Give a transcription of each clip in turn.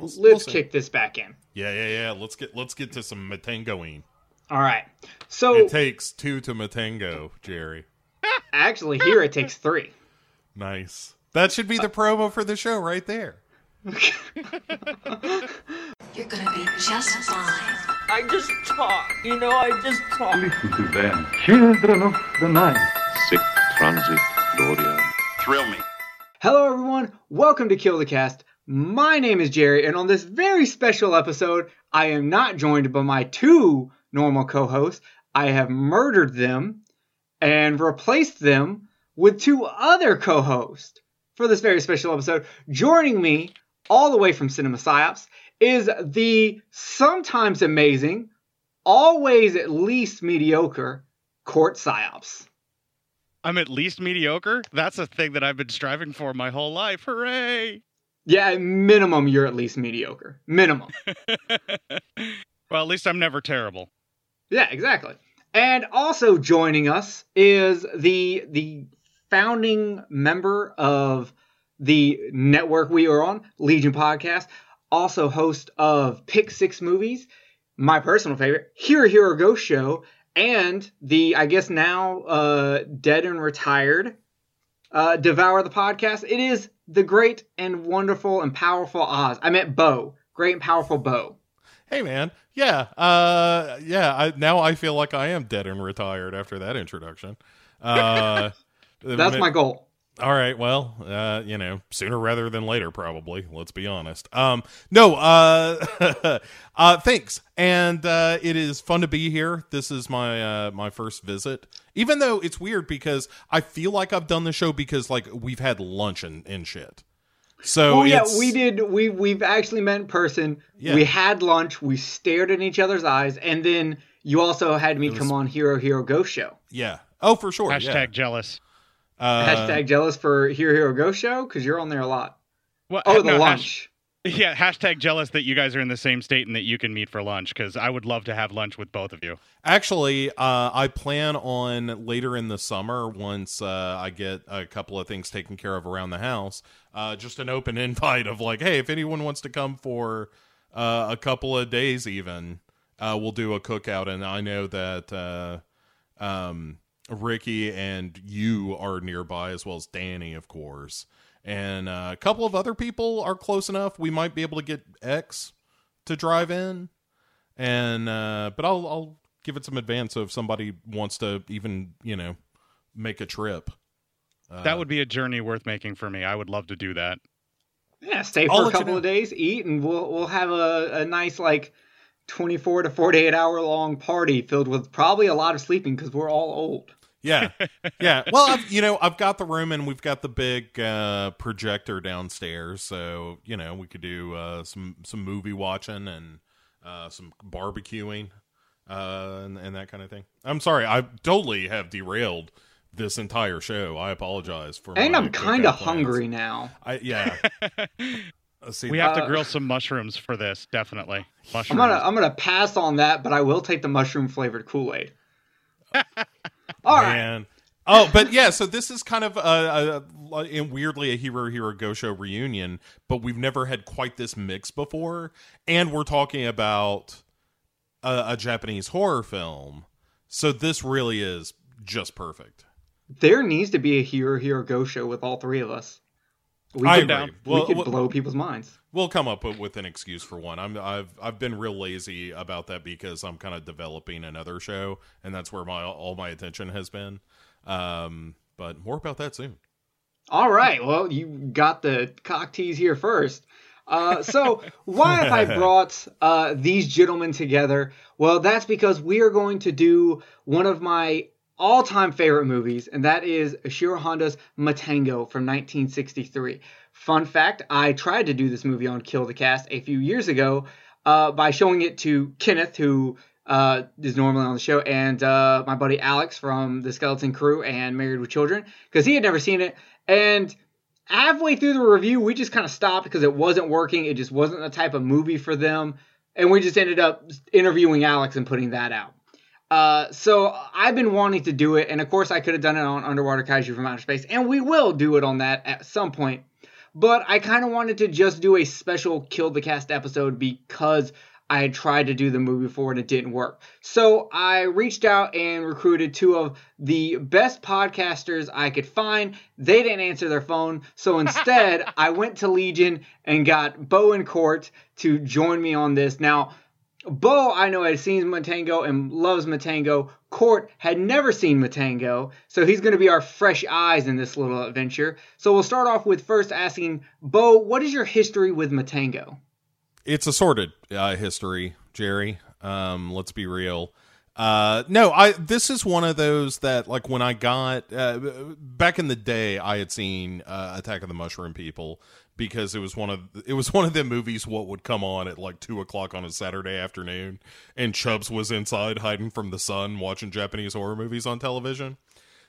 Let's, let's see. kick this back in. Yeah, yeah, yeah. Let's get let's get to some Matangoing. All right. So It takes two to Matango, Jerry. actually, here it takes three. Nice. That should be the promo for the show right there. You're gonna be just fine. I just talk. You know, I just talk. Listen to them, children of the night. Sic transit gloria. Thrill me. Hello, everyone. Welcome to Kill the Cast. My name is Jerry, and on this very special episode, I am not joined by my two normal co hosts. I have murdered them and replaced them with two other co hosts for this very special episode. Joining me, all the way from Cinema Psyops, is the sometimes amazing, always at least mediocre Cort Psyops. I'm at least mediocre. That's a thing that I've been striving for my whole life. Hooray! Yeah, at minimum, you're at least mediocre. Minimum. well, at least I'm never terrible. Yeah, exactly. And also joining us is the the founding member of the network we are on, Legion Podcast, also host of Pick Six Movies, my personal favorite, Hero Hero Ghost Show, and the I guess now uh, dead and retired uh, Devour the Podcast. It is the great and wonderful and powerful Oz. I meant Bo, great and powerful Bo. Hey man, yeah, uh, yeah. I, now I feel like I am dead and retired after that introduction. Uh, That's my goal. All right, well, uh, you know, sooner rather than later, probably. Let's be honest. Um, no, uh, uh, thanks, and uh, it is fun to be here. This is my uh, my first visit, even though it's weird because I feel like I've done the show because like we've had lunch and, and shit. So oh yeah, we did. We we've actually met in person. Yeah. We had lunch. We stared in each other's eyes, and then you also had me was- come on Hero Hero Ghost Show. Yeah. Oh, for sure. Hashtag yeah. jealous. Uh, Hashtag jealous for Hero Hero Ghost Show because you're on there a lot. Well, Oh, the no, lunch. hash- yeah, hashtag jealous that you guys are in the same state and that you can meet for lunch because I would love to have lunch with both of you. Actually, uh, I plan on later in the summer, once uh, I get a couple of things taken care of around the house, uh, just an open invite of like, hey, if anyone wants to come for uh, a couple of days, even, uh, we'll do a cookout. And I know that uh, um, Ricky and you are nearby, as well as Danny, of course. And uh, a couple of other people are close enough. We might be able to get X to drive in and uh but I'll I'll give it some advance so if somebody wants to even you know make a trip. Uh, that would be a journey worth making for me. I would love to do that. Yeah, stay I'll for a let you couple know. of days, eat, and we'll we'll have a, a nice like twenty four to forty eight hour long party filled with probably a lot of sleeping because we're all old. Yeah, yeah. Well, I've, you know, I've got the room and we've got the big uh, projector downstairs, so you know we could do uh, some some movie watching and uh, some barbecuing uh, and, and that kind of thing. I'm sorry, I totally have derailed this entire show. I apologize for. And I'm kind of hungry now. I yeah. See. We have to Uh, grill some mushrooms for this, definitely. I'm gonna I'm gonna pass on that, but I will take the mushroom flavored Kool Aid. All right. Man. Oh, but yeah, so this is kind of a, a, a weirdly a Hero Hero Ghost Show reunion, but we've never had quite this mix before, and we're talking about a, a Japanese horror film, so this really is just perfect. There needs to be a Hero Hero Ghost show with all three of us. We I agree. we Well, could well- blow people's minds. We'll come up with- with an excuse for one. I'm I've I've been real lazy about that because I'm kind of developing another show, and that's where my all my attention has been. Um, but more about that soon. All right. Well, you got the cock tease here first. Uh, so why have I brought uh, these gentlemen together? Well, that's because we are going to do one of my all-time favorite movies, and that is Ishiro Honda's Matango from 1963. Fun fact: I tried to do this movie on Kill the Cast a few years ago uh, by showing it to Kenneth, who uh, is normally on the show, and uh, my buddy Alex from the Skeleton Crew and Married with Children, because he had never seen it. And halfway through the review, we just kind of stopped because it wasn't working. It just wasn't the type of movie for them. And we just ended up interviewing Alex and putting that out. Uh, so I've been wanting to do it, and of course I could have done it on Underwater Kaiju from Outer Space, and we will do it on that at some point. but I kind of wanted to just do a special Kill the Cast episode because I had tried to do the movie before and it didn't work. So I reached out and recruited two of the best podcasters I could find. They didn't answer their phone. So instead, I went to Legion and got Bo and Cort to join me on this. Now, Bo, I know, had seen Matango and loves Matango. Cort had never seen Matango, so he's going to be our fresh eyes in this little adventure. So we'll start off with first asking Bo, what is your history with Matango? it's a sordid uh, history, Jerry. Um, let's be real. Uh, no, I this is one of those that like when I got uh, back in the day, I had seen uh, Attack of the Mushroom People because it was one of it was one of the movies what would come on at like two o'clock on a Saturday afternoon, and Chubbs was inside hiding from the sun watching Japanese horror movies on television.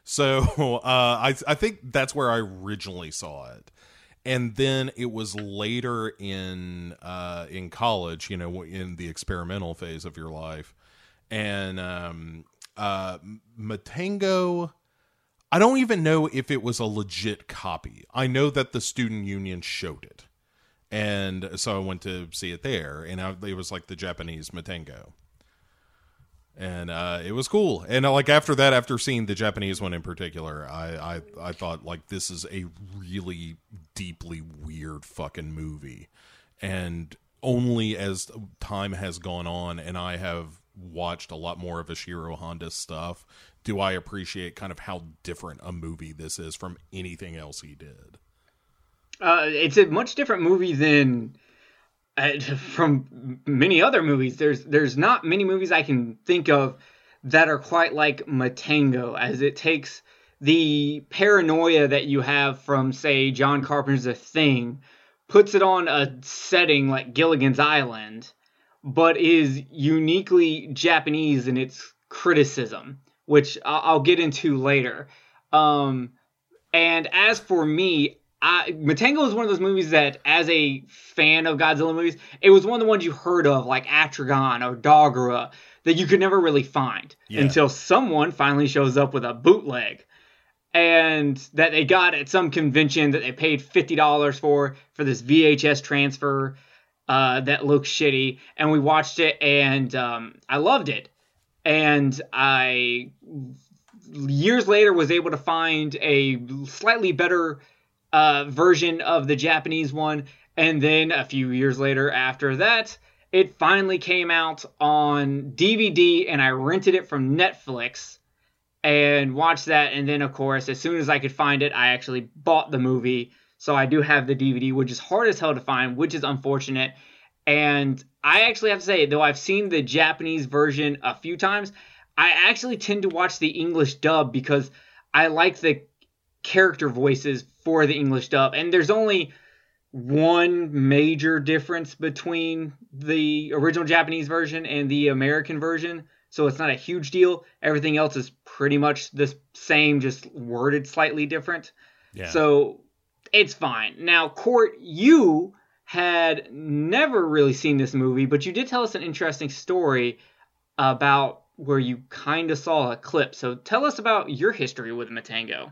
So uh, I I think that's where I originally saw it and then it was later in uh, in college, you know, in the experimental phase of your life, and um, uh, Matango. I don't even know if it was a legit copy. I know that the student union showed it, and so I went to see it there, and I, it was like the Japanese Matango and uh, it was cool. And uh, like after that, after seeing the Japanese one in particular, I, I I thought like this is a really deeply weird fucking movie, and only as time has gone on and I have watched a lot more of Ishiro Honda stuff, do I appreciate kind of how different a movie this is from anything else he did. Uh, it's a much different movie than uh, from many other movies. There's there's not many movies I can think of that are quite like Matango, as it takes the paranoia that you have from, say, John Carpenter's The Thing, puts it on a setting like Gilligan's Island, but is uniquely Japanese in its criticism, which I'll get into later. Um, and as for me, I, Matango is one of those movies that, as a fan of Godzilla movies, it was one of the ones you heard of, like Atragon or Dogora, that you could never really find Yeah. until someone finally shows up with a bootleg, and that they got at some convention that they paid fifty dollars for for this VHS transfer uh, that looks shitty, and we watched it, and um, I loved it, and I years later was able to find a slightly better uh, version of the Japanese one. And then a few years later, after that, it finally came out on DVD, and I rented it from Netflix and watched that. And then, of course, as soon as I could find it, I actually bought the movie. So I do have the DVD, which is hard as hell to find, which is unfortunate. And I actually have to say, though I've seen the Japanese version a few times, I actually tend to watch the English dub because I like the character voices for the English dub. And there's only one major difference between the original Japanese version and the American version. So it's not a huge deal. Everything else is pretty much the same, just worded slightly different. Yeah. So it's fine. Now, Court, you had never really seen this movie, but you did tell us an interesting story about where you kind of saw a clip. So tell us about your history with Matango.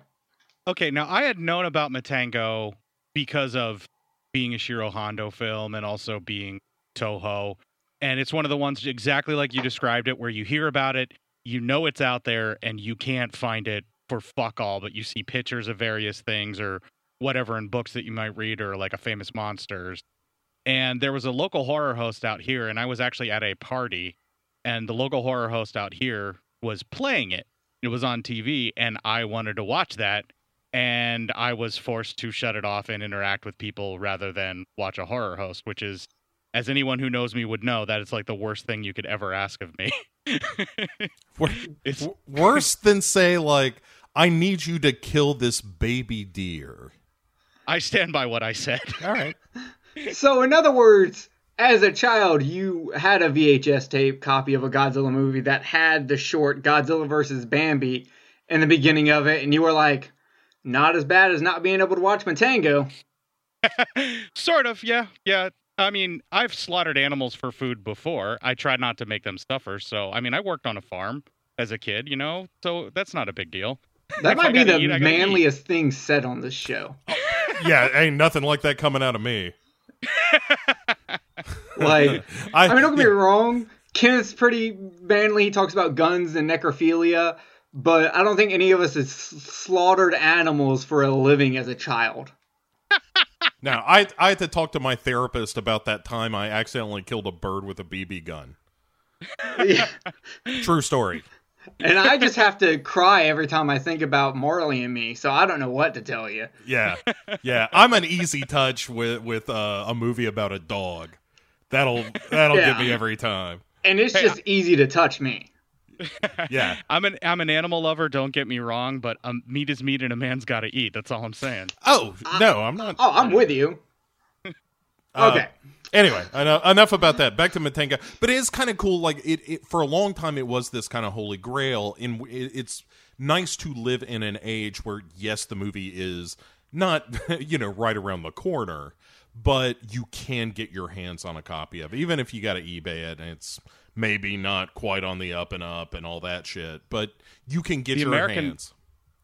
Okay, now I had known about Matango because of being a Shiro Honda film and also being Toho. And it's one of the ones exactly like you described it, where you hear about it, you know it's out there, and you can't find it for fuck all, but you see pictures of various things or whatever in books that you might read or like a famous monsters. And there was a local horror host out here, and I was actually at a party, and the local horror host out here was playing it. It was on TV, and I wanted to watch that and I was forced to shut it off and interact with people rather than watch a horror host, which is, as anyone who knows me would know, that it's like the worst thing you could ever ask of me. It's worse than say like I need you to kill this baby deer. I stand by what I said. All right. So, in other words, as a child, you had a VHS tape copy of a Godzilla movie that had the short Godzilla versus Bambi in the beginning of it, and you were like, not as bad as not being able to watch Matango. sort of, yeah, yeah. I mean, I've slaughtered animals for food before. I tried not to make them suffer. So, I mean, I worked on a farm as a kid, you know, so that's not a big deal. That might be the eat, I eat. manliest thing said on this show. Oh, yeah, ain't nothing like that coming out of me. Like, I, I mean, don't get me wrong. Kenneth's pretty manly. He talks about guns and necrophilia, but I don't think any of us has slaughtered animals for a living as a child. Now, I I had to talk to my therapist about that time I accidentally killed a bird with a BB gun. Yeah. True story. And I just have to cry every time I think about Marley and me, so I don't know what to tell you. Yeah, yeah. I'm an easy touch with with uh, a movie about a dog. That'll that'll get me every time. And it's just easy to touch me. Yeah, I'm an I'm an animal lover. Don't get me wrong, but um, meat is meat, and a man's got to eat. That's all I'm saying. Oh no, I'm not. Oh, I'm with you. Uh, Okay. Anyway, eno- enough about that. Back to Matango, but it is kind of cool. Like it, it, for a long time, it was this kind of holy grail. In it, it's nice to live in an age where, yes, the movie is not, you know, right around the corner, but you can get your hands on a copy of it, even if you got to eBay it, and it's maybe not quite on the up and up and all that shit. But you can get The your American- hands.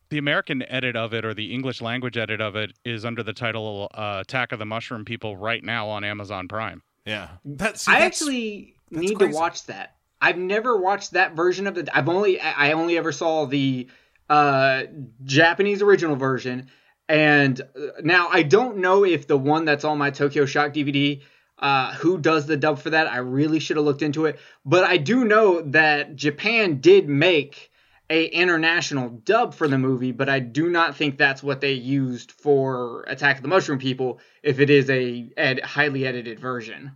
The American edit of it, or the English language edit of it, is under the title uh, "Attack of the Mushroom People" right now on Amazon Prime. Yeah, that's. see, I that's- actually that's need crazy. to watch that. I've never watched that version of it. I've only I only ever saw the uh Japanese original version and uh, now I don't know if the one that's on my Tokyo Shock DVD uh who does the dub for that. I really should have looked into it, but I do know that Japan did make a international dub for the movie, but I do not think that's what they used for Attack of the Mushroom People if it is a ed- highly edited version.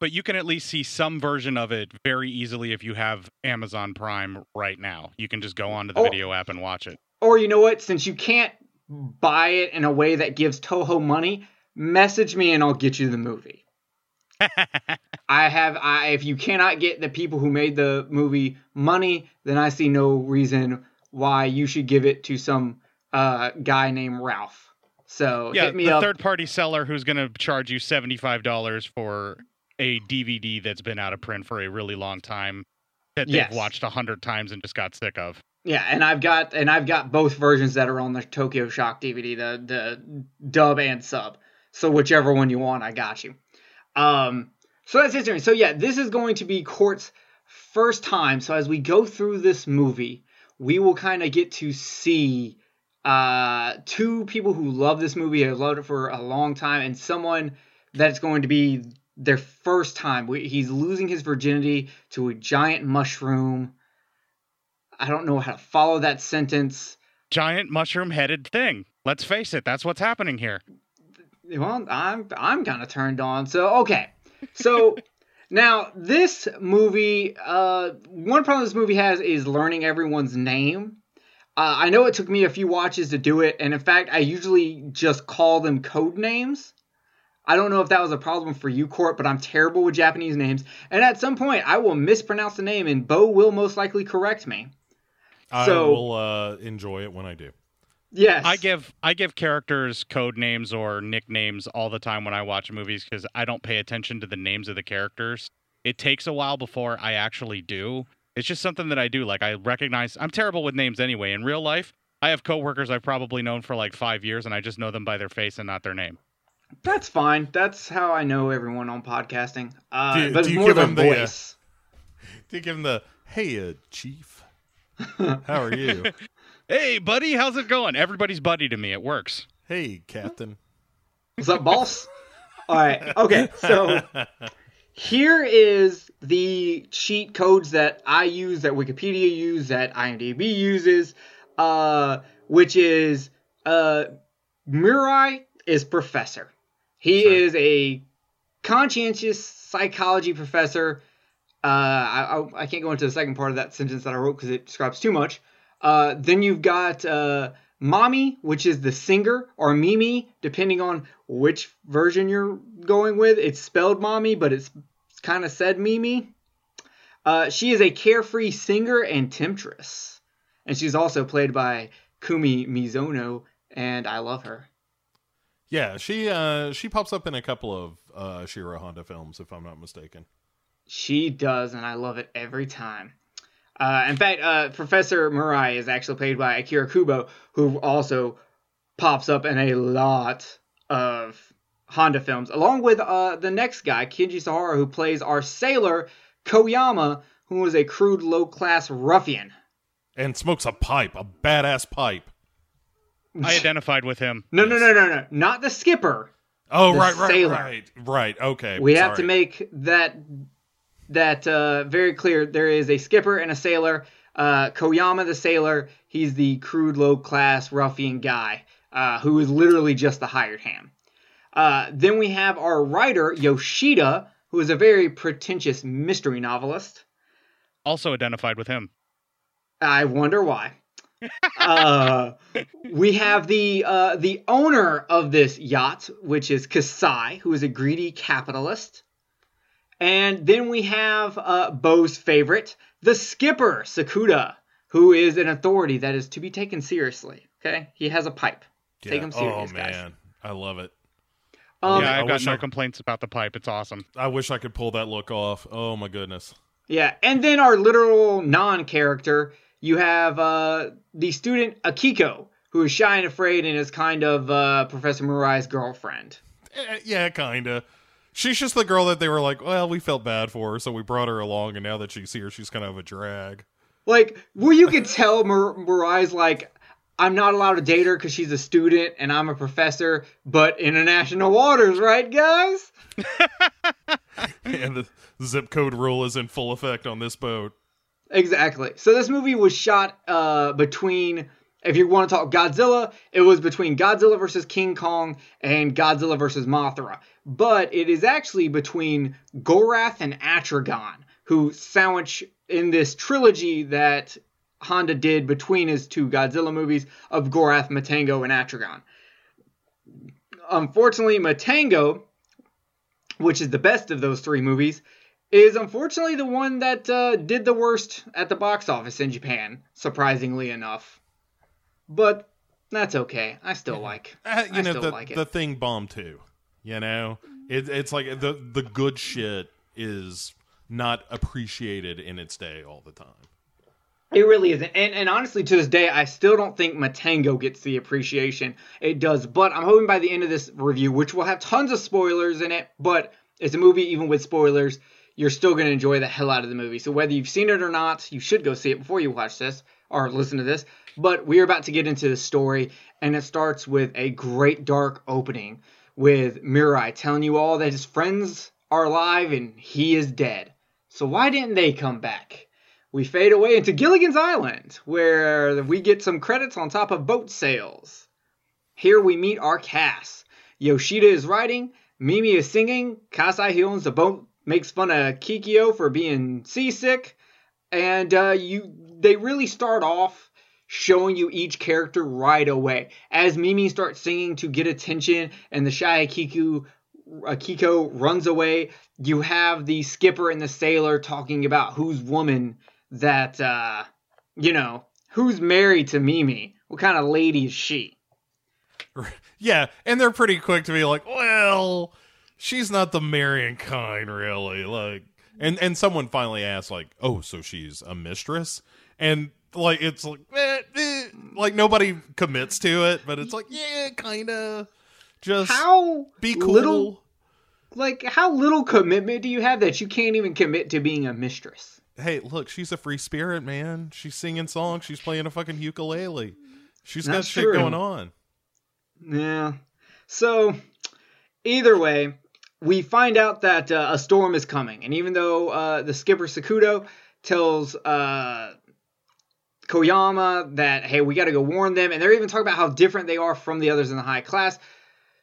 But you can at least see some version of it very easily if you have Amazon Prime right now. You can just go onto the Oh. video app and watch it. Or you know what? Since you can't buy it in a way that gives Toho money, message me and I'll get you the movie. I have I if you cannot get the people who made the movie money, then I see no reason why you should give it to some uh guy named Ralph. So yeah, hit me the up. third party seller who's going to charge you $75 for a DVD that's been out of print for a really long time that they've Yes. watched a hundred times and just got sick of. Yeah, and I've got and I've got both versions that are on the Tokyo Shock DVD, the the dub and sub. So whichever one you want, I got you. Um, so that's interesting. So yeah, this is going to be Cort's first time. So as we go through this movie, we will kind of get to see uh two people who love this movie, have loved it for a long time, and someone that's going to be their first time. He's losing his virginity to a giant mushroom. I don't know how to follow that sentence. Giant mushroom headed thing. Let's face it, that's what's happening here. Well, I'm I'm kind of turned on. So okay, so now this movie, uh, one problem this movie has is learning everyone's name. Uh, I know it took me a few watches to do it, and in fact, I usually just call them code names. I don't know if that was a problem for you, Cort, but I'm terrible with Japanese names, and at some point, I will mispronounce the name, and Bo will most likely correct me. I So- will uh, enjoy it when I do. Yes, I give I give characters code names or nicknames all the time when I watch movies because I don't pay attention to the names of the characters. It takes a while before I actually do. It's just something that I do. Like I recognize I'm terrible with names anyway. In real life, I have coworkers I've probably known for like five years, and I just know them by their face and not their name. That's fine. That's how I know everyone on podcasting. Uh, Do- but do it's you more give the them the, uh, voice. Do you give him the hey, uh, chief? How are you? Hey, buddy, how's it going? Everybody's buddy to me. It works. hey, Captain. What's up, boss? All right. Okay. So here is the cheat codes that I use, that Wikipedia uses, that IMDb uses, uh, which is uh, Murai is professor. He Sure. is a conscientious psychology professor. Uh, I, I, I can't go into the second part of that sentence that I wrote because it describes too much. Uh, then you've got uh, Mami, which is the singer, or Mimi, depending on which version you're going with. It's spelled Mami, but it's, it's kind of said Mimi. Uh, she is a carefree singer and temptress. And she's also played by Kumi Mizuno, and I love her. Yeah, she uh she pops up in a couple of uh Shiro Honda films, if I'm not mistaken. She does, and I love it every time. Uh, in fact, uh, Professor Murai is actually played by Akira Kubo, who also pops up in a lot of Honda films, along with uh, the next guy, Kenji Sahara, who plays our sailor, Koyama, who was a crude, low class ruffian. And smokes a pipe, a badass pipe. I identified with him. No, no, no, no, no. Not the skipper. Oh, The right, right, sailor. right, right. Okay, We have to make that that uh, very clear. There is a skipper and a sailor. Uh, Koyama, the sailor, he's the crude, low class ruffian guy uh, who is literally just the hired hand. Uh, then we have our writer Yoshida, who is a very pretentious mystery novelist. Also identified with him. I wonder why. uh, we have the uh, the owner of this yacht, which is Kasai, who is a greedy capitalist. And then we have uh, Bo's favorite, the skipper, Sakuda, who is an authority that is to be taken seriously. Okay, he has a pipe. Take him serious, oh guys. man, I love it. Um, yeah, I I've got wish no I- complaints about the pipe. It's awesome. I wish I could pull that look off. Oh my goodness. Yeah, and then our literal non-character, you have uh, the student Akiko, who is shy and afraid and is kind of uh, Professor Murai's girlfriend. Eh, yeah, kinda. She's just the girl that they were like, well, we felt bad for her, so we brought her along, and now that she's here, she's kind of a drag. Like, where you could tell Mur- Murai's like, I'm not allowed to date her because she's a student and I'm a professor, but international waters, right, guys? and the zip code rule is in full effect on this boat. Exactly. So this movie was shot uh, between, if you want to talk Godzilla, it was between Godzilla versus King Kong and Godzilla versus Mothra. But it is actually between Gorath and Atragon, who sandwich in this trilogy that Honda did between his two Godzilla movies of Gorath, Matango, and Atragon. Unfortunately, Matango, which is the best of those three movies, is unfortunately the one that uh, did the worst at the box office in Japan, surprisingly enough. But that's okay. I still like. Uh, you I know, still the, like it. the thing bombed too. You know, it, it's like the the good shit is not appreciated in its day all the time. It really isn't. And, and honestly, to this day, I still don't think Matango gets the appreciation it does. But I'm hoping by the end of this review, which will have tons of spoilers in it, but it's a movie, even with spoilers, you're still going to enjoy the hell out of the movie. So whether you've seen it or not, you should go see it before you watch this or listen to this. But we're about to get into the story, and it starts with a great dark opening with Murai telling you all that his friends are alive and he is dead. So why didn't they come back? we fade away into Gilligan's Island, where we get some credits on top of boat sails. Here we meet our cast. Yoshida is writing, Mimi is singing, Kasai, who owns the boat, makes fun of Kikyo for being seasick, and uh, you they really start off showing you each character right away. As Mimi starts singing to get attention, and the shy Kiku Akiko runs away, you have the skipper and the sailor talking about whose woman that uh you know who's married to Mimi. What kind of lady is she? Yeah, and they're pretty quick to be like, well, she's not the marrying kind, really. Like, and and someone finally asks, like, oh, so she's a mistress, and like it's like, eh, eh, like nobody commits to it, but it's like, yeah, kind of. Just How be cool. little like how little commitment do you have that you can't even commit to being a mistress? hey, look, she's a free spirit, man. She's singing songs. She's playing a fucking ukulele. She's got That's shit true. going on. Yeah. So, either way, we find out that uh, a storm is coming, and even though uh, the skipper Sakuda tells uh, Koyama that hey, we got to go warn them, and they're even talking about how different they are from the others in the high class.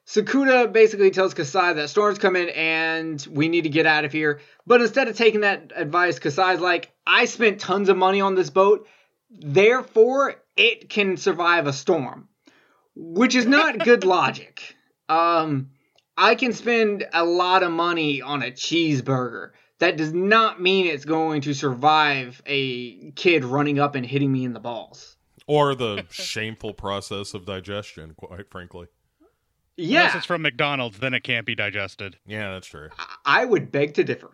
Sakuda basically tells Kasai that storms coming and we need to get out of here. But instead of taking that advice, Kasai's like, I spent tons of money on this boat, therefore it can survive a storm which is not good logic. Um, I can spend a lot of money on a cheeseburger. That does not mean it's going to survive a kid running up and hitting me in the balls. Or the shameful process of digestion, quite frankly. yeah Unless it's from McDonald's, then it can't be digested. Yeah, that's true. I would beg to differ.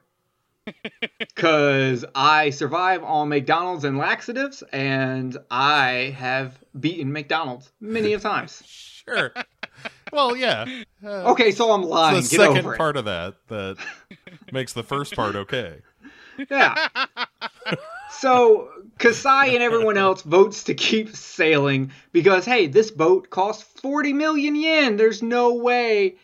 Because I survive on McDonald's and laxatives, and I have beaten McDonald's many of times. sure. Well, yeah. Uh, Okay, so I'm lying. it's the Get second over it. part of that that makes the first part okay. Yeah. so Kasai and everyone else votes to keep sailing because hey, this boat costs 40 million yen. There's no way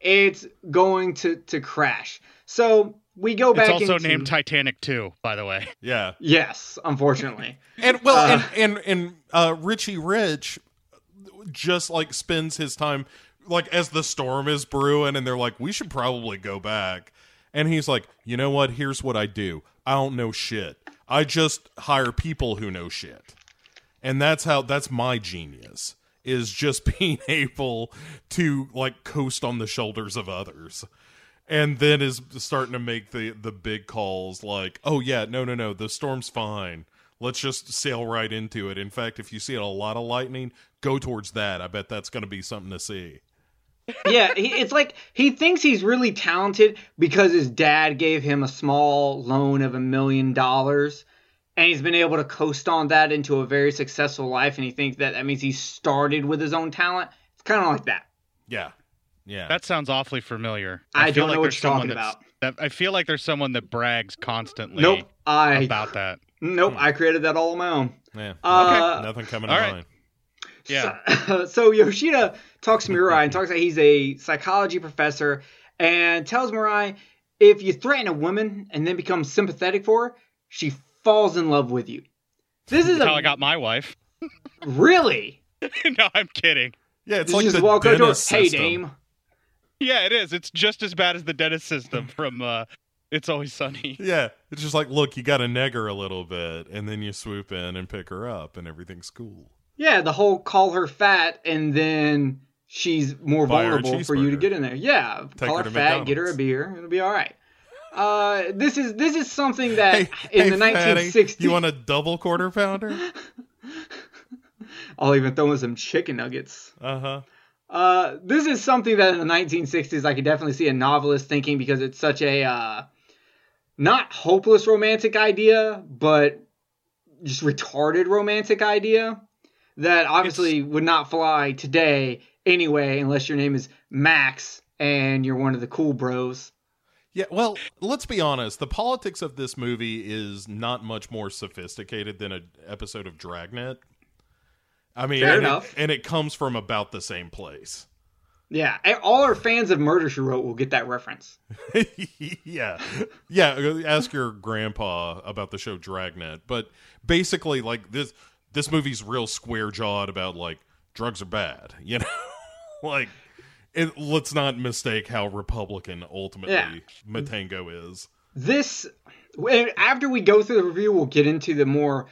it's going to to crash. So we go back It's also into, named Titanic 2, by the way. Yeah. Yes, unfortunately. And well, Uh, and and and uh, Richie Rich just like spends his time like as the storm is brewing, and they're like, "We should probably go back." And he's like, "You know what? Here's what I do. I don't know shit. I just hire people who know shit." And that's how that's my genius is just being able to like coast on the shoulders of others and then is starting to make the the big calls like oh yeah no no no the storm's fine let's just sail right into it in fact if you see a lot of lightning go towards that i bet that's going to be something to see yeah, he, it's like he thinks he's really talented because his dad gave him a small loan of a million dollars, and he's been able to coast on that into a very successful life. And he thinks that that means he started with his own talent. It's kind of like that. yeah yeah That sounds awfully familiar. I feel don't like know what there's you're someone talking that's- That, I feel like there's someone that brags constantly Nope, I about that. Nope, I created that all on my own. yeah Uh, nothing coming all to right. mind Yeah. So, so Yoshida talks to Murai and talks that he's a psychology professor and tells Murai if you threaten a woman and then become sympathetic for her, she falls in love with you. This is That's how I got my wife. really. no, I'm kidding. yeah it's You like just the walk up to dentist hey system. dame. Yeah, it is. It's just as bad as the dentist system from uh, It's Always Sunny. yeah it's just like look you got to neg her a little bit and then you swoop in and pick her up and everything's cool Yeah, the whole call her fat and then she's more Buy vulnerable for you to get in there. Yeah, Take call her her, to fat, get her a beer, it'll be all right. Uh, this is this is something that hey, in hey, the fatty, 1960s. you want a double quarter pounder I'll even throw in some chicken nuggets. uh-huh Uh, this is something that in the 1960s I could definitely see a novelist thinking because it's such a uh, not hopeless romantic idea, but just retarded romantic idea that obviously would not fly today anyway, unless your name is Max and you're one of the cool bros. Yeah, well, let's be honest. The politics of this movie is not much more sophisticated than an episode of Dragnet. I mean, Fair and, enough. It, and it comes from about the same place. Yeah, all our fans of Murder She Wrote will get that reference. yeah, yeah. Ask your grandpa about the show Dragnet. But basically, like this, this movie's real square jawed about like drugs are bad. You know, like. It, let's not mistake how Republican ultimately Yeah. Matango is. this after we go through the review we'll get into the more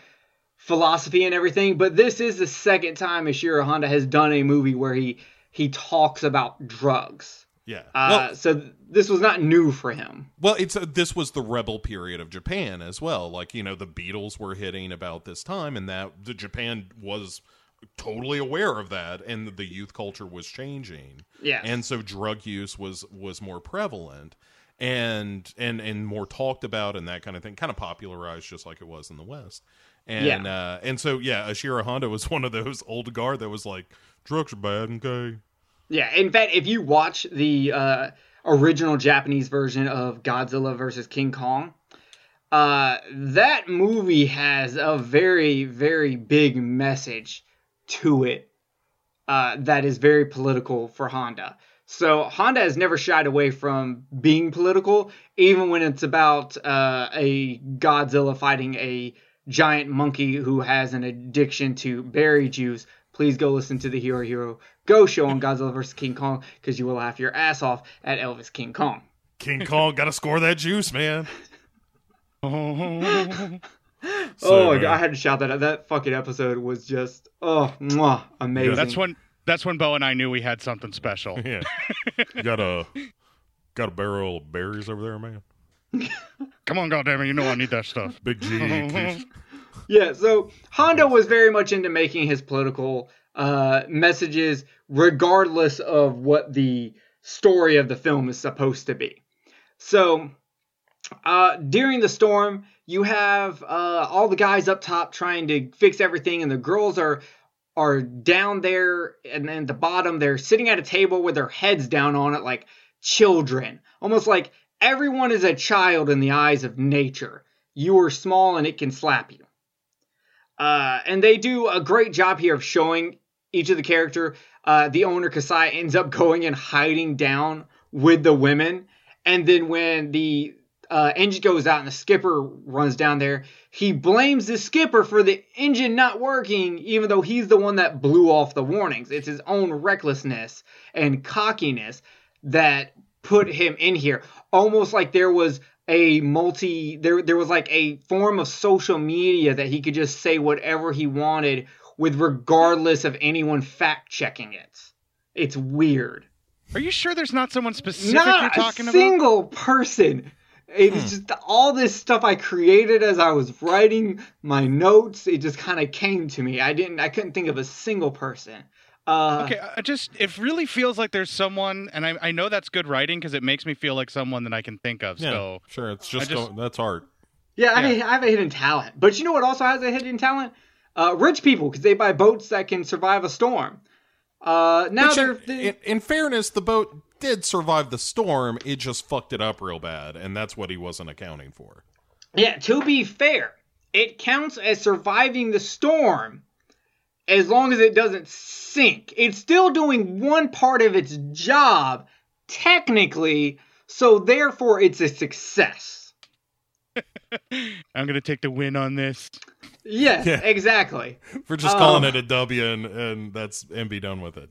philosophy and everything but this is the second time Ishiro Honda has done a movie where he he talks about drugs Yeah. uh, well, so th- this was not new for him Well, it's uh, this was the rebel period of Japan as well. Like you know, the Beatles were hitting about this time, and that the Japan was totally aware of that, and the youth culture was changing, yeah and so drug use was was more prevalent and and and more talked about, and that kind of thing, kind of popularized just like it was in the West. And Yeah. uh, and so yeah, Ishiro Honda was one of those old guard that was like, drugs are bad, okay. yeah in fact if you watch the uh, original Japanese version of Godzilla versus King Kong uh, that movie has a very very big message to it uh, that is very political for Honda. So Honda has never shied away from being political, even when it's about uh, a Godzilla fighting a giant monkey who has an addiction to berry juice. Please go listen to the Hero Hero Ghost show on Godzilla vs. King Kong because you will laugh your ass off at Elvis King Kong. King Kong got to score that juice, man. Oh, oh my uh, god, I had to shout that out. That fucking episode was just oh mwah, amazing. that's when that's when Bo and I knew we had something special. Yeah. You got a got a barrel of berries over there, man. Come on, goddammit, you know I need that stuff. Big G. please. Yeah, so Honda was very much into making his political uh, messages, regardless of what the story of the film is supposed to be. So, uh, during the storm, you have uh, all the guys up top trying to fix everything, and the girls are are down there, and then at the bottom they're sitting at a table with their heads down on it, like children, almost like everyone is a child in the eyes of nature. You are small, and it can slap you. Uh, and they do a great job here of showing each of the character. Uh, the owner Kasai ends up going and hiding down with the women, and then when the uh, engine goes out and the skipper runs down there, he blames the skipper for the engine not working, even though he's the one that blew off the warnings. It's his own recklessness and cockiness that put him in here. Almost like there was a multi there there was like a form of social media that he could just say whatever he wanted with regardless of anyone fact checking it. It's weird. Are you sure there's not someone specific Not you're talking a about? single person. It's Hmm. just all this stuff I created as I was writing my notes. It just kind of came to me. I didn't. I couldn't think of a single person. Uh, Okay, I just it really feels like there's someone, and I, I know that's good writing because it makes me feel like someone that I can think of. Yeah, So sure. It's just, just- that's art. Yeah, I, Yeah. I have a hidden talent. But you know what also has a hidden talent? Uh, rich people, because they buy boats that can survive a storm. Uh, now Which, they're. in, in, in fairness, the boat did survive the storm. It just fucked it up real bad, and that's what he wasn't accounting for. Yeah, to be fair, it counts as surviving the storm as long as it doesn't sink. It's still doing one part of its job, technically, so therefore it's a success. I'm gonna take the win on this. Yes, Yeah. exactly. We're just Um, calling it a W, and, and that's and be done with it.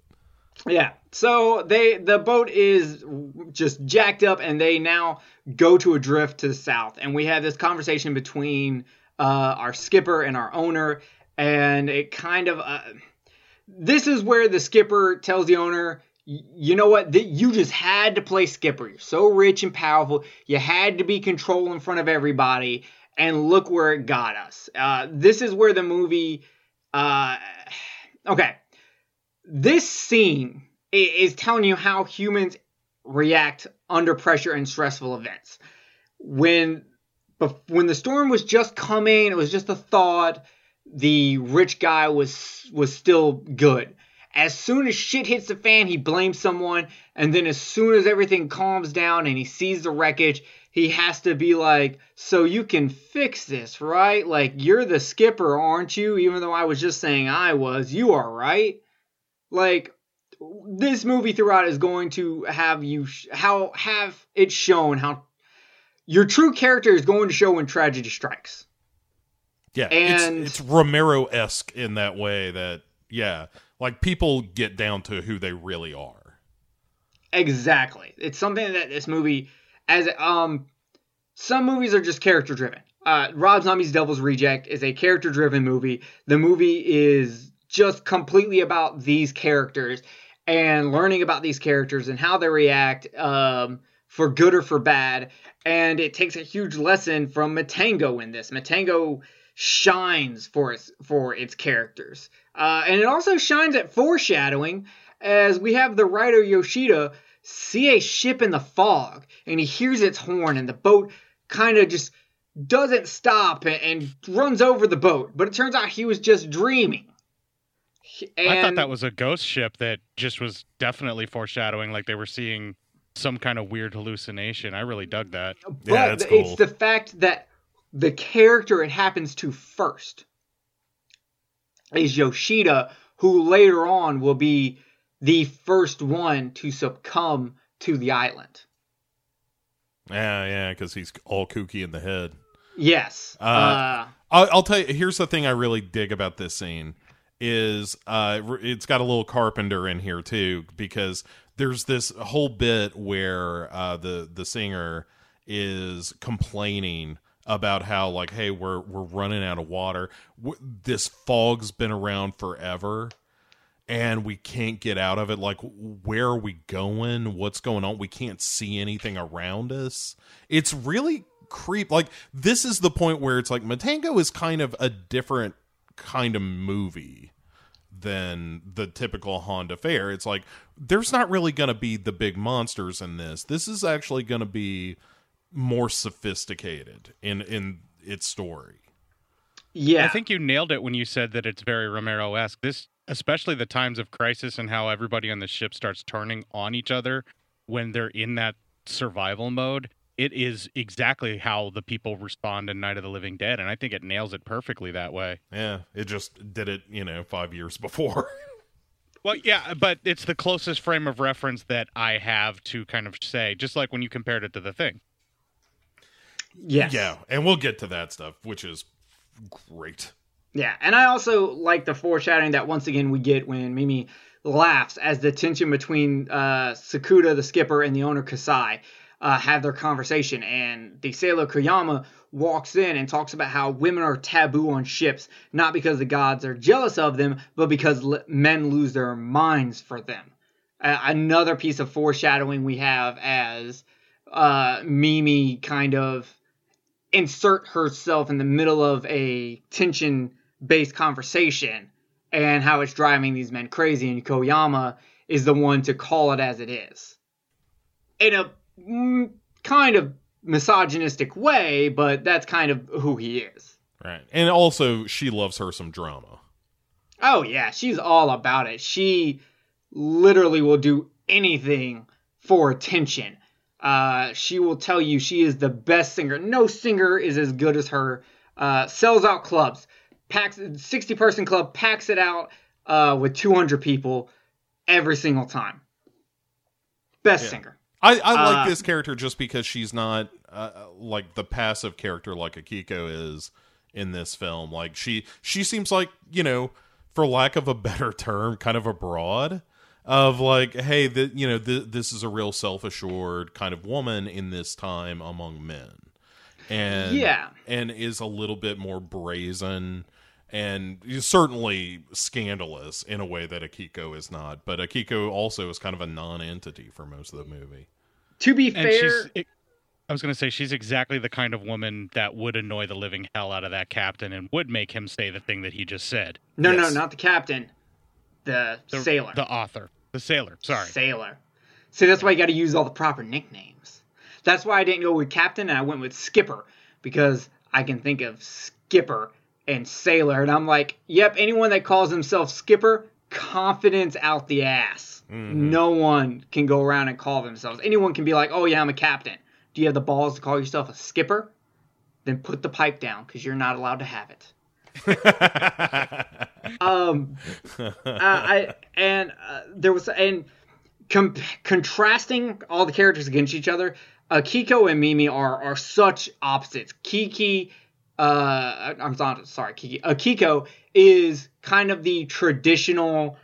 Yeah. So they the boat is just jacked up and they now go to a drift to the south. And we have this conversation between uh, our skipper and our owner and it kind of uh, this is where the skipper tells the owner you know what? You just had to play skipper. You're so rich and powerful. You had to be control in front of everybody. And look where it got us. Uh, this is where the movie. Uh, okay this scene is telling you how humans react under pressure and stressful events. When when the storm was just coming, it was just a thought. The rich guy was was still good. As soon as shit hits the fan, he blames someone, and then as soon as everything calms down and he sees the wreckage, he has to be like, "So you can fix this, right? Like you're the skipper, aren't you? Even though I was just saying I was, you are, right?" like this movie throughout is going to have you sh- how have it shown how your true character is going to show when tragedy strikes. Yeah, And- it's, it's Romero esque in that way. That yeah, like people get down to who they really are. Exactly. It's something that this movie as um some movies are just character driven. Uh Rob Zombie's Devil's Reject is a character driven movie. The movie is just completely about these characters and learning about these characters and how they react um for good or for bad. And it takes a huge lesson from Matango in this. Matango shines for its for its characters. Uh, and it also shines at foreshadowing as we have the writer Yoshida see a ship in the fog and he hears its horn and the boat kind of just doesn't stop and, and runs over the boat. But it turns out he was just dreaming. And I thought that was a ghost ship that just was definitely foreshadowing, like they were seeing some kind of weird hallucination. I really dug that. But Yeah, that's it's cool. the fact that the character it happens to first is Yoshida, who later on will be the first one to succumb to the island. Yeah, yeah, because he's all kooky in the head. Yes. Uh, Uh, I'll, I'll tell you. Here's the thing I really dig about this scene is uh, it's got a little Carpenter in here too because there's this whole bit where uh, the the singer is complaining about how like hey we're we're running out of water. This fog's been around forever and we can't get out of it. Like where are we going? What's going on? We can't see anything around us. It's really creep like this is the point where it's like matango is kind of a different kind of movie than the typical honda fair. It's like there's not really going to be the big monsters in this. This is actually going to be more sophisticated in in its story yeah. I think you nailed it when you said that it's very Romero esque. This especially the times of crisis and how everybody on the ship starts turning on each other when they're in that survival mode. It is exactly how the people respond in Night of the Living Dead, and I think it nails it perfectly that way. Yeah, it just did it, you know, five years before. Well, yeah, but it's the closest frame of reference that I have to kind of say, just like when you compared it to the thing. Yes. Yeah, and we'll get to that stuff, which is great. Yeah, and I also like the foreshadowing that once again we get when Mimi laughs as the tension between uh, Sakuda, the skipper, and the owner Kasai uh, have their conversation, and the sailor Koyama walks in and talks about how women are taboo on ships, not because the gods are jealous of them, but because l- men lose their minds for them. Uh, another piece of foreshadowing we have as uh, Mimi kind of insert herself in the middle of a tension based conversation and how it's driving these men crazy and Koyama is the one to call it as it is in a mm, kind of misogynistic way but that's kind of who he is Right. And also, she loves her some drama. oh yeah she's all about it she literally will do anything for attention uh, she will tell you she is the best singer. No singer is as good as her. Uh, sells out clubs packs 60 person club packs it out uh, with 200 people every single time. Best Yeah. singer. I, I like Uh, this character just because she's not uh, like the passive character like Akiko is in this film. Like she she seems like you know, for lack of a better term, kind of a broad of like, hey, the, you know, th- this is a real self assured kind of woman in this time among men, and Yeah. and is a little bit more brazen. And certainly scandalous in a way that Akiko is not, but Akiko also is kind of a non-entity for most of the movie. to be And fair she's, I was going to say, she's exactly the kind of woman that would annoy the living hell out of that captain and would make him say the thing that he just said. no Yes. no not the captain the, The, sailor The author. The sailor. Sorry. Sailor. See, that's why you got to use all the proper nicknames. That's why I didn't go with captain and I went with skipper because I can think of skipper and sailor, and I'm like, yep, anyone that calls themselves skipper, confidence out the ass. Mm-hmm. No one can go around and call themselves. Anyone can be like, oh yeah, I'm a captain. Do you have the balls to call yourself a skipper? Then put the pipe down because you're not allowed to have it. um, uh, I and uh, there was and com- contrasting all the characters against each other. Uh, Kiko and Mimi are are such opposites. Kiki, uh, I'm not sorry, Kiki. Uh, Kiko is kind of the traditional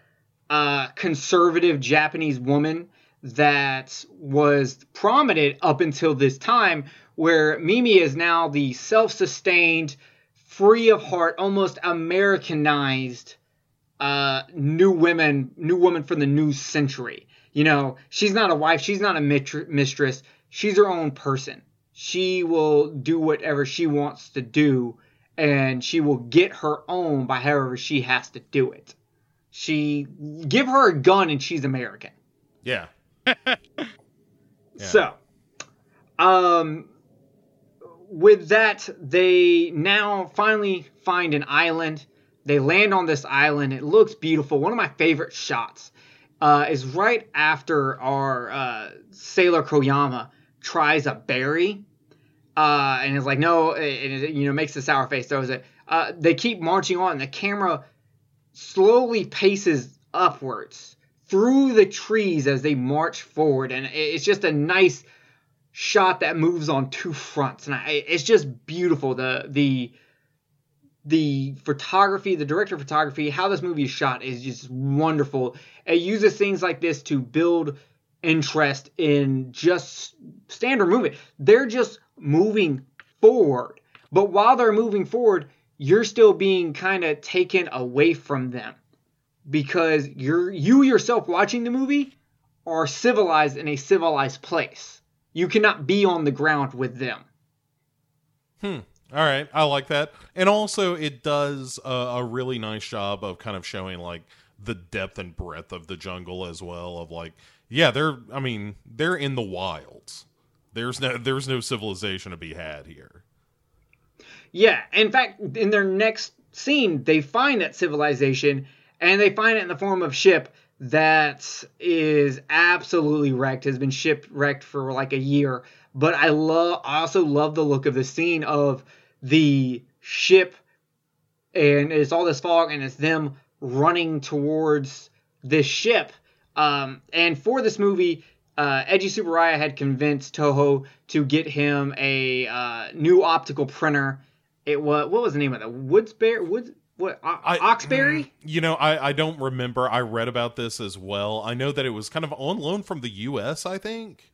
uh, conservative Japanese woman that was prominent up until this time, where Mimi is now the self-sustained, free of heart, almost Americanized uh, new women, new woman from the new century. You know, she's not a wife, she's not a mitr- mistress, she's her own person. She will do whatever she wants to do, and she will get her own by however she has to do it. She give her a gun and she's American. yeah. So, um, with that, they now finally find an island. They land on this island. It looks beautiful. One of my favorite shots uh, is right after our uh, sailor Koyama tries a berry, uh, and is like, no, and it, you know makes a sour face, throws it. Uh, they keep marching on. The camera slowly paces upwards through the trees as they march forward, and it's just a nice shot that moves on two fronts, and I, it's just beautiful. The the the photography, the director of photography, how this movie is shot is just wonderful. It uses things like this to build interest in just standard movement. They're just moving forward. But while they're moving forward, you're still being kind of taken away from them because you're you yourself watching the movie are civilized in a civilized place. You cannot be on the ground with them. Hmm. All right, I like that. And also, it does a, a really nice job of kind of showing like the depth and breadth of the jungle as well. Of like, yeah, they're. I mean, they're in the wilds. There's no. There's no civilization to be had here. Yeah, in fact, in their next scene, they find that civilization and they find it in the form of ship that is absolutely wrecked, has been shipwrecked for like a year. But I love, I also love the look of the scene of the ship, and it's all this fog, and it's them running towards this ship. Um, and for this movie, uh, Eiji Tsuburaya had convinced Toho to get him a uh, new optical printer. It was what was the name of that? Woods Bear Woods, what? O- I- Oxberry. You know, I, I don't remember. I read about this as well. I know that it was kind of on loan from the U.S. I think,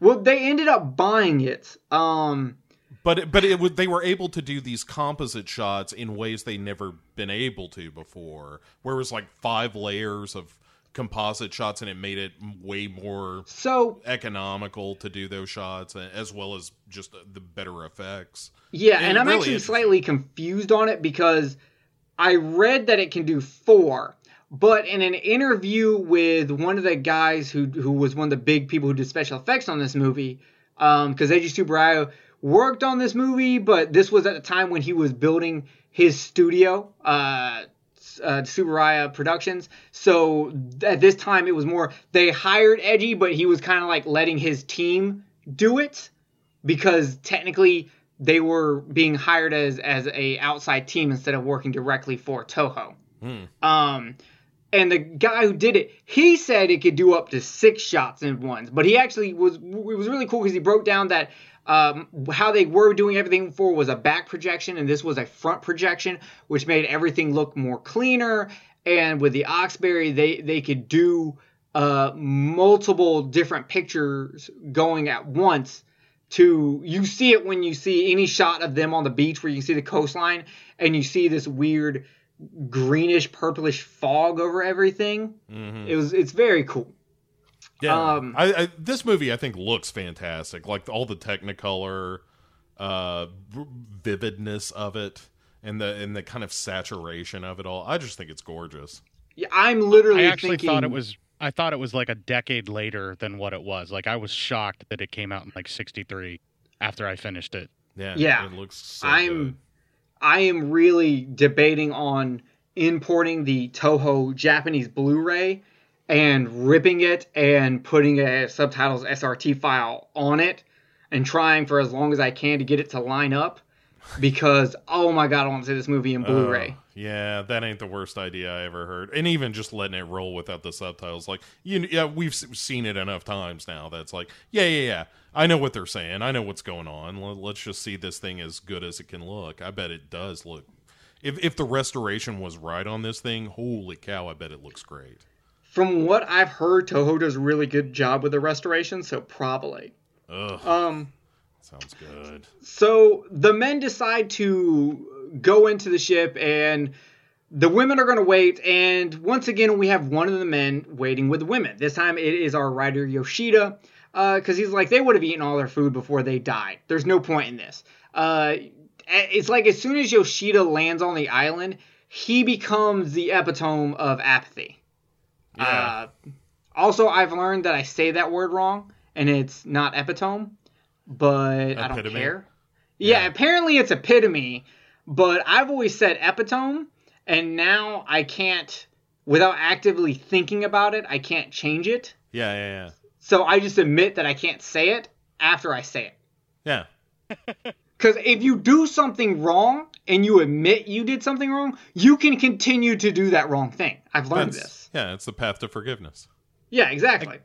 Well, they ended up buying it. Um, but it, but it would they were able to do these composite shots in ways they never been able to before, where it was like five layers of composite shots, and it made it way more so economical to do those shots, as well as just the better effects. Yeah, And and I'm really actually slightly confused on it because I read that it can do four, but in an interview with one of the guys who who was one of the big people who did special effects on this movie, because Eiji Tsuburaya worked on this movie, but this was at the time when he was building his studio. Uh, uh, Tsuburaya Productions. So at this time, it was more they hired Eiji, but he was kind of like letting his team do it because technically they were being hired as as a outside team instead of working directly for Toho. Um, and the guy who did it, he said it could do up to six shots in ones, but he actually was it was really cool because he broke down that um, how they were doing everything before was a back projection and this was a front projection, which made everything look more cleaner. And with the Oxberry, they they could do uh, multiple different pictures going at once to you see it when you see any shot of them on the beach where you can see the coastline and you see this weird greenish purplish fog over everything it was it's very cool Yeah, Um, I, I, this movie I think looks fantastic. Like all the Technicolor uh, v- vividness of it, and the and the kind of saturation of it all. I just think it's gorgeous. Yeah, i'm literally I actually thinking thought it was. I thought it was like a decade later than what it was. Like I was shocked that it came out in like '63 after I finished it. Yeah, Yeah. it looks. So i'm good. i am really debating on importing the toho japanese blu-ray and ripping it and putting a subtitles srt file on it and trying for as long as i can to get it to line up because oh my god i want to see this movie in oh. blu-ray Oh, yeah, that ain't the worst idea I ever heard. And even just letting it roll without the subtitles, like you, yeah, we've seen it enough times now. That's like, yeah, yeah, yeah. I know what they're saying. I know what's going on. Let- Let's just see this thing as good as it can look. I bet it does look. If if the restoration was right on this thing, holy cow! I bet it looks great. from what i've heard toho does a really good job with the restoration so probably Ugh, um sounds good. So the men decide to go into the ship, and the women are going to wait. And once again, we have one of the men waiting with the women. This time it is our writer Yoshida, because he's like, they would have eaten all their food before they died. There's no point in this. Uh, it's like as soon as Yoshida lands on the island, he becomes the epitome of apathy. Yeah. Uh, also, I've learned that I say that word wrong, and it's not epitome, but I don't care. Yeah, Yeah. apparently it's epitome, but I've always said epitome, and now I can't, without actively thinking about it, I can't change it. Yeah, yeah, yeah. So I just admit that I can't say it after I say it. Yeah. Because if you do something wrong and you admit you did something wrong, you can continue to do that wrong thing. I've learned That's- this. Yeah, it's the path to forgiveness. Yeah, exactly.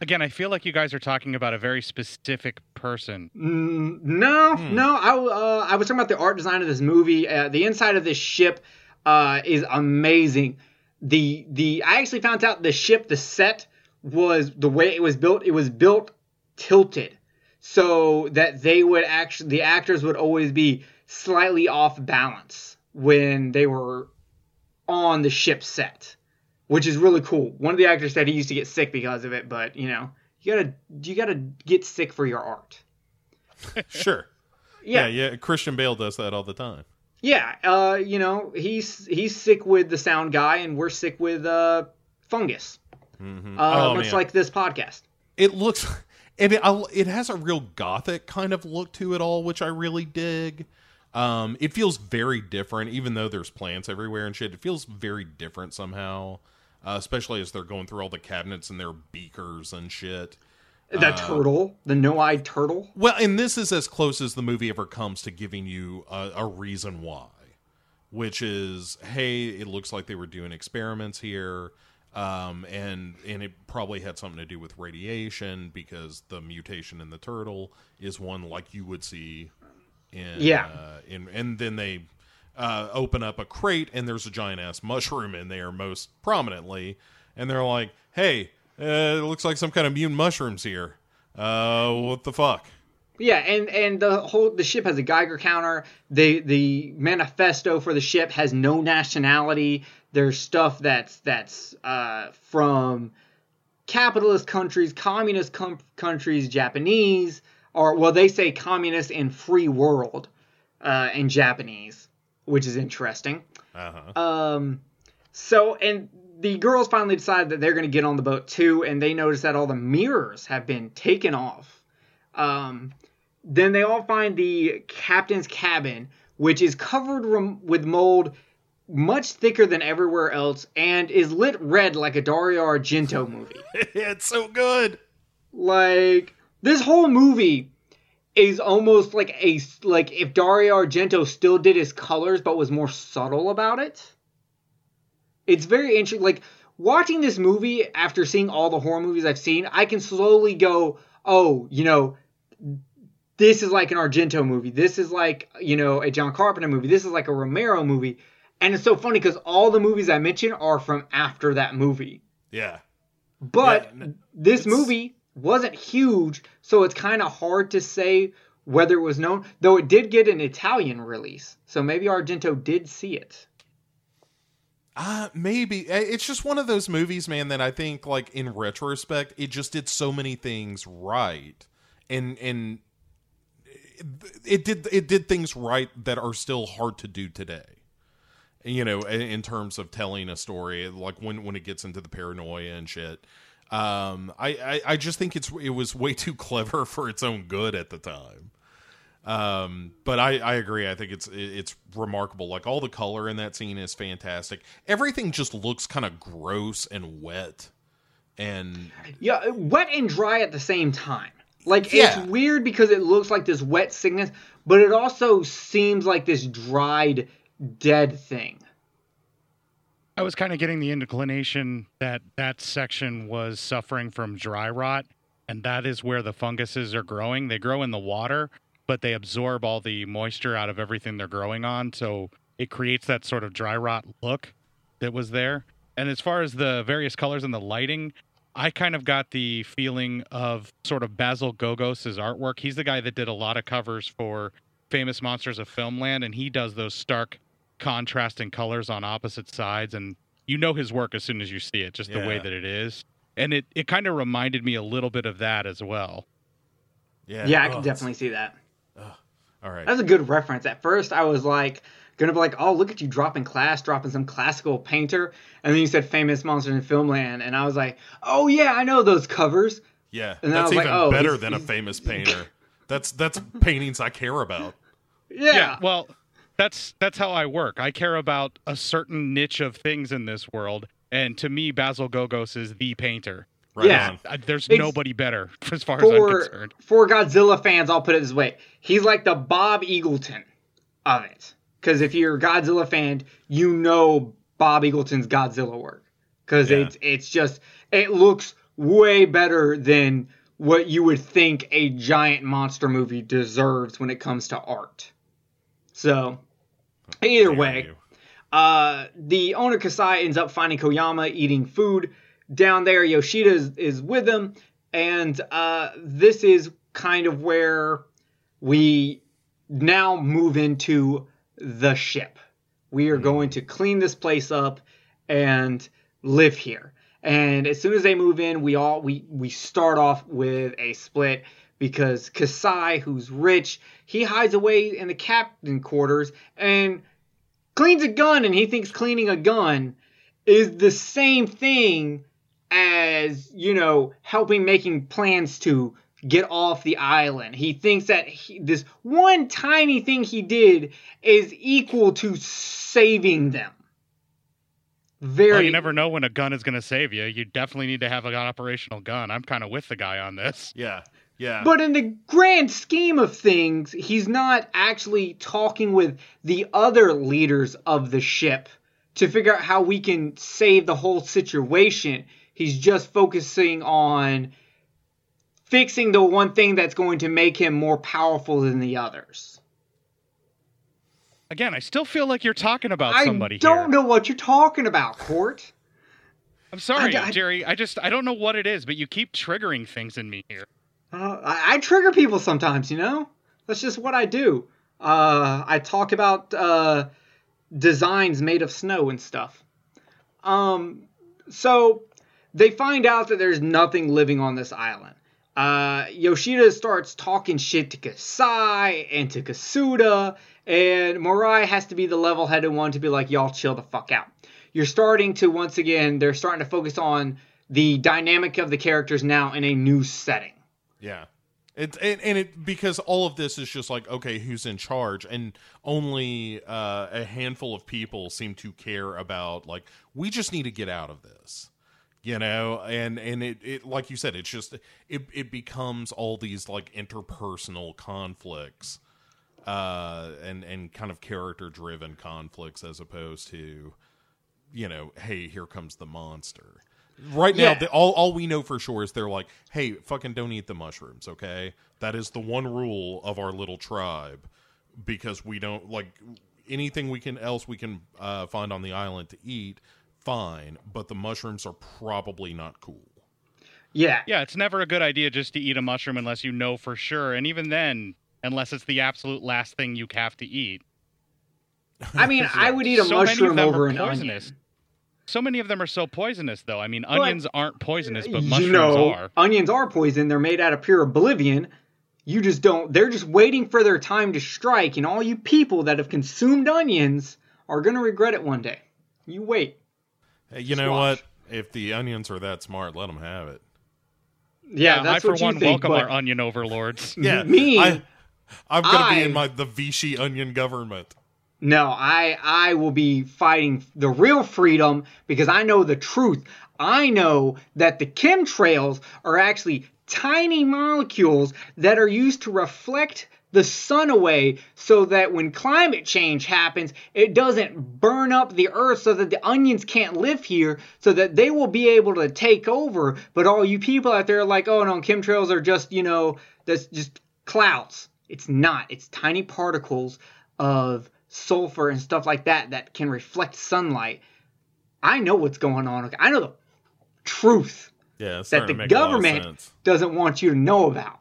Again, I feel like you guys are talking about a very specific person. Mm, no, no. I, uh, I was talking about the art design of this movie. Uh, the inside of this ship uh, is amazing. The the I actually found out the ship, the set was the way it was built. It was built tilted, so that they would actually the actors would always be slightly off balance when they were on the ship set, which is really cool. One of the actors said he used to get sick because of it, but you know, you gotta you gotta get sick for your art. Sure. Yeah, yeah, yeah. Christian Bale does that all the time. yeah. Uh, you know, he's he's sick with the sound guy, and we're sick with uh fungus. hmm Uh, oh much man, like this podcast. it looks. And it, it has a real gothic kind of look to it all, which I really dig. Um, it feels very different, even though there's plants everywhere and shit. It feels very different somehow, uh, especially as they're going through all the cabinets and their beakers and shit. The turtle, the no-eyed turtle. Well, and this is as close as the movie ever comes to giving you a, a reason why, which is, hey, it looks like they were doing experiments here, um, and and it probably had something to do with radiation because the mutation in the turtle is one like you would see in Yeah. uh, in and then they uh, open up a crate and there's a giant ass mushroom in there most prominently, and they're like, hey, uh, it looks like some kind of mutant mushrooms here. Uh, what the fuck? Yeah, and and the whole the ship has a Geiger counter. The the manifesto for the ship has no nationality. There's stuff that's that's uh, from capitalist countries, communist com- countries, Japanese, or well, they say communist and free world uh, in Japanese, which is interesting. Uh-huh. Um, so and the girls finally decide that they're going to get on the boat too, and they notice that all the mirrors have been taken off. Um, then they all find the captain's cabin, which is covered rem- with mold, much thicker than everywhere else, and is lit red like a Dario Argento movie. it's so good. like this whole movie is almost like a like if Dario Argento still did his colors but was more subtle about it. It's very interesting. Like watching this movie after seeing all the horror movies I've seen, I can slowly go, oh, you know, this is like an Argento movie. This is like you know a John Carpenter movie. This is like a Romero movie. And it's so funny because all the movies I mentioned are from after that movie. Yeah. But Yeah, this movie wasn't huge, so it's kind of hard to say whether it was known. Though it did get an Italian release, so maybe Argento did see it. Uh, maybe it's just one of those movies, man, that I think, like in retrospect, it just did so many things right, and and it did it did things right that are still hard to do today. You know, in terms of telling a story, like when when it gets into the paranoia and shit. Um, I, I I just think it's it was way too clever for its own good at the time. Um, but I, I agree. I think it's it's remarkable. Like all the color in that scene is fantastic. Everything just looks kind of gross and wet, and Yeah, wet and dry at the same time. Like Yeah. it's weird because it looks like this wet sickness, but it also seems like this dried dead thing. I was kind of getting the inclination that that section was suffering from dry rot, and that is where the funguses are growing. They grow in the water, but they absorb all the moisture out of everything they're growing on, so it creates that sort of dry rot look that was there. And as far as the various colors and the lighting, I kind of got the feeling of sort of Basil Gogos' artwork. He's the guy that did a lot of covers for Famous Monsters of Filmland, and he does those stark contrasting colors on opposite sides and you know his work as soon as you see it just the way that it is and it, it kind of reminded me a little bit of that as well yeah, Yeah, I oh, can definitely see that. oh, All right, That's a good reference. At first, I was like, gonna be like, oh, look at you dropping class, dropping some classical painter. And then you said famous monsters in filmland. And I was like, oh, yeah, I know those covers. yeah, and I that's was like, oh, better he's- than a famous painter. That's that's paintings I care about. Yeah. well that's that's how i work i care about a certain niche of things in this world and to me basil gogos is the painter Right Yeah. on. There's Ex- nobody better as far as i'm for, concerned for Godzilla fans, I'll put it this way. He's like the Bob Eggleton of it. Because if you're a Godzilla fan, you know Bob Eggleton's Godzilla work. Because Yeah. it's it's just it looks way better than what you would think a giant monster movie deserves when it comes to art. So either way, uh, the owner Kasai ends up finding Koyama eating food down there. Yoshida is, is with him, and uh, this is kind of where we now move into the ship. We are going to clean this place up and live here. And as soon as they move in, we all we we start off with a split because Kasai, who's rich, he hides away in the captain quarters and cleans a gun and he thinks cleaning a gun is the same thing as, you know, helping making plans to get off the island. He thinks that he, this one tiny thing he did is equal to saving them. Very Well, you never know when a gun is going to save you. You definitely need to have an operational gun. I'm kind of with the guy on this. Yeah, yeah. But in the grand scheme of things, he's not actually talking with the other leaders of the ship to figure out how we can save the whole situation. He's just focusing on fixing the one thing that's going to make him more powerful than the others. Again, I still feel like you're talking about I somebody I don't here. know what you're talking about, Cort. I'm sorry, I- I- Jerry. I just I don't know what it is, but you keep triggering things in me here. Uh, I, I trigger people sometimes, you know? That's just what I do. Uh, I talk about uh, designs made of snow and stuff. Um, so they find out that there's nothing living on this island. Uh, Yoshida starts talking shit to Kasai and to Kasuda, and Murai has to be the level headed one to be like, y'all chill the fuck out. You're starting to, once again, they're starting to focus on the dynamic of the characters now in a new setting. Yeah. It, and, and it because all of this is just like okay who's in charge? And only uh, a handful of people seem to care about like we just need to get out of this you know? And and it, it like you said it's just it, it becomes all these like interpersonal conflicts uh and and kind of character driven conflicts as opposed to you know hey here comes the monster right now Yeah. the, all, all we know for sure is they're like hey fucking don't eat the mushrooms okay that is the one rule of our little tribe because we don't like anything we can else we can uh, find on the island to eat fine but the mushrooms are probably not cool Yeah. Yeah, it's never a good idea just to eat a mushroom unless you know for sure, and even then, unless it's the absolute last thing you have to eat. I mean, I would eat a So many of mushroom them over are an poisonous. onion. So many of them are so poisonous, though. I mean, onions aren't poisonous, but mushrooms you know, are. onions are poison. They're made out of pure oblivion. You just don't. They're just waiting for their time to strike, and all you people that have consumed onions are gonna regret it one day. You wait. Hey, you know Squash. what if the onions are that smart let them have it Yeah, I, that's for what you one, think. welcome our onion overlords. yeah me, I, i'm gonna be in my the vichy onion government no, I I will be fighting the real freedom because I know the truth. I know that the chemtrails are actually tiny molecules that are used to reflect the sun away so that when climate change happens, it doesn't burn up the earth so that the onions can't live here, so that they will be able to take over. But all you people out there are like, oh no, chemtrails are just, you know, that's just clouds. It's not. It's tiny particles of sulfur and stuff like that that can reflect sunlight. I know what's going on. I know the truth yeah that the to make a lot of government doesn't want you to know about.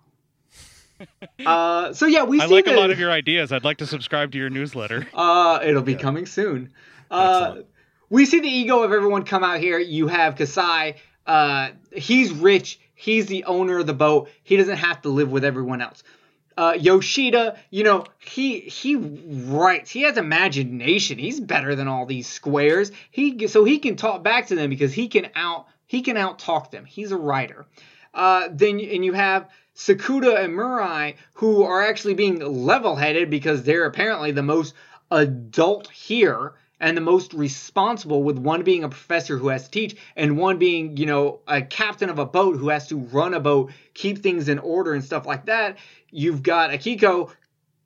uh, so yeah, we I see like the, a lot of your ideas. I'd like to subscribe to your newsletter. Uh, it'll be coming soon. Uh, we see the ego of everyone come out here. You have Kasai. Uh, he's rich. He's the owner of the boat. He doesn't have to live with everyone else. Uh, Yoshida, you know, he he writes. He has imagination. He's better than all these squares. He so he can talk back to them because he can out he can out talk them. He's a writer. Uh, then and you have Sakuda and Murai who are actually being level-headed because they're apparently the most adult here and the most responsible with one being a professor who has to teach and one being you know a captain of a boat who has to run a boat keep things in order and stuff like that. You've got akiko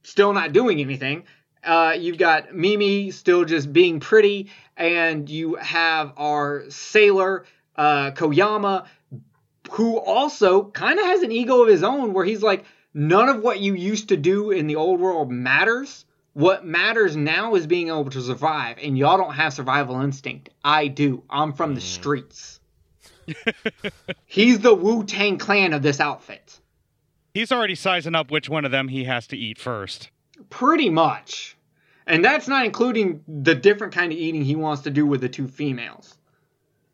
still not doing anything. Uh, you've got mimi still just being pretty. And you have our sailor uh, koyama who also kind of has an ego of his own where he's like none of what you used to do in the old world matters what matters now is being able to survive and y'all don't have survival instinct. I do. I'm from the streets. He's the wu-tang clan of this outfit. He's already sizing up which one of them he has to eat first. pretty much. And that's not including the different kind of eating he wants to do with the two females.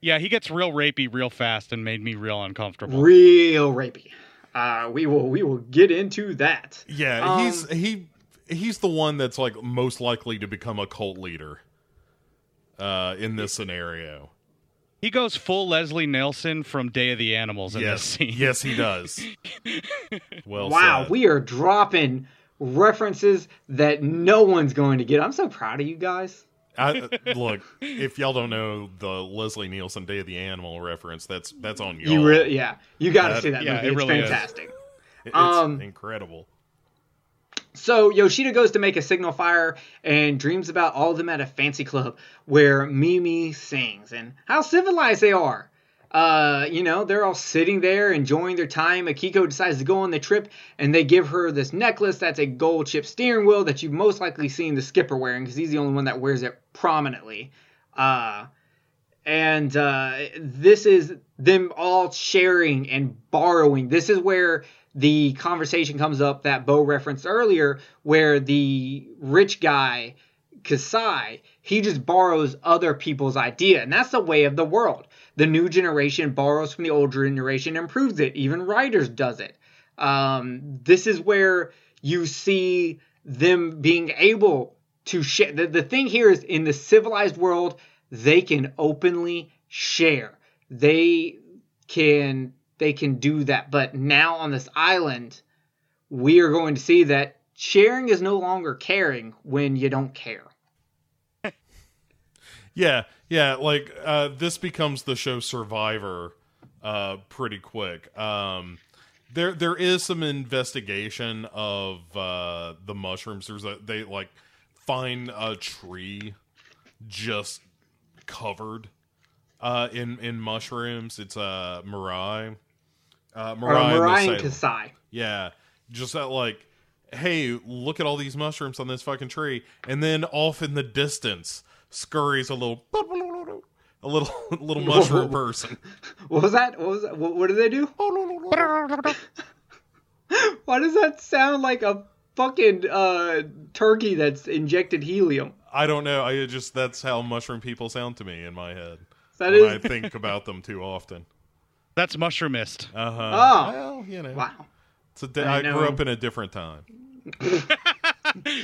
Yeah, he gets real rapey real fast and made me real uncomfortable. real rapey. Uh, we will we will get into that. Yeah, Um, he's he he's the one that's like most likely to become a cult leader uh in this scenario. He goes full Leslie Nielsen from Day of the Animals in yes, this scene. yes, he does. well, wow, said. we are dropping references that no one's going to get. I'm so proud of you guys. I, look, if y'all don't know the Leslie Nielsen Day of the Animal reference, that's that's on y'all. You really, yeah, you got to see that yeah, movie. it It's really is. fantastic. It's um, incredible. So Yoshida goes to make a signal fire and dreams about all of them at a fancy club where Mimi sings and how civilized they are. Uh, you know, they're all sitting there enjoying their time. Akiko decides to go on the trip and they give her this necklace that's a gold chip steering wheel that you've most likely seen the skipper wearing because he's the only one that wears it prominently. Uh, and uh, this is them all sharing and borrowing. This is where the conversation comes up that Bo referenced earlier, where the rich guy Kasai, he just borrows other people's idea, and that's the way of the world. The new generation borrows from the old generation, improves it. Even writers does it. Um, this is where you see them being able to share. The, the thing here is in the civilized world, they can openly share. They can they can do that. But now on this island, we are going to see that sharing is no longer caring when you don't care. Yeah, yeah, like uh this becomes the show Survivor uh pretty quick. Um there there is some investigation of uh the mushrooms. There's a they like find a tree just covered uh in in mushrooms. It's uh Mirai. Uh Or Mirai, and the Mariah and. Kasai. Yeah, just that like, hey, look at all these mushrooms on this fucking tree, and then off in the distance scurries a little, a little, little mushroom person. What was that? What was that? What, what did they do? Why does that sound like a fucking uh, turkey that's injected helium? I don't know. I just that's how mushroom people sound to me in my head. That when is I think about them too often. That's Mushroomist. Uh huh. Oh. well, you know, wow. it's a di- I I grew up in a different time.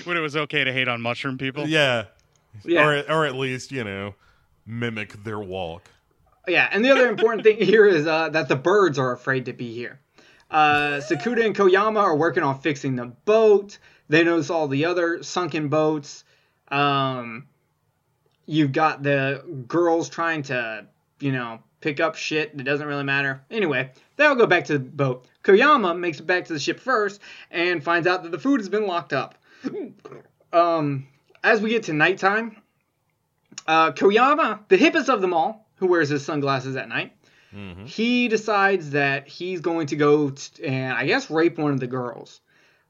when it was okay to hate on mushroom people. Yeah, Yeah. or or at least you know, mimic their walk. Yeah, and the other important thing here is uh, that the birds are afraid to be here. Uh, Sakuda and Koyama are working on fixing the boat. They notice all the other sunken boats. Um, you've got the girls trying to, you know, pick up shit that doesn't really matter. Anyway, they all go back to the boat. Koyama makes it back to the ship first and finds out that the food has been locked up. um, as we get to nighttime, uh, Koyama, the hippest of them all, who wears his sunglasses at night, he decides that he's going to go t- and I guess rape one of the girls.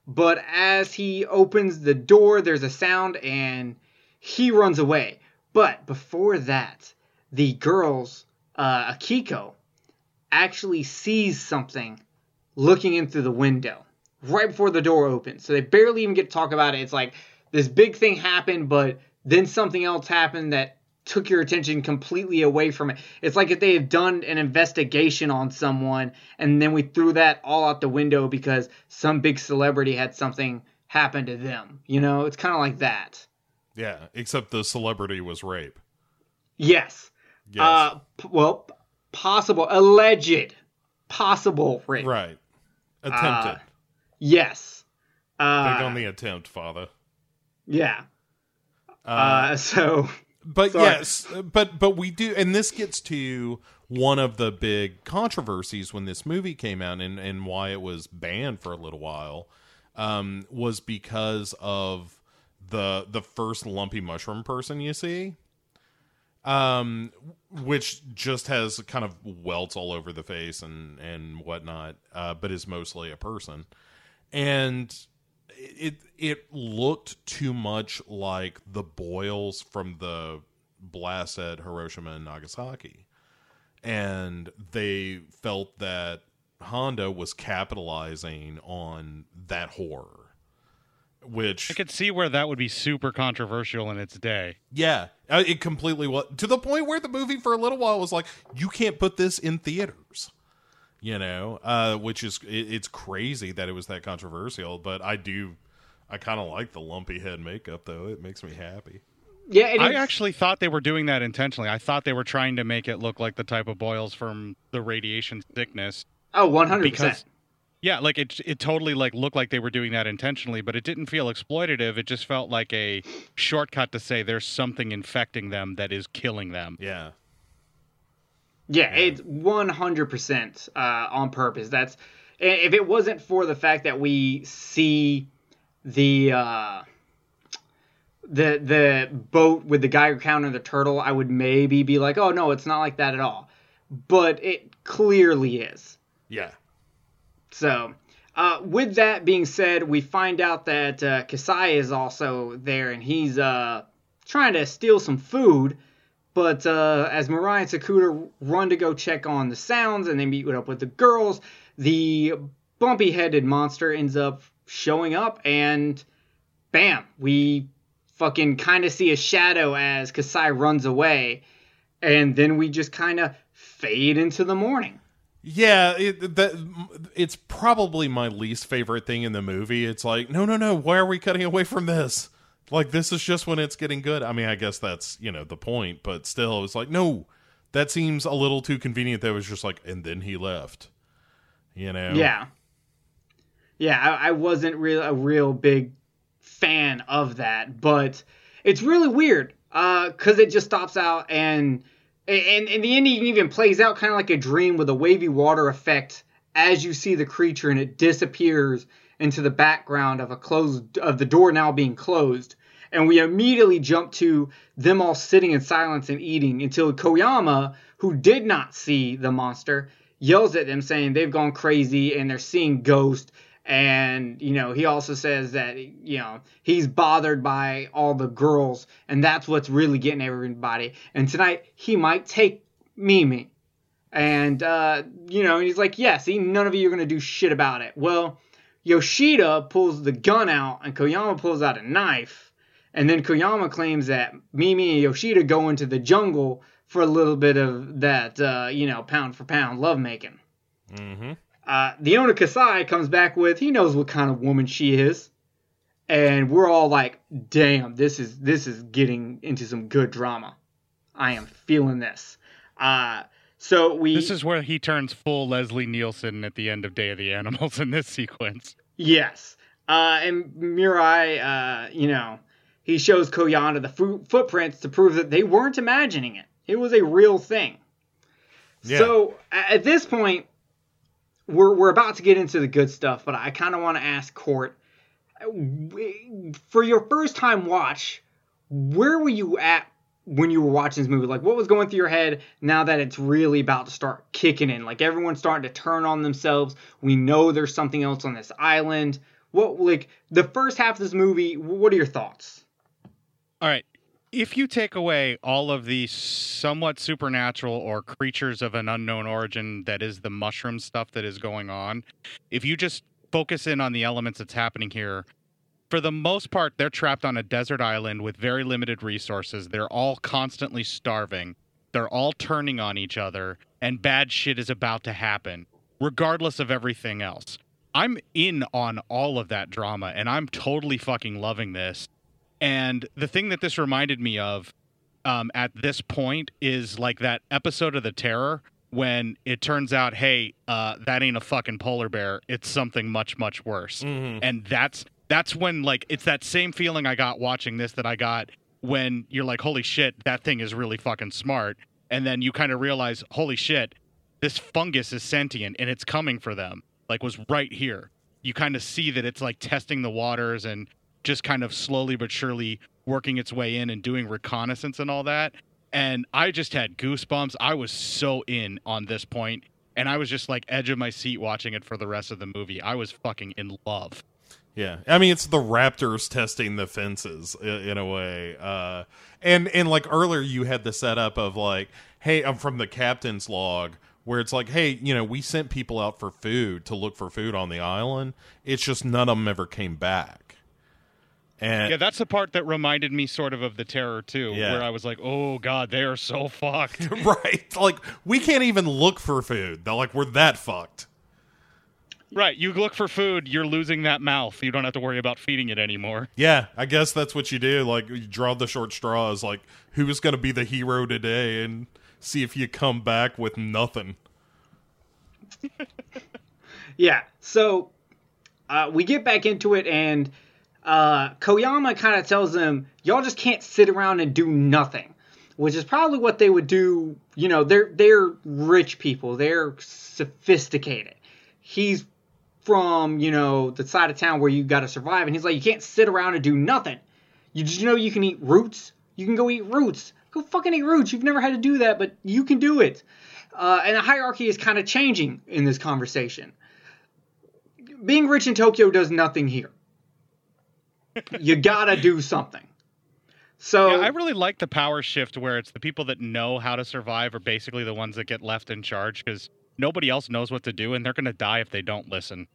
But as he opens the door, there's a sound and he runs away. But before that, the girls, uh, Akiko, actually sees something looking in through the window right before the door opens. So they barely even get to talk about it. It's like this big thing happened, but then something else happened that took your attention completely away from it. It's like if they had done an investigation on someone and then we threw that all out the window because some big celebrity had something happen to them. You know, it's kind of like that. Yeah, except the celebrity was rape. Yes. Yes. Uh, p- well, possible, alleged, possible rape. right. Attempted. Yes. Big Uh, on the attempt, father. yeah. Uh, Uh, so but sorry. yes, but but we do, and this gets to one of the big controversies when this movie came out, and and why it was banned for a little while, um, was because of the the first lumpy mushroom person you see, um, which just has kind of welts all over the face and and whatnot, uh, but is mostly a person, and it it looked too much like the boils from the blast at Hiroshima and Nagasaki. And they felt that Honda was capitalizing on that horror. Which I could see where that would be super controversial in its day. yeah, uh, it completely was to the point where the movie for a little while was like, you can't put this in theaters, you know, uh, which is it, it's crazy that it was that controversial. But I do, I kind of like the lumpy head makeup though; it makes me happy. Yeah, and I actually thought they were doing that intentionally. I thought they were trying to make it look like the type of boils from the radiation sickness oh, one hundred because percent. Yeah, like it it totally like looked like they were doing that intentionally, but it didn't feel exploitative. It just felt like a shortcut to say there's something infecting them that is killing them. Yeah. Yeah, it's one hundred percent uh, on purpose. That's if it wasn't for the fact that we see the uh, the the boat with the Geiger counter and the turtle, I would maybe be like, oh no, it's not like that at all. But it clearly is. Yeah. So, uh, with that being said, we find out that uh, Kasai is also there, and he's uh, trying to steal some food. But uh, as Mirai and Sakuda run to go check on the sounds, and they meet up with the girls, the bumpy-headed monster ends up showing up, and bam, we fucking kind of see a shadow as Kasai runs away, and then we just kind of fade into the morning. Yeah, it, that it's probably my least favorite thing in the movie. It's like, no, no, no. Why are we cutting away from this? Like, this is just when it's getting good. I mean, I guess that's you know the point, but still, it was like, no, that seems a little too convenient. That was just like, and then he left. You know? Yeah. Yeah, I, I wasn't real a real big fan of that, but it's really weird uh, because it just stops out and and and the ending even plays out kind of like a dream with a wavy water effect as you see the creature and it disappears into the background of a closed of the door now being closed and we immediately jump to them all sitting in silence and eating until Koyama, who did not see the monster, yells at them saying they've gone crazy and they're seeing ghosts. And, you know, he also says that, you know, he's bothered by all the girls and that's what's really getting everybody. And tonight he might take Mimi. And, uh, you know, and he's like, yeah, see, none of you are to do shit about it. Well, Yoshida pulls the gun out and Koyama pulls out a knife. And then Koyama claims that Mimi and Yoshida go into the jungle for a little bit of that, uh, you know, pound for pound lovemaking. Mm-hmm. Uh, the owner Kasai comes back with he knows what kind of woman she is, and we're all like, "Damn, this is this is getting into some good drama. I am feeling this." Uh, so we This is where he turns full Leslie Nielsen at the end of Day of the Animals in this sequence. Yes. Uh, and Mirai, uh, you know, he shows Koyama the footprints to prove that they weren't imagining it. It was a real thing. Yeah. So at this point, we're, we're about to get into the good stuff, but I kind of want to ask Cort, for your first time watch, where were you at when you were watching this movie? Like, what was going through your head now that it's really about to start kicking in? Like, everyone's starting to turn on themselves. We know there's something else on this island. What, like, the first half of this movie, what are your thoughts? All right. If you take away all of the somewhat supernatural or creatures of an unknown origin that is the mushroom stuff that is going on, if you just focus in on the elements that's happening here, for the most part, they're trapped on a desert island with very limited resources. They're all constantly starving. They're all turning on each other, and bad shit is about to happen, regardless of everything else. I'm in on all of that drama, and I'm totally fucking loving this. And the thing that this reminded me of um, at this point is like that episode of The Terror when it turns out, hey, uh, that ain't a fucking polar bear. It's something much, much worse. And that's that's when like it's that same feeling I got watching this that I got when you're like, holy shit, that thing is really fucking smart. And then you kind of realize, holy shit, this fungus is sentient and it's coming for them. Like was right here. You kind of see that it's like testing the waters and just kind of slowly but surely working its way in and doing reconnaissance and all that. And I just had goosebumps. I was so in on this point, and I was just like edge of my seat watching it for the rest of the movie. I was fucking in love. Yeah, I mean it's the Raptors testing the fences in, a way, uh, and and like earlier you had the setup of like, hey, I'm from the captain's log where it's like, hey, you know, we sent people out for food to look for food on the island. It's just none of them ever came back. And Yeah, that's the part that reminded me sort of of the terror too, Yeah. where I was like, "Oh God, they are so fucked." right, like we can't even look for food. They're like we're that fucked. Right. You look for food, you're losing that mouth. You don't have to worry about feeding it anymore. Yeah, I guess that's what you do. Like you draw the short straws. Like who is going to be the hero today, and see if you come back with nothing. Yeah. So uh, we get back into it, and uh, Koyama kind of tells them, "Y'all just can't sit around and do nothing," which is probably what they would do. You know, they're they're rich people. They're sophisticated. He's from you know the side of town where you got to survive, and he's like, "You can't sit around and do nothing. You just you know you can eat roots. You can go eat roots. Go fucking eat roots. You've never had to do that, but you can do it." Uh, and the hierarchy is kind of changing in this conversation being rich in Tokyo does nothing here. You gotta do something. So Yeah, I really like the power shift where it's the people that know how to survive are basically the ones that get left in charge because nobody else knows what to do and they're going to die if they don't listen.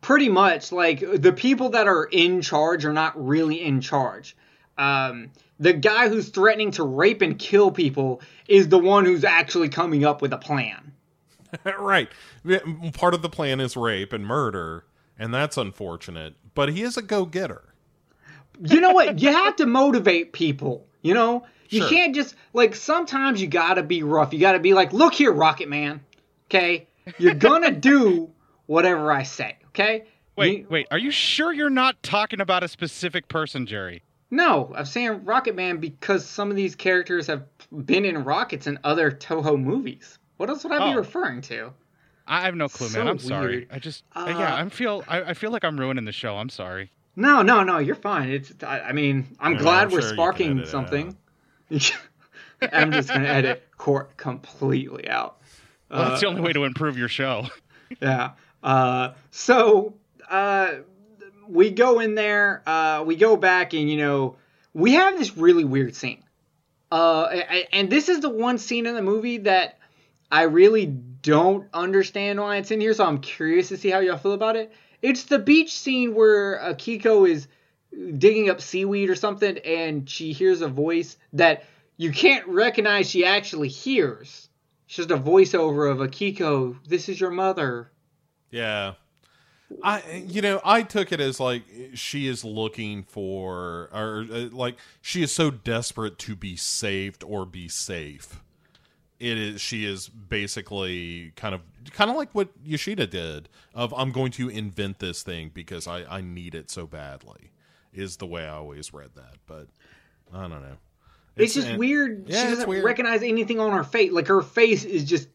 pretty much like the people that are in charge are not really in charge. Um, the guy who's threatening to rape and kill people is the one who's actually coming up with a plan. right. Part of the plan is rape and murder, and that's unfortunate. But he is a go-getter. You know what? You have to motivate people. You know, you Sure. can't just like sometimes you gotta be rough. You gotta be like, look here, Rocket Man. Okay, you're gonna do whatever I say. Okay. Wait, You- wait, are you sure you're not talking about a specific person, Jerry? No, I'm saying Rocket Man because some of these characters have been in rockets in other Toho movies. What else would I be Oh. referring to? I have no clue, So man. I'm sorry. weird. I just, Uh, yeah, I feel, I, I feel like I'm ruining the show. I'm sorry. No, no, no, you're fine. It's I, I mean, I'm Yeah, glad I'm we're sure sparking something. I'm just gonna edit Cort completely out. Well, that's the Uh, only way to improve your show. yeah. Uh, so uh, we go in there. Uh, we go back, and you know, we have this really weird scene. Uh, a- a- and this is the one scene in the movie that I really don't understand why it's in here. So I'm curious to see how y'all feel about it. It's the beach scene where Akiko is digging up seaweed or something, and she hears a voice that you can't recognize. She actually hears. It's just a voiceover of Akiko. This is your mother. Yeah. I you know, I took it as like she is looking for or uh, like she is so desperate to be saved or be safe. It is she is basically kind of kind of like what Yoshida did of I'm going to invent this thing because I I need it so badly. Is the way I always read that, but I don't know. It's, just and- weird. Yeah, she doesn't weird. recognize anything on her face. Like her face is just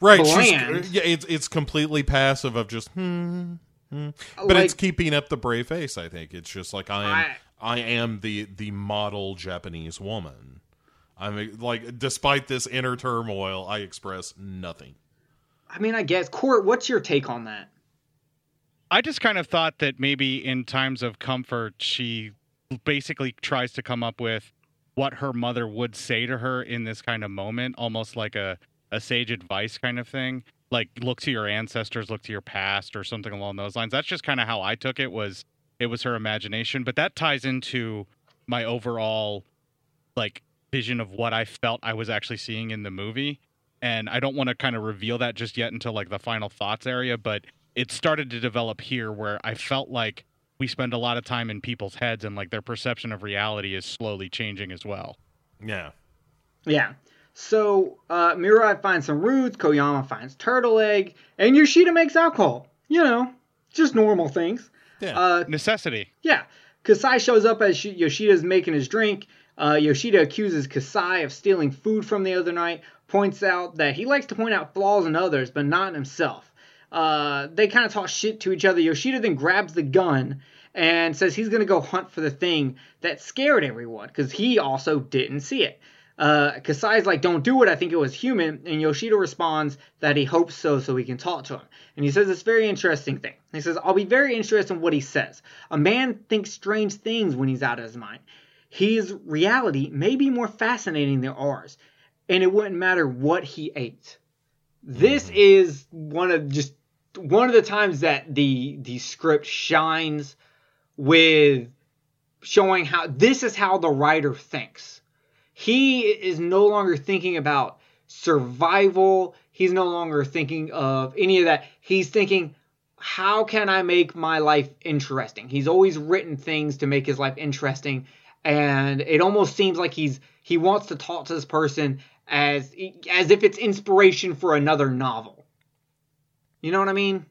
right bland. yeah it's it's completely passive of just hmm, hmm. but Like- it's keeping up the brave face i think it's just like i am I- I, am the the model japanese woman i'm like despite this inner turmoil i express nothing I mean, I guess. Cort, what's your take on that? I just kind of thought that maybe in times of comfort, she basically tries to come up with what her mother would say to her in this kind of moment, almost like a, a sage advice kind of thing. Like look to your ancestors, look to your past, or something along those lines. That's just kind of how I took it. Was it was her imagination, but that ties into my overall like vision of what I felt I was actually seeing in the movie. And I don't want to kind of reveal that just yet until like the final thoughts area, but it started to develop here where I felt like we spend a lot of time in people's heads and like their perception of reality is slowly changing as well. yeah Yeah. So uh, Murai finds some roots, Koyama finds turtle egg, and Yoshida makes alcohol. You know, just normal things. yeah Uh, Necessity. Yeah, Kasai shows up as Shi- Yoshida's making his drink. Uh, Yoshida accuses Kasai of stealing food from the other night, points out that he likes to point out flaws in others, but not in himself. Uh, they kind of talk shit to each other. Yoshida then grabs the gun and says he's going to go hunt for the thing that scared everyone because he also didn't see it. Uh, Kasai's like, don't do it, I think it was human. And Yoshida responds that he hopes so, so he can talk to him. And he says this very interesting thing. He says, I'll be very interested in what he says. A man thinks strange things when he's out of his mind. His reality may be more fascinating than ours, and it wouldn't matter what he ate. This mm-hmm. is one of just one of the times that the the script shines with showing how this is how the writer thinks. He is no longer thinking about survival. He's no longer thinking of any of that. He's thinking, how can I make my life interesting? He's always written things to make his life interesting, and it almost seems like he's he wants to talk to this person as as if it's inspiration for another novel. You know what I mean?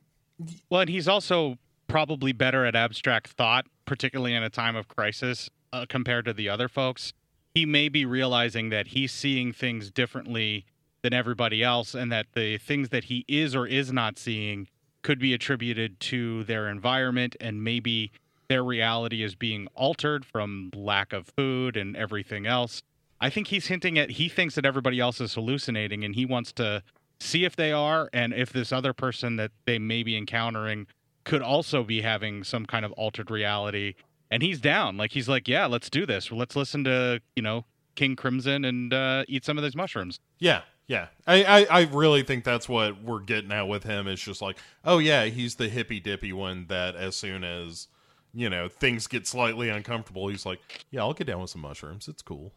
Well, and he's also probably better at abstract thought, particularly in a time of crisis, uh, compared to the other folks. He may be realizing that he's seeing things differently than everybody else, and that the things that he is or is not seeing could be attributed to their environment, and maybe their reality is being altered from lack of food and everything else. I think he's hinting at he thinks that everybody else is hallucinating, and he wants to see if they are, and if this other person that they may be encountering could also be having some kind of altered reality. And he's down. Like he's like, yeah, let's do this. Let's listen to you know King Crimson and uh, eat some of those mushrooms. Yeah, yeah. I, I, I really think that's what we're getting at with him. It's just like, oh yeah, he's the hippy dippy one that as soon as you know things get slightly uncomfortable, he's like, yeah, I'll get down with some mushrooms. It's cool.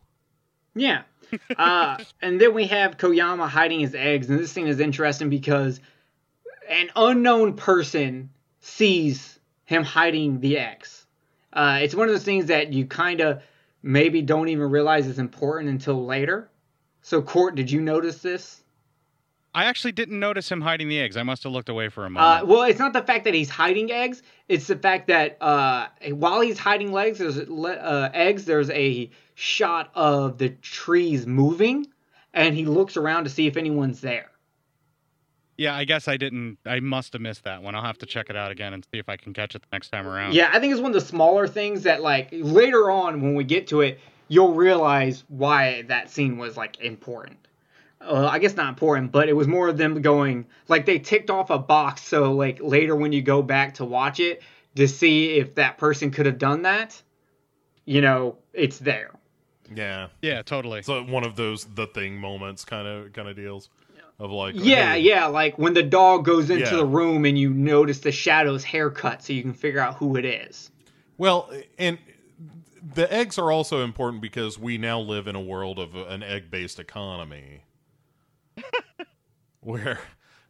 Yeah. Uh, and then we have Koyama hiding his eggs, and this scene is interesting because an unknown person sees him hiding the eggs. Uh, it's one of those things that you kind of maybe don't even realize is important until later. So, Court, did you notice this? I actually didn't notice him hiding the eggs. I must have looked away for a Uh, moment. well, it's not the fact that he's hiding eggs. It's the fact that uh, while he's hiding legs, there's uh, eggs. There's a shot of the trees moving, and he looks around to see if anyone's there. yeah, I guess I didn't. I must have missed that one. I'll have to check it out again and see if I can catch it the next time around. Yeah, I think it's one of the smaller things that, like, later on when we get to it, you'll realize why that scene was like important. Uh, I guess not important, but it was more of them going like they ticked off a box. So like later when you go back to watch it to see if that person could have done that, you know, it's there. Yeah. Yeah, totally. So one of those the thing moments kind of kind of deals of like Yeah, hey, yeah, like when the dog goes into Yeah. the room and you notice the shadow's haircut so you can figure out who it is. Well, and the eggs are also important because we now live in a world of an egg-based economy, where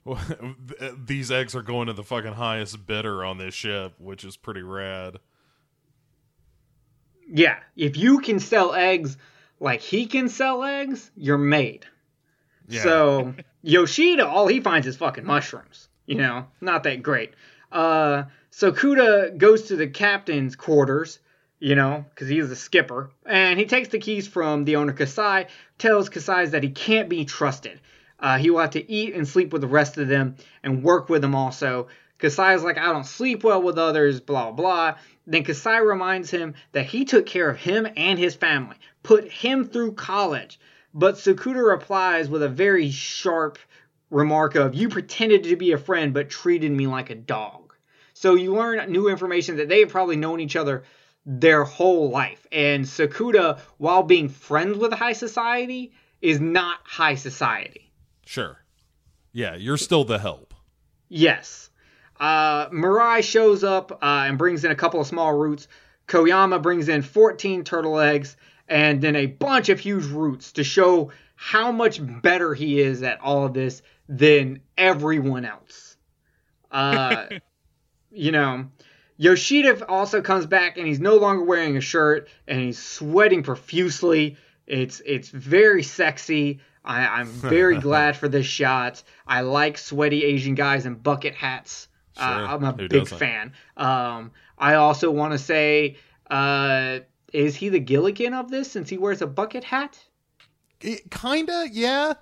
these eggs are going to the fucking highest bidder on this ship, which is pretty rad. Yeah, if you can sell eggs like he can sell eggs, you're made. Yeah. So Yoshida, all he finds is fucking mushrooms. You know, not that great. Uh, so Kuda goes to the captain's quarters, you know, because he's the skipper, and he takes the keys from the owner Kasai, tells Kasai that he can't be trusted. Uh, he will have to eat and sleep with the rest of them and work with them also. Kasai's like, I don't sleep well with others, blah, blah. Then Kasai reminds him that he took care of him and his family, put him through college. But Sakuda replies with a very sharp remark of, You pretended to be a friend, but treated me like a dog. So you learn new information that they have probably known each other their whole life. And Sakuda, while being friends with high society, is not high society. Sure. Yeah, you're still the help. Yes. Uh, Murai shows up uh, and brings in a couple of small roots. Koyama brings in 14 turtle eggs and then a bunch of huge roots to show how much better he is at all of this than everyone else. Uh, you know, Yoshida also comes back and he's no longer wearing a shirt and he's sweating profusely. It's it's very sexy. I, I'm very glad for this shot. I like sweaty Asian guys in bucket hats. Uh, I'm a Who big doesn't? fan. Um, I also want to say, uh, is he the Gilligan of this since he wears a bucket hat? It, kinda, yeah.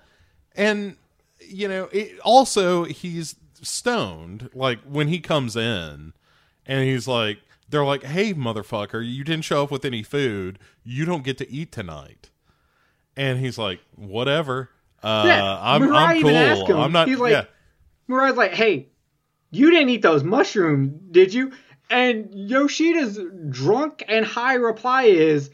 And you know, it, also he's stoned. Like when he comes in, and he's like, they're like, "Hey, motherfucker, you didn't show up with any food. You don't get to eat tonight." And he's like, "Whatever. Uh, Yeah, I'm, Murai I'm even cool. asked him. I'm not. He's like- yeah, Murai's like, hey, you didn't eat those mushrooms, did you? And Yoshida's drunk and high reply is,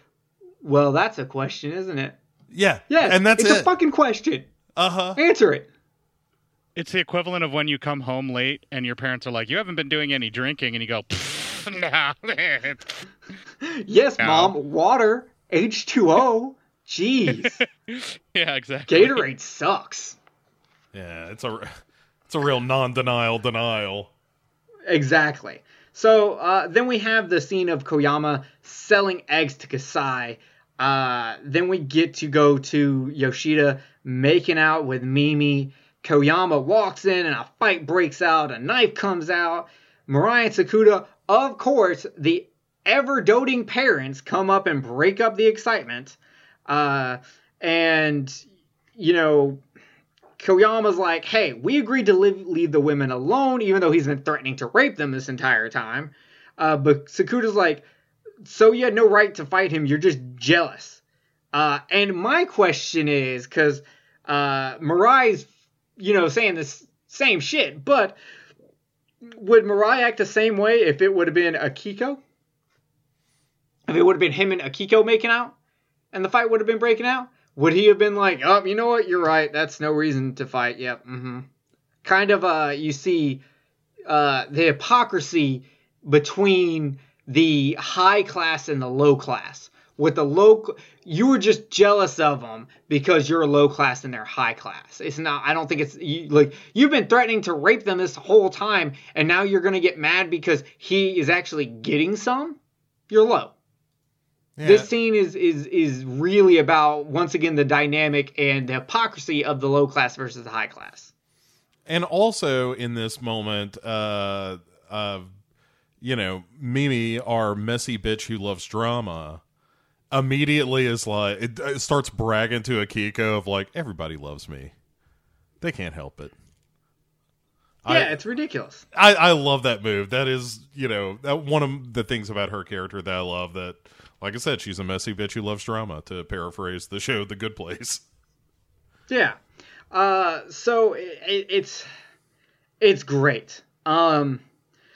well, that's a question, isn't it? yeah, Yeah, And that's it's it. a fucking question. uh huh. Answer it. It's the equivalent of when you come home late and your parents are like, "You haven't been doing any drinking," and you go, "No." Yes, No. mom, water, H2O. Jeez, yeah, exactly. Gatorade sucks. Yeah, it's a it's a real non-denial denial. Exactly. So uh, then we have the scene of Koyama selling eggs to Kasai. Uh, then we get to go to Yoshida making out with Mimi. Koyama walks in and a fight breaks out. A knife comes out. Murai Sakuda, of course, the ever doting parents come up and break up the excitement. Uh, and, you know, Koyama's like, hey, we agreed to leave, leave the women alone, even though he's been threatening to rape them this entire time. Uh, but Sakuda's like, so you had no right to fight him. You're just jealous. Uh, and my question is, because uh, Murai's, you know, saying this same shit, but would Murai act the same way if it would have been Akiko? If it would have been him and Akiko making out, and the fight would have been breaking out? Would he have been like, oh, you know what? You're right. That's no reason to fight. Yep. Mm-hmm. Kind of, uh, you see, uh, the hypocrisy between the high class and the low class. With the low, you were just jealous of them because you're a low class and they're high class. It's not. I don't think it's you, like you've been threatening to rape them this whole time, and now you're gonna get mad because he is actually getting some. You're low. Yeah. This scene is is is really about once again the dynamic and the hypocrisy of the low class versus the high class. and also in this moment, uh, uh, you know, Mimi, our messy bitch who loves drama, immediately is like it, it starts bragging to Akiko of like everybody loves me. They can't help it. Yeah, I, it's ridiculous. I I love that move. That is, you know, that one of the things about her character that I love. That, like I said, she's a messy bitch who loves drama. To paraphrase the show, The Good Place. Yeah. Uh, so it, it's it's great. Um,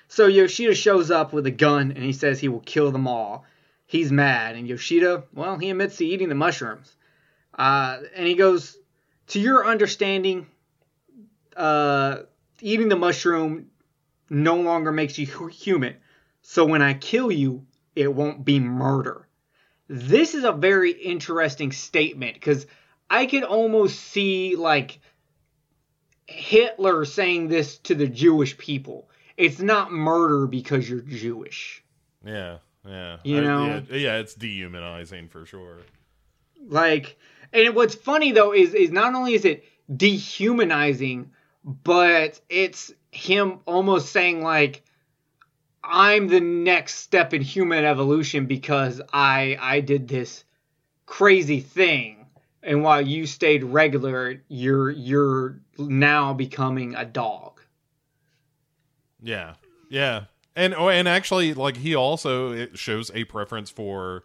so Yoshida shows up with a gun and he says he will kill them all. He's mad, and Yoshida, well, he admits to eating the mushrooms. Uh, and he goes, "To your understanding, uh, eating the mushroom no longer makes you human. So when I kill you, it won't be murder." This is a very interesting statement because I could almost see like Hitler saying this to the Jewish people. It's not murder because you're Jewish. Yeah, yeah. You I- know? yeah, yeah, it's dehumanizing for sure. Like, and what's funny though is is not only is it dehumanizing, but it's him almost saying like, "I'm the next step in human evolution because I I did this crazy thing, and while you stayed regular, you're you're now becoming a dog." Yeah, yeah, and oh, and actually, like he also it shows a preference for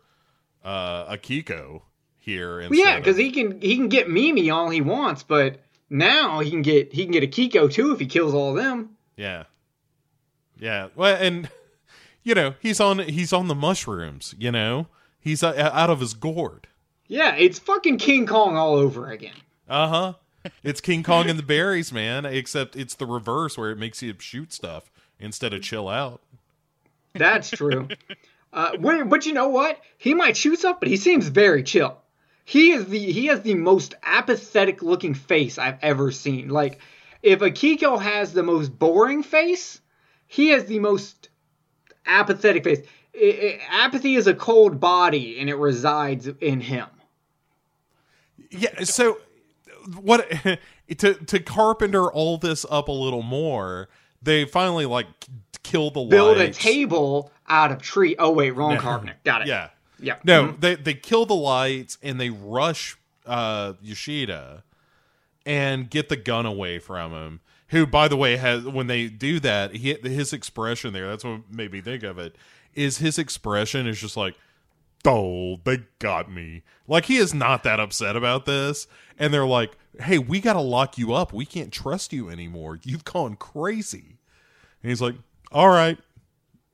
uh Akiko here. Well, yeah, because of- he can he can get Mimi all he wants, but now he can get he can get Akiko too if he kills all of them. yeah, yeah. Well, and you know he's on he's on the mushrooms. You know he's out of his gourd. Yeah, it's fucking King Kong all over again. Uh huh. It's King Kong and the berries, man. Except it's the reverse where it makes you shoot stuff instead of chill out. That's true. uh, but you know what? He might shoot stuff, but he seems very chill. He is the he has the most apathetic looking face I've ever seen. Like, if Akiko has the most boring face, he has the most apathetic face. I- I- apathy is a cold body, and it resides in him. Yeah. So what to to carpenter all this up a little more? They finally like kill the Build a table out of tree. Oh wait, wrong No. carpenter. Got it. Yeah. Yeah. No, Mhm. they they kill the lights and they rush uh Yoshida and get the gun away from him. Who, by the way, has when they do that, he, his expression there, that's what made me think of it, is his expression is just like, oh, they got me. Like he is not that upset about this. And they're like, hey, we gotta lock you up. We can't trust you anymore. You've gone crazy. And he's like, all right,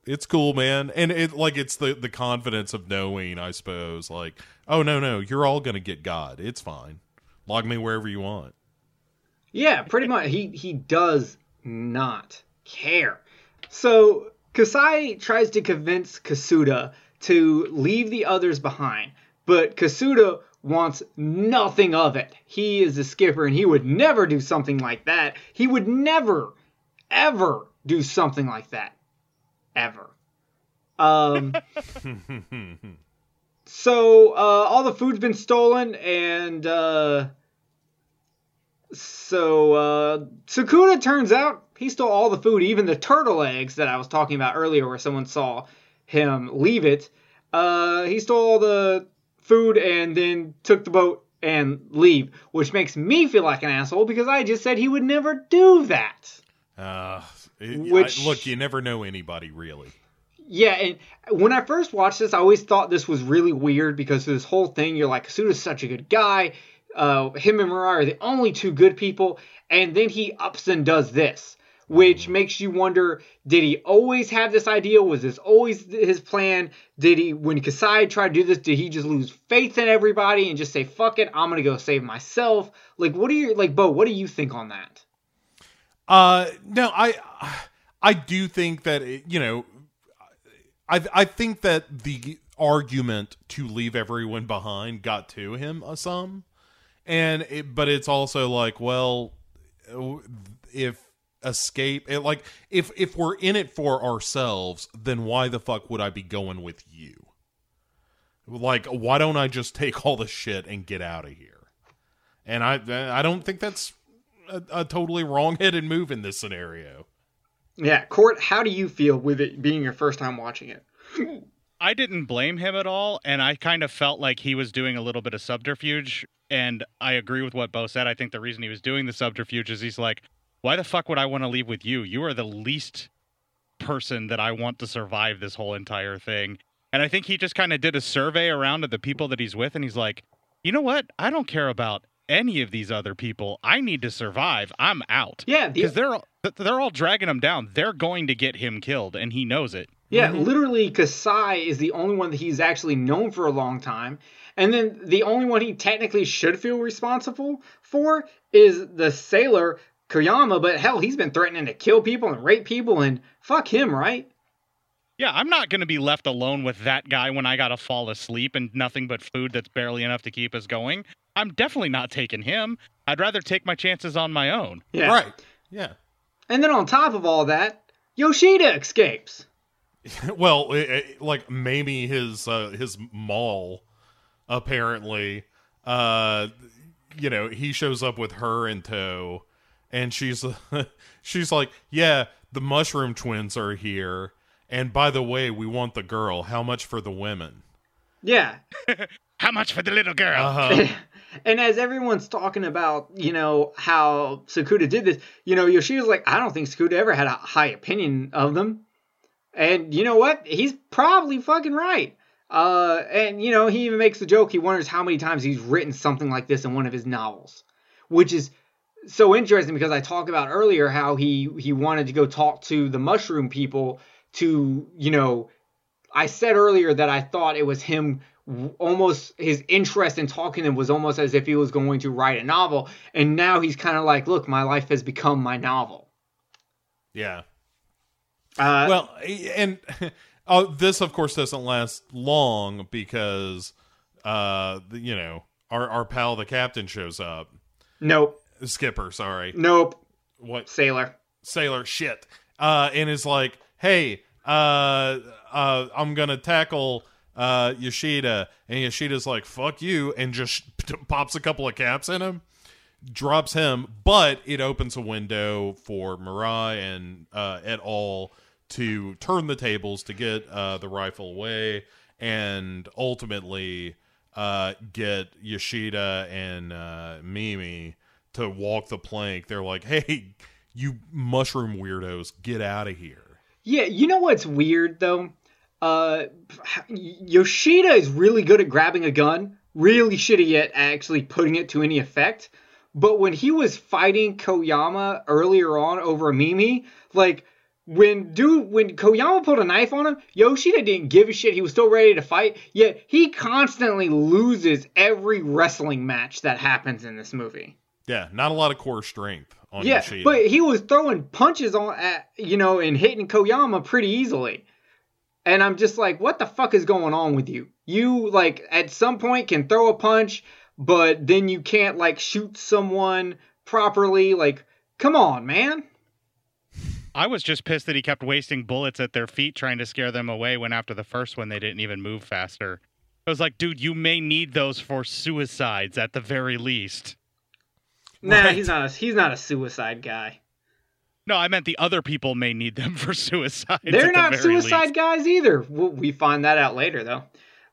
it's cool, man. And it like it's the the confidence of knowing, I suppose, like, oh no, no, you're all gonna get God. It's fine. Log me wherever you want. Yeah, pretty much. He he does not care. So Kasai tries to convince Kasuda to leave the others behind, but Kasuda wants nothing of it. He is the skipper and he would never do something like that. He would never, ever do something like that ever. Um, so uh, all the food's been stolen, and uh, so uh, Sakuda turns out he stole all the food, even the turtle eggs that I was talking about earlier, where someone saw him leave it. Uh, he stole all the food and then took the boat and leave, which makes me feel like an asshole because I just said he would never do that. Uh, it- Which- I- look, you never know anybody really. Yeah, and when I first watched this, I always thought this was really weird because this whole thing. You're like, Kasuda's such a good guy. Uh, him and Murai are the only two good people, and then he ups and does this, which makes you wonder: Did he always have this idea? Was this always his plan? Did he, when Kasai tried to do this, did he just lose faith in everybody and just say, "Fuck it, I'm gonna go save myself"? Like, what do you like, Bo? What do you think on that? Uh, no, I, I do think that it, you know, I, I think that the argument to leave everyone behind got to him uh, some, and it, but it's also like, well, if escape, it, like if if we're in it for ourselves, then why the fuck would I be going with you? Like, why don't I just take all the shit and get out of here? And I, I don't think that's a, a totally wrong-headed move in this scenario. Yeah, Cort, how do you feel with it being your first time watching it? I didn't blame him at all, and I kind of felt like he was doing a little bit of subterfuge. And I agree with what Bo said. I think the reason he was doing the subterfuge is he's like, "Why the fuck would I want to leave with you? You are the least person that I want to survive this whole entire thing." And I think he just kind of did a survey around of the people that he's with, and he's like, "You know what? I don't care about any of these other people. I need to survive. I'm out." Yeah, Because they're all- they're all dragging him down. They're going to get him killed, and he knows it. Yeah, literally, Kasai is the only one that he's actually known for a long time. And then the only one he technically should feel responsible for is the sailor Koyama. But hell, he's been threatening to kill people and rape people, and fuck him, right? Yeah, I'm not going to be left alone with that guy when I got to fall asleep and nothing but food that's barely enough to keep us going. I'm definitely not taking him. I'd rather take my chances on my own. Yeah. Right. Yeah. And then on top of all that, Yoshida escapes. well, it, it- like maybe his uh, his mall apparently uh you know, he shows up with her in tow and she's she's like, "Yeah, the mushroom twins are here. And by the way, we want the girl. How much for the women?" Yeah. How much for the little girl? Uh-huh. and as everyone's talking about, you know, how Sakuda did this, you know, Yoshida's like, I don't think Sakuda ever had a high opinion of them. And you know what? He's probably fucking right. Uh, and you know, he even makes the joke. He wonders how many times he's written something like this in one of his novels, which is so interesting because I talked about earlier how he he wanted to go talk to the mushroom people to you know I said earlier that I thought it was him almost his interest in talking to them was almost as if he was going to write a novel and now he's kind of like look my life has become my novel yeah. Uh, well, and uh, this, of course, doesn't last long because, uh, you know, our our pal the captain shows up. nope Skipper, sorry, nope what sailor sailor shit, uh, and is like, hey, uh, uh, I'm gonna tackle uh Yoshida, and Yoshida's like, fuck you, and just pops a couple of caps in him. Drops him, but it opens a window for Murai and uh, et al. To turn the tables to get uh, the rifle away and ultimately uh, get Yoshida and uh, Mimi to walk the plank. They're like, hey, you mushroom weirdos, get out of here. Yeah, you know what's weird though? Uh, Yoshida is really good at grabbing a gun, really shitty at actually putting it to any effect. But when he was fighting Koyama earlier on over Mimi, like when dude when Koyama pulled a knife on him, Yoshida didn't give a shit. He was still ready to fight. Yet he constantly loses every wrestling match that happens in this movie. Yeah, not a lot of core strength on Yeah, Yoshida. but he was throwing punches on at you know and hitting Koyama pretty easily. And I'm just like, what the fuck is going on with you? You like at some point can throw a punch, but then you can't like shoot someone properly. Like, come on, man. I was just pissed that he kept wasting bullets at their feet trying to scare them away when after the first one they didn't even move faster. I was like, dude, you may need those for suicides at the very least. Nah, Right. he's not. A, he's not a suicide guy. No, I meant the other people may need them for suicides. They're the not suicide least. guys either. We find that out later, though.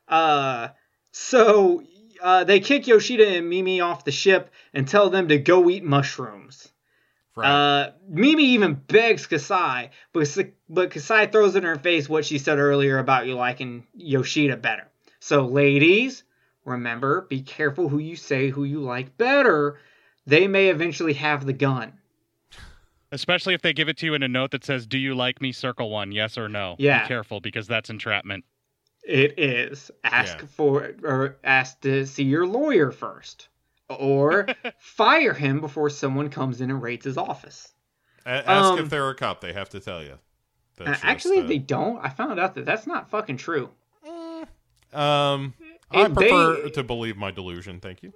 Uh, so uh, they kick Yoshida and Mimi off the ship and tell them to go eat mushrooms. Right. Uh, Mimi even begs Kasai, but, but Kasai throws in her face what she said earlier about you liking Yoshida better. So, ladies, remember, be careful who you say who you like better. They may eventually have the gun. Especially if they give it to you in a note that says, "Do you like me?" Circle one, yes or no. Yeah. Be careful because that's entrapment. It is. Ask Yeah. for or ask to see your lawyer first. Or fire him before someone comes in and raids his office. A- ask um, if they're a cop. They have to tell you. That's just, actually, uh, they don't. I found out that that's not fucking true. Um, I It- prefer they- to believe my delusion. Thank you.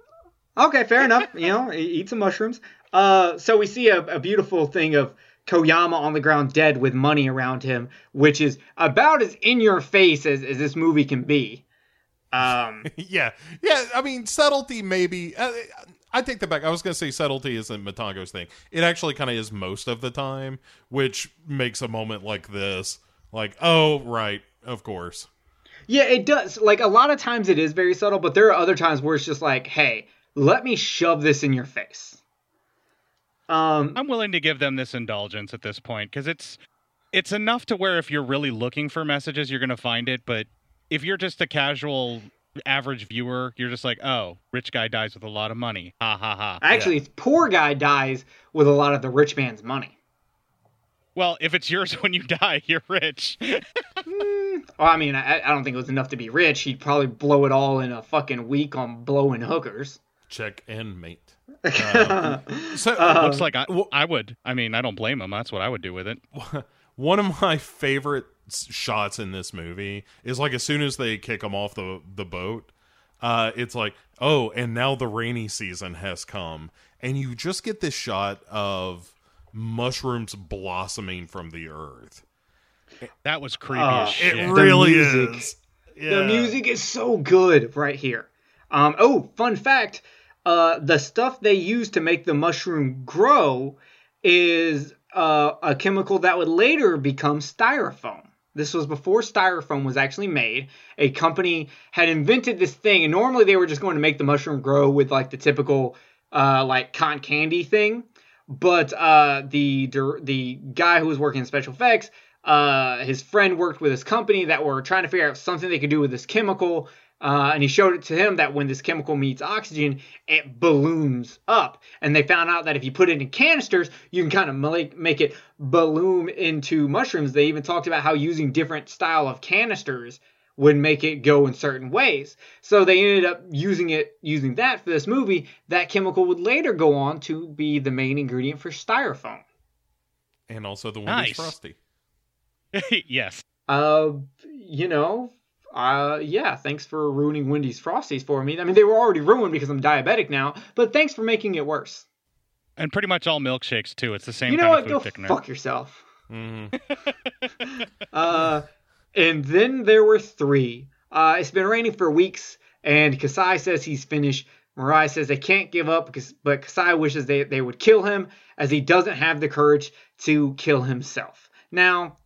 Okay, fair enough. You know, eat some mushrooms. Uh, so we see a, a beautiful thing of Koyama on the ground dead with money around him, which is about as in your face as, as this movie can be. Um, yeah, yeah. I mean, subtlety maybe. Uh, I take that back. I was going to say subtlety isn't Matango's thing. It actually kind of is most of the time, which makes a moment like this like, oh, right, of course. Yeah, it does. Like a lot of times it is very subtle, but there are other times where it's just like, hey, let me shove this in your face. Um, I'm willing to give them this indulgence at this point because it's it's enough to where if you're really looking for messages, you're gonna find it. But if you're just a casual average viewer, you're just like, oh, rich guy dies with a lot of money. Ha ha ha. actually, poor guy dies with a lot of the rich man's money. Well, if it's yours when you die, you're rich. Well, I mean, I, I don't think it was enough to be rich. He'd probably blow it all in a fucking week on blowing hookers. Check and mate. Uh, so Looks like I, I would. I mean, I don't blame him. That's what I would do with it. one of my favorite s- shots in this movie is like as soon as they kick him off the the boat uh it's like oh and now the rainy season has come and you just get this shot of mushrooms blossoming from the earth That was creepy as it shit. it The really music. is The music is so good right here. Um, oh, fun fact: uh, the stuff they use to make the mushroom grow is uh, a chemical that would later become styrofoam. This was before styrofoam was actually made. A company had invented this thing, and normally they were just going to make the mushroom grow with like the typical uh, like cotton candy thing. But uh, the the guy who was working in special effects, uh, his friend worked with his company that were trying to figure out something they could do with this chemical. Uh, and he showed it to him that when this chemical meets oxygen, it balloons up. And they found out that if you put it in canisters, you can kind of make, make it balloon into mushrooms. They even talked about how using different style of canisters would make it go in certain ways. So they ended up using it, using that for this movie. That chemical would later go on to be the main ingredient for styrofoam. and also the Nice. Wendy's frosty yes. Uh, you know, uh, yeah, thanks for ruining Wendy's Frosties for me. I mean, they were already ruined because I'm diabetic now, but thanks for making it worse. And pretty much all milkshakes too. It's the same you know kind what? of Go thickener. fuck yourself. hmm Uh, and then there were three. Uh, it's been raining for weeks, and Kasai says he's finished. Murai says they can't give up, because, but Kasai wishes they, they would kill him, as he doesn't have the courage to kill himself. Now,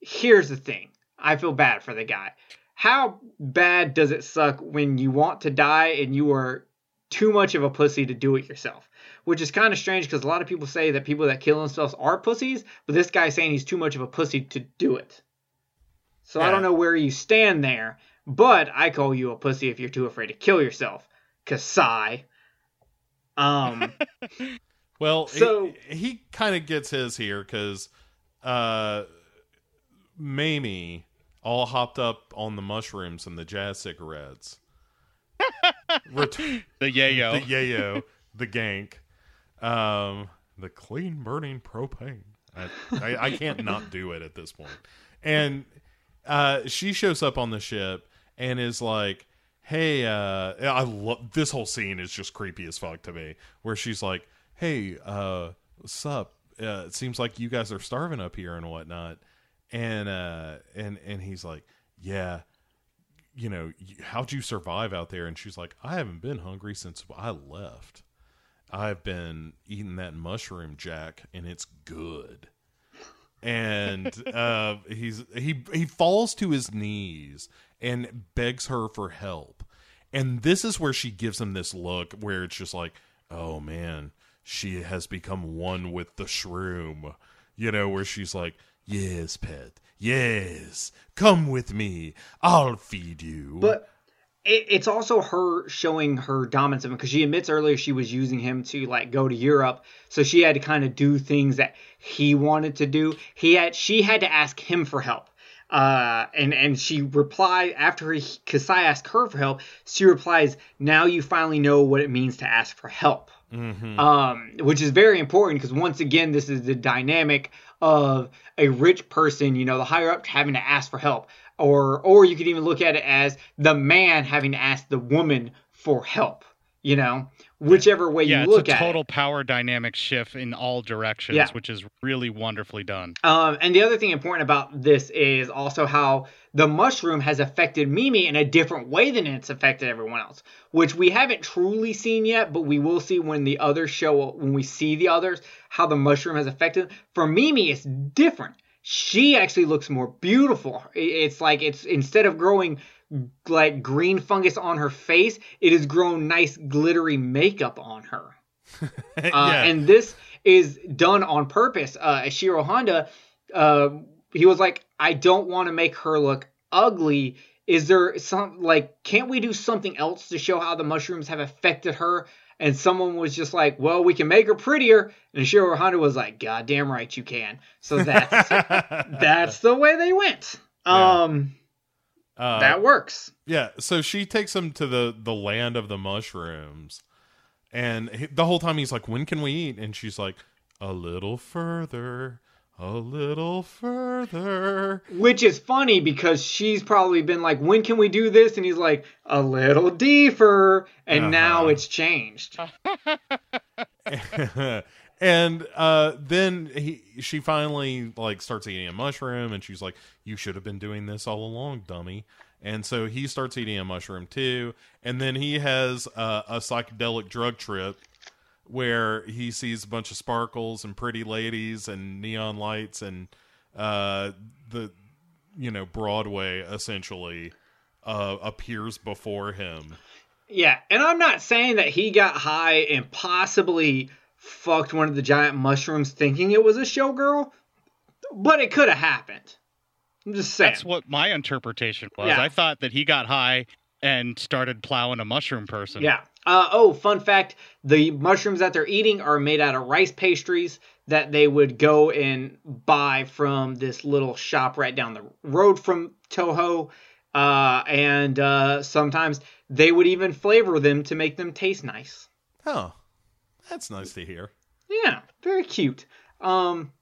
here's the thing I feel bad for the guy. How bad does it suck when you want to die and you are too much of a pussy to do it yourself? Which is kind of strange because a lot of people say that people that kill themselves are pussies, but this guy's saying he's too much of a pussy to do it. So I don't know where you stand there, but I call you a pussy if you're too afraid to kill yourself. Kasai. Um, Well, So- he, he kind of gets his here because uh, Mamie all hopped up on the mushrooms and the jazz cigarettes. Ret- The yayo. the yayo, the gank, um, the clean burning propane. I, I, I can't not do it at this point. And uh, she shows up on the ship and is like, "Hey, uh, I love this whole scene is just creepy as fuck to me." Where she's like, "Hey, uh, what's up?" uh, it seems like you guys are starving up here and whatnot." And uh, and and he's like, "Yeah, you know, how'd you survive out there?" And she's like, "I haven't been hungry since I left. I've been eating that mushroom jack, and it's good." and uh, he's he he falls to his knees and begs her for help. And this is where she gives him this look where it's just like, oh man, she has become one with the shroom. You know, where she's like, yes, pet, yes, come with me, I'll feed you. But it, it's also her showing her dominance of him because she admits earlier she was using him to like go to Europe, so she had to kind of do things that he wanted to do. He had she had to ask him for help. Uh, and and she replied after he Kasai asked her for help. She replies, "Now you finally know what it means to ask for help." Um, which is very important because once again, this is the dynamic of a rich person, you know, the higher up having to ask for help, or or you could even look at it as the man having to ask the woman for help, you know, whichever way yeah, you it's look a at total power dynamic shift in all directions, Yeah. which is really wonderfully done. Um, and the other thing important about this is also how the mushroom has affected Mimi in a different way than it's affected everyone else, which we haven't truly seen yet, but we will see when the others show when we see the others how the mushroom has affected. For Mimi, it's different. She actually looks more beautiful. It's like it's instead of growing like green fungus on her face, it has grown nice glittery makeup on her. Uh, yeah, And this is done on purpose. Uh, Ishiro Honda, uh, he was like, I don't want to make her look ugly. Is there some, like, can't we do something else to show how the mushrooms have affected her? And someone was just like, well, we can make her prettier. And Ishiro Honda was like, God damn right you can. So that's, that's the way they went. Yeah. Um, Uh, that works. Yeah, so she takes him to the the land of the mushrooms, and he, the whole time he's like, "When can we eat?" And she's like, "A little further, a little further." Which is funny because she's probably been like, when can we do this? And he's like, a little deeper. And now Uh-huh. it's changed. and uh, then he she finally like starts eating a mushroom, and she's like, "You should have been doing this all along, dummy." And so he starts eating a mushroom too, and then he has uh, a psychedelic drug trip where he sees a bunch of sparkles and pretty ladies and neon lights and uh, the you know Broadway essentially uh, appears before him. Yeah. And I'm not saying that he got high and possibly fucked one of the giant mushrooms thinking it was a showgirl, but it could have happened. I'm just saying. That's what my interpretation was. Yeah. I thought that he got high and started plowing a mushroom person. Yeah. Uh, oh, fun fact: the mushrooms that they're eating are made out of rice pastries that they would go and buy from this little shop right down the road from Toho, uh, and uh, sometimes they would even flavor them to make them taste nice. Oh, that's nice to hear. Yeah, very cute. Um,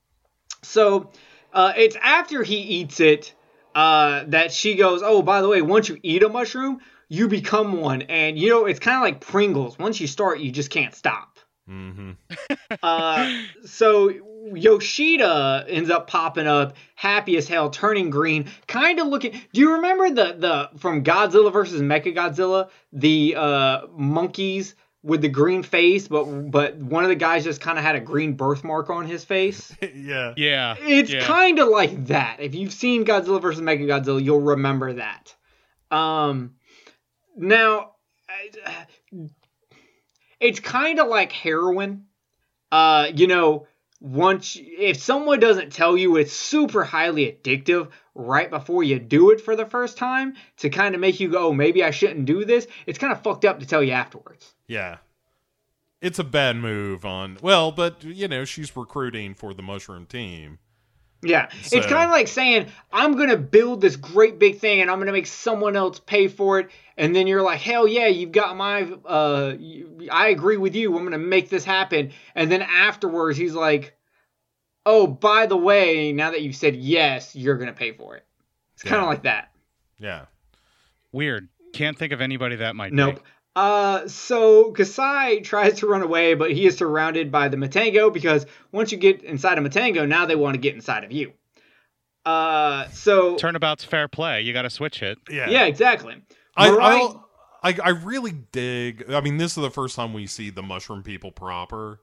so uh, it's after he eats it uh, that she goes, "Oh, by the way, once you eat a mushroom, you become one." And you know, it's kind of like Pringles. Once you start, you just can't stop. hmm Uh, so Yoshida ends up popping up, happy as hell, turning green, kind of looking. Do you remember the the from Godzilla versus Mechagodzilla, the uh, monkeys with the green face, but but one of the guys just kind of had a green birthmark on his face? yeah. Yeah. It's yeah. kind of like that. If you've seen Godzilla versus Mechagodzilla, you'll remember that. Um, now, it's kind of like heroin. Uh, you know, once if someone doesn't tell you it's super highly addictive right before you do it for the first time to kind of make you go, "Oh, maybe I shouldn't do this. It's kind of fucked up to tell you afterwards. Yeah. It's a bad move on. Well, but you know, she's recruiting for the mushroom team. Yeah, it's kind of like saying, I'm going to build this great big thing and I'm going to make someone else pay for it. And then you're like, hell yeah, you've got my, uh, I agree with you. I'm going to make this happen. And then afterwards, he's like, oh, by the way, now that you've said yes, you're going to pay for it. It's kind of like that. Yeah. Weird. Can't think of anybody that might. Nope. Uh, so Kasai tries to run away, but he is surrounded by the Matango because once you get inside of Matango, now they want to get inside of you. Uh, so Turnabout's fair play. You got to switch it. Yeah, yeah, exactly. I, Murai- I'll- I I really dig. I mean, this is the first time we see the mushroom people proper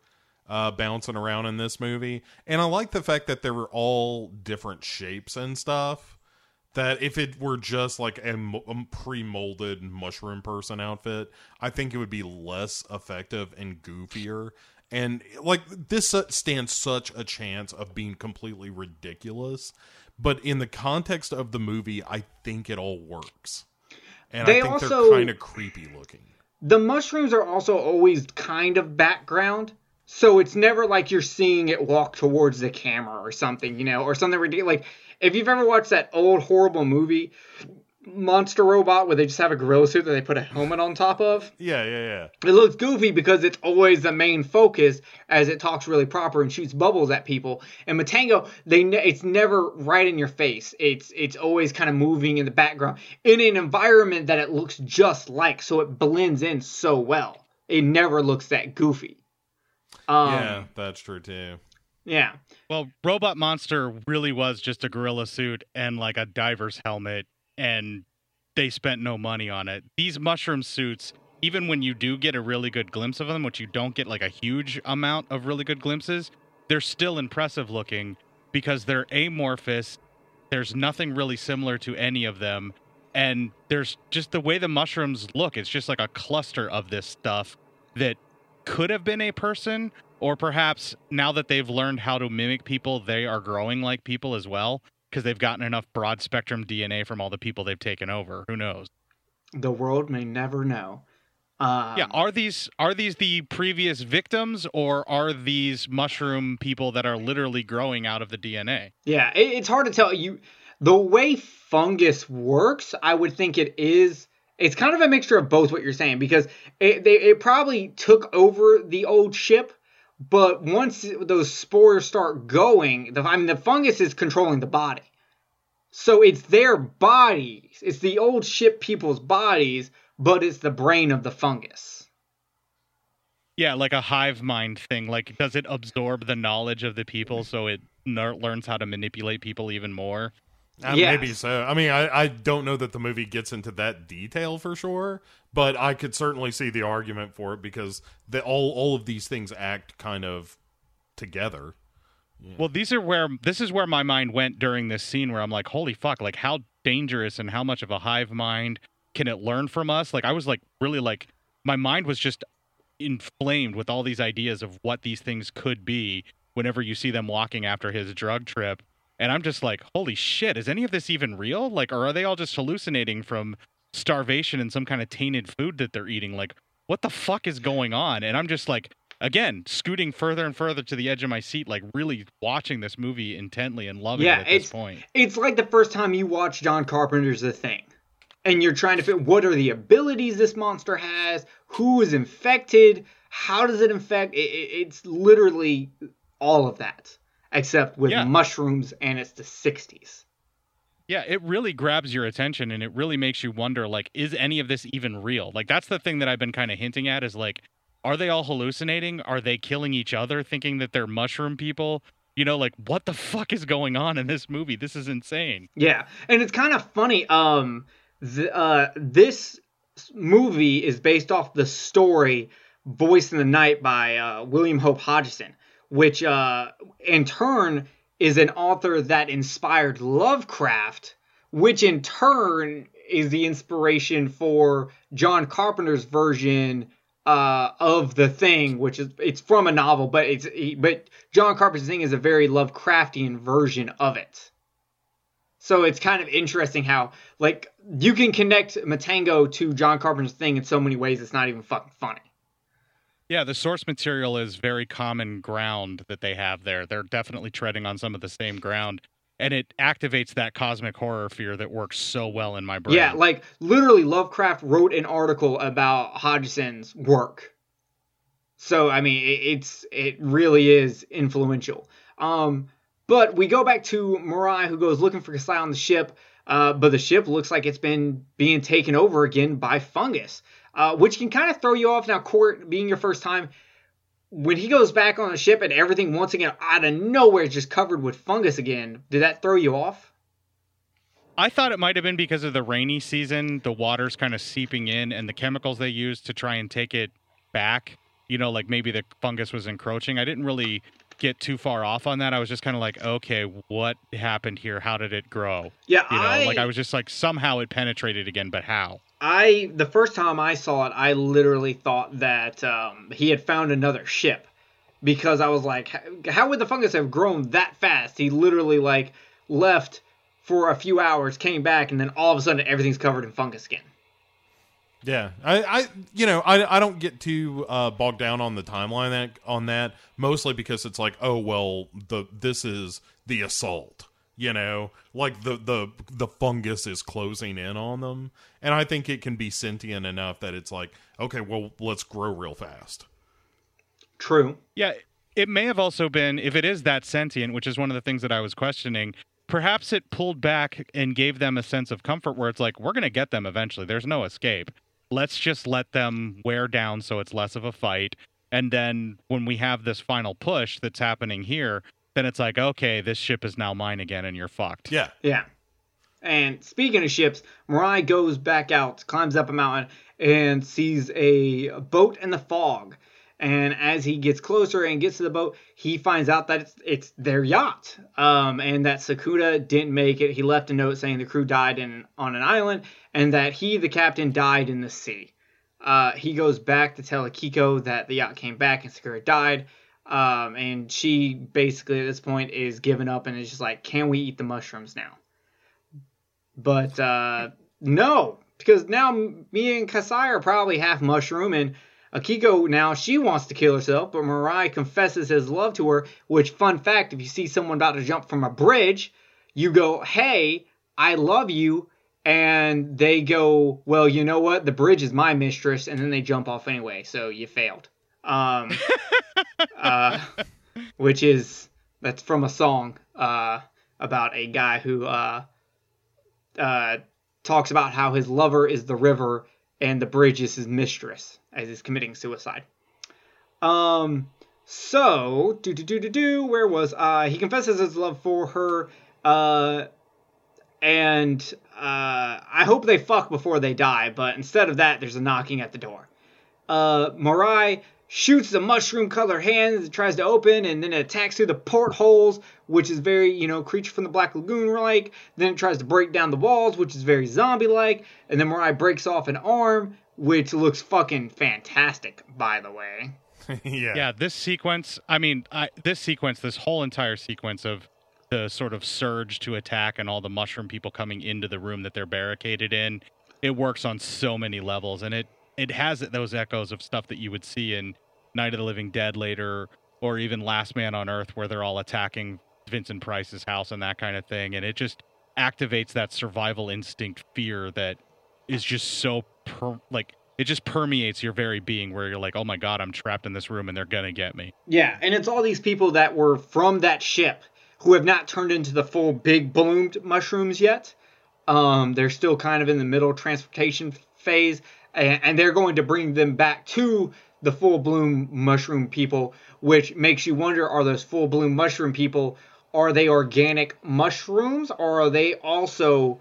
uh, bouncing around in this movie, and I like the fact that they were all different shapes and stuff. That if it were just like a, a pre-molded mushroom person outfit, I think it would be less effective and goofier. And like this stands such a chance of being completely ridiculous, but in the context of the movie, I think it all works. And They I think also- they're kind of creepy looking. the mushrooms are also always kind of background. So it's never like you're seeing it walk towards the camera or something, you know, or something ridiculous. Like if you've ever watched that old horrible movie, Monster Robot, where they just have a gorilla suit that they put a helmet on top of, Yeah, yeah, yeah. it looks goofy because it's always the main focus as it talks really proper and shoots bubbles at people. And Matango, they ne- it's never right in your face. It's it's always kind of moving in the background in an environment that it looks just like, so it blends in so well. It never looks that goofy. Um, yeah, that's true too. Yeah. Well, Robot Monster really was just a gorilla suit and like a diver's helmet, and they spent no money on it. These mushroom suits, even when you do get a really good glimpse of them, which you don't get like a huge amount of really good glimpses, they're still impressive looking because they're amorphous. There's nothing really similar to any of them. And there's just the way the mushrooms look. It's just like a cluster of this stuff that could have been a person, or perhaps now that they've learned how to mimic people, they are growing like people as well because they've gotten enough broad spectrum DNA from all the people they've taken over. Who knows? The world may never know. Um, yeah, are these are these the previous victims or are these mushroom people that are literally growing out of the DNA? Yeah, it, it's hard to tell. You the way fungus works, I would think it is. It's kind of a mixture of both what you're saying because it they it probably took over the old ship, but once those spores start going, the I mean the fungus is controlling the body, so it's their bodies. It's the old ship people's bodies, but it's the brain of the fungus. Yeah, like a hive mind thing. Like, does it absorb the knowledge of the people so it ner- learns how to manipulate people even more? Uh, Yes. Maybe so. I mean, I, I don't know that the movie gets into that detail for sure, but I could certainly see the argument for it because the, all all of these things act kind of together. Well, these are where this is where my mind went during this scene where I'm like, holy fuck, like how dangerous and how much of a hive mind can it learn from us? Like I was like really like my mind was just inflamed with all these ideas of what these things could be whenever you see them walking after his drug trip. And I'm just like, holy shit, is any of this even real? Like, or are they all just hallucinating from starvation and some kind of tainted food that they're eating? Like, what the fuck is going on? And I'm just like, again, scooting further and further to the edge of my seat, like really watching this movie intently and loving Yeah, it at this it's point. it's like the first time you watch John Carpenter's The Thing, and you're trying to fit what are the abilities this monster has, who is infected, how does it infect? It, it- it's literally all of that, except with Yeah. mushrooms, and it's the '60s. Yeah, it really grabs your attention and it really makes you wonder like is any of this even real? Like that's the thing that I've been kind of hinting at is like are they all hallucinating? Are they killing each other thinking that they're mushroom people? You know, like what the fuck is going on in this movie? This is insane. Yeah, and it's kind of funny. Um, the, uh, this movie is based off the story "Voice in the Night" by uh, William Hope Hodgson, which uh, in turn is an author that inspired Lovecraft, which in turn is the inspiration for John Carpenter's version uh, of the thing, which is it's from a novel, but it's but John Carpenter's thing is a very Lovecraftian version of it. So it's kind of interesting how like you can connect Matango to John Carpenter's thing in so many ways. It's not even fucking funny. Yeah, the source material is very common ground that they have there. They're definitely treading on some of the same ground and it activates that cosmic horror fear that works so well in my brain. Yeah, like literally Lovecraft wrote an article about Hodgson's work. So I mean, it, it's it really is influential. Um, but we go back to Murai, who goes looking for Kasai on the ship. Uh, but the ship looks like it's been being taken over again by fungus. Uh, which can kind of throw you off. Now, Cort being your first time, when he goes back on the ship and everything once again out of nowhere is just covered with fungus again, did that throw you off? I thought it might have been because of the rainy season, the water's kind of seeping in, and the chemicals they used to try and take it back. You know, like maybe the fungus was encroaching. I didn't really get too far off on that. I was just kind of like, okay, what happened here? How did it grow? Yeah, You know, I, like I was just like, somehow it penetrated again, but how? I the first time I saw it, I literally thought that um, he had found another ship because I was like, how would the fungus have grown that fast? He literally like left for a few hours, came back, and then all of a sudden everything's covered in fungus again. Yeah, I, I, you know, I, I don't get too uh, bogged down on the timeline that on that mostly because it's like, oh well, the this is the assault, you know, like the the the fungus is closing in on them, and I think it can be sentient enough that it's like, okay, well, let's grow real fast. True. Yeah, it may have also been if it is that sentient, which is one of the things that I was questioning. Perhaps it pulled back and gave them a sense of comfort where it's like, we're going to get them eventually. There's no escape. Let's just let them wear down so it's less of a fight. And then when we have this final push that's happening here, then it's like, okay, this ship is now mine again and you're fucked. Yeah, Yeah. And speaking of ships, Murai goes back out, climbs up a mountain, and sees a boat in the fog. And as he gets closer and gets to the boat, he finds out that it's, it's their yacht, um, and that Sakuda didn't make it. He left a note saying the crew died in on an island, and that he, the captain, died in the sea. Uh, he goes back to tell Akiko that the yacht came back and Sakuda died. Um, and she basically at this point is giving up and is just like, "Can we eat the mushrooms now?" But uh, no, because now me and Kasai are probably half mushroom, and Akiko now she wants to kill herself, but Murai confesses his love to her. Which, fun fact, if you see someone about to jump from a bridge, you go, "Hey, I love you," and they go, "Well, you know what? The bridge is my mistress," and then they jump off anyway. So you failed. Um, uh, which is that's from a song uh, about a guy who uh, uh, talks about how his lover is the river and the bridge is his mistress as he's committing suicide. Um, so do do do do do. Where was I? He confesses his love for her. Uh, and uh, I hope they fuck before they die. But instead of that, there's a knocking at the door. Uh, Murai shoots the mushroom colored hand that tries to open and then it attacks through the portholes, which is very, you know, creature from the Black Lagoon like. Then it tries to break down the walls, which is very zombie like. And then Murai breaks off an arm, which looks fucking fantastic, by the way. yeah, yeah this sequence i mean I, this sequence this whole entire sequence of the sort of surge to attack and all the mushroom people coming into the room that they're barricaded in it works on so many levels and it it has those echoes of stuff that you would see in night of the living dead later or even last man on earth where they're all attacking vincent price's house and that kind of thing. And it just activates that survival instinct fear that is just so per- like it just permeates your very being where you're like oh my god i'm trapped in this room and they're gonna get me. Yeah, and it's all these people that were from that ship who have not turned into the full big bloomed mushrooms yet. Um, they're still kind of in the middle transportation phase, and, and they're going to bring them back to the full bloom mushroom people, which makes you wonder: Are those full bloom mushroom people? Are they organic mushrooms, or are they also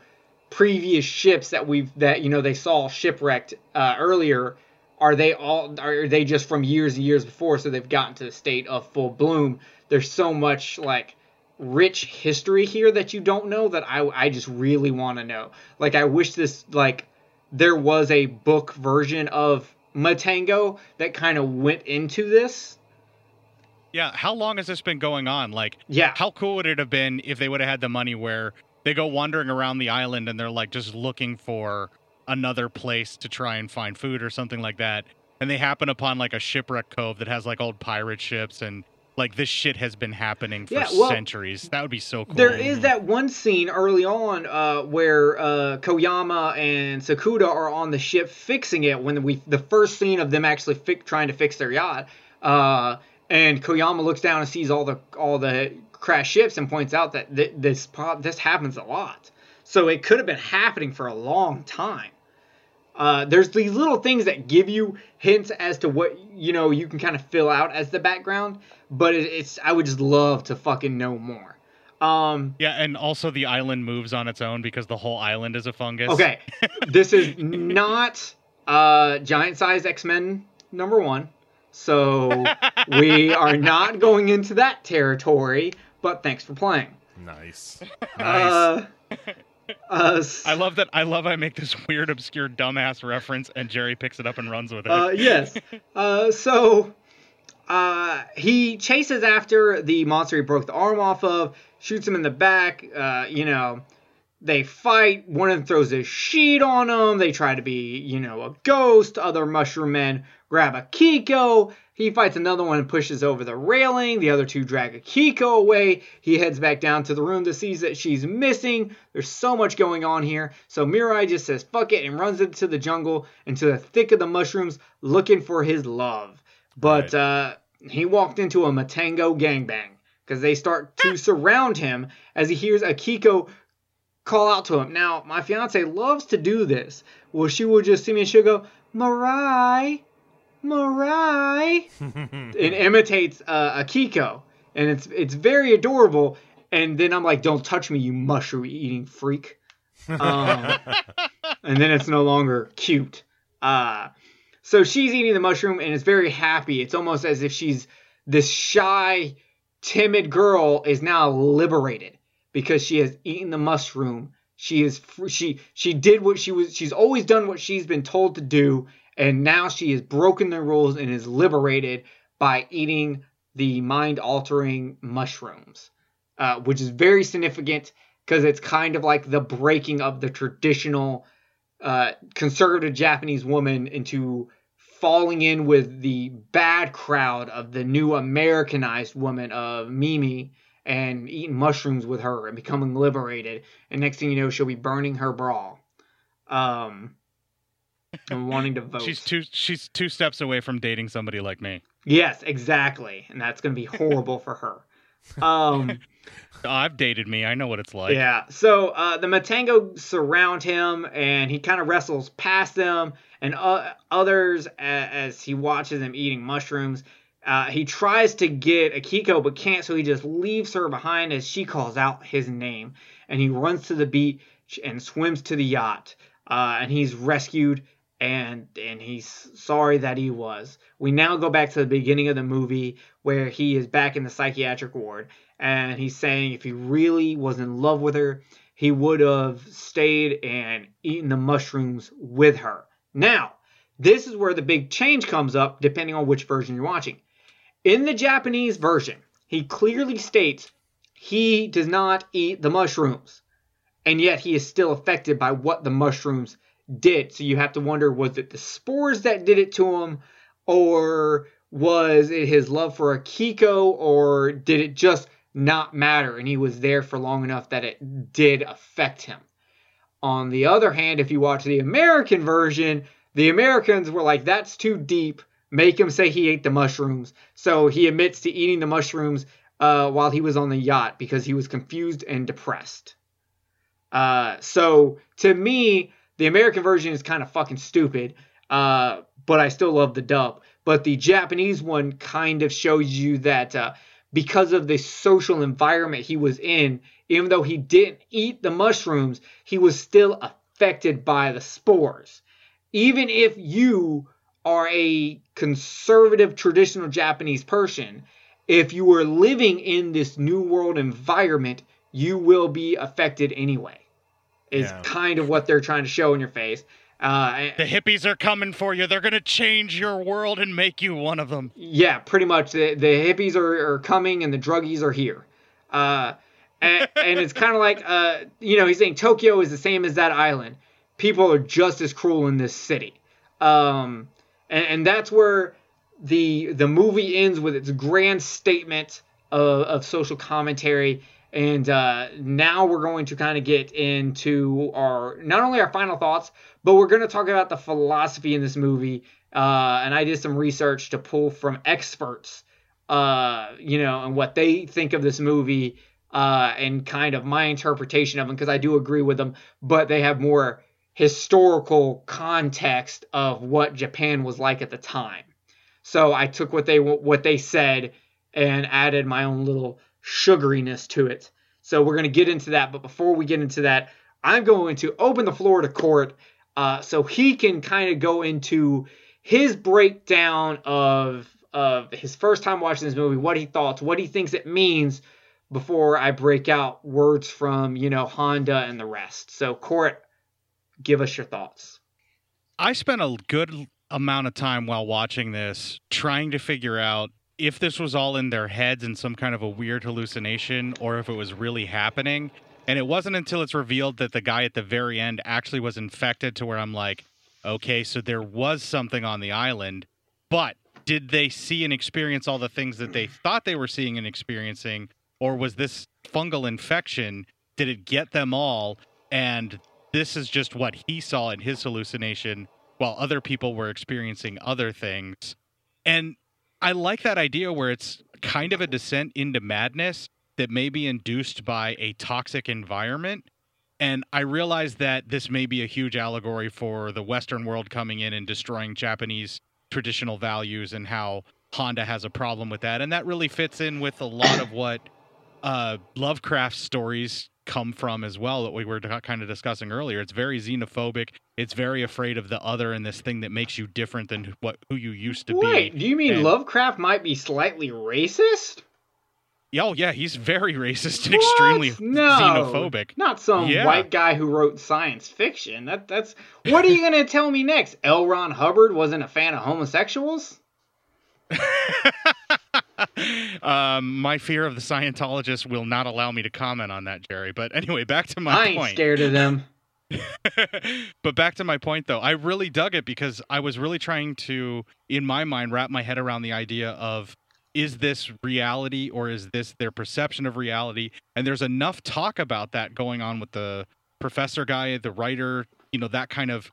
previous ships that we've that you know they saw shipwrecked uh, earlier? Are they all? Are they just from years and years before? So they've gotten to the state of full bloom. There's so much like rich history here that you don't know that I I just really want to know. Like I wish this like there was a book version of Matango that kind of went into this. Yeah, how long has this been going on? Like, Yeah. how cool would it have been if they would have had the money where they go wandering around the island and they're like just looking for another place to try and find food or something like that, and they happen upon like a shipwreck cove that has like old pirate ships and like this shit has been happening for Yeah, well, centuries. That would be so cool. There is that one scene early on uh, where uh, Koyama and Sakuda are on the ship fixing it when we the first scene of them actually fi- trying to fix their yacht. Uh, and Koyama looks down and sees all the all the crashed ships and points out that th- this this happens a lot. So it could have been happening for a long time. Uh, there's these little things that give you hints as to what you know you can kind of fill out as the background, but it, it's I would just love to fucking know more. Um, Yeah, and also the island moves on its own because the whole island is a fungus. okay, this is not uh, giant size X Men number one, so we are not going into that territory. But thanks for playing. Nice. Nice. Uh, uh, I love that. I love I make this weird, obscure, dumbass reference, and Jerry picks it up and runs with it. Uh, yes. Uh, so uh, he chases after the monster he broke the arm off of, shoots him in the back. Uh, you know, they fight. One of them throws a sheet on him. They try to be, you know, a ghost. Other mushroom men grab Akiko. He fights another one and pushes over the railing. The other two drag Akiko away. He heads back down to the room to see that she's missing. There's so much going on here. So Murai just says fuck it and runs into the jungle, into the thick of the mushrooms, looking for his love. But Right. uh, he walked into a Matango gangbang because they start to surround him as he hears Akiko call out to him. Now, my fiance loves to do this. Well, she will just see me and she'll go, Murai, Murai, and imitates uh, Akiko, and it's it's very adorable. And then I'm like, "Don't touch me, you mushroom eating freak." Um, and then it's no longer cute. Uh, so she's eating the mushroom and is very happy. It's almost as if she's this shy, timid girl is now liberated because she has eaten the mushroom. She is she she did what she was. She's always done what she's been told to do, and now she has broken the rules and is liberated by eating the mind altering mushrooms, uh, which is very significant because it's kind of like the breaking of the traditional uh, conservative Japanese woman into falling in with the bad crowd of the new Americanized woman of Mami and eating mushrooms with her and becoming liberated. And next thing you know, she'll be burning her bra. Um, and wanting to vote. she's two. She's two steps away from dating somebody like me. Yes, exactly. And that's going to be horrible for her. Um, Oh, I've dated me. I know what it's like. yeah. So uh, the Matango surround him, and he kind of wrestles past them and uh, others a- as he watches them eating mushrooms. Uh, he tries to get Akiko, but can't, so he just leaves her behind as she calls out his name. And he runs to the beach and swims to the yacht. Uh, and he's rescued, and and he's sorry that he was. We now go back to the beginning of the movie where he is back in the psychiatric ward, and he's saying if he really was in love with her, he would have stayed and eaten the mushrooms with her. Now, this is where the big change comes up depending on which version you're watching. In the Japanese version, he clearly states he does not eat the mushrooms, and yet he is still affected by what the mushrooms did. So you have to wonder was it the spores that did it to him, or was it his love for Akiko, or did it just not matter and he was there for long enough that it did affect him? On the other hand, if you watch the American version, the Americans were like, that's too deep. Make him say he ate the mushrooms. So he admits to eating the mushrooms uh, while he was on the yacht because he was confused and depressed. Uh, so to me, the American version is kind of fucking stupid, uh, but I still love the dub. But the Japanese one kind of shows you that uh, because of the social environment he was in, even though he didn't eat the mushrooms, he was still affected by the spores. Even if you are a conservative, traditional Japanese person, if you are living in this new world environment, you will be affected anyway. Is Yeah. kind of what they're trying to show in your face. Uh, The hippies are coming for you. They're gonna change your world and make you one of them. yeah, pretty much. The, the hippies are, are coming and the druggies are here. Uh, and, and it's kind of like, uh, you know, he's saying Tokyo is the same as that island. People are just as cruel in this city. Um, and, and that's where the the movie ends with its grand statement of, of social commentary. And uh, now we're going to kind of get into our not only our final thoughts, but we're going to talk about the philosophy in this movie. Uh, and I did some research to pull from experts, uh, you know, and what they think of this movie uh, and kind of my interpretation of them because I do agree with them, but they have more historical context of what Japan was like at the time. So I took what they what they said and added my own little sugariness to it. So we're going to get into that, but before we get into that, I'm going to open the floor to Cort uh, so he can kind of go into his breakdown of of his first time watching this movie, what he thought, what he thinks it means before I break out words from, you know, Honda and the rest. So, Cort, give us your thoughts. I spent a good amount of time while watching this trying to figure out if this was all in their heads in some kind of a weird hallucination or if it was really happening. And it wasn't until it's revealed that the guy at the very end actually was infected to where I'm like, okay, so there was something on the island, but did they see and experience all the things that they thought they were seeing and experiencing? Or was this fungal infection? Did it get them all? And this is just what he saw in his hallucination while other people were experiencing other things. And I like that idea where it's kind of a descent into madness that may be induced by a toxic environment. And I realize that this may be a huge allegory for the Western world coming in and destroying Japanese traditional values and how Honda has a problem with that. And that really fits in with a lot of what uh, Lovecraft stories come from as well that we were kind of discussing earlier. It's very xenophobic. It's very afraid of the other and this thing that makes you different than what who you used to Wait, be. Wait, do you mean and, Lovecraft might be slightly racist? Oh yeah, he's very racist and extremely no, xenophobic. Not some Yeah. white guy who wrote science fiction. That that's what are you gonna tell me next? L. Ron Hubbard wasn't a fan of homosexuals? um, my fear of the Scientologist will not allow me to comment on that, Jerry. But anyway, back to my point. I ain't point. scared of them. but back to my point though, I really dug it because I was really trying to, in my mind, wrap my head around the idea of is this reality or is this their perception of reality? And there's enough talk about that going on with the professor guy, the writer, you know, that kind of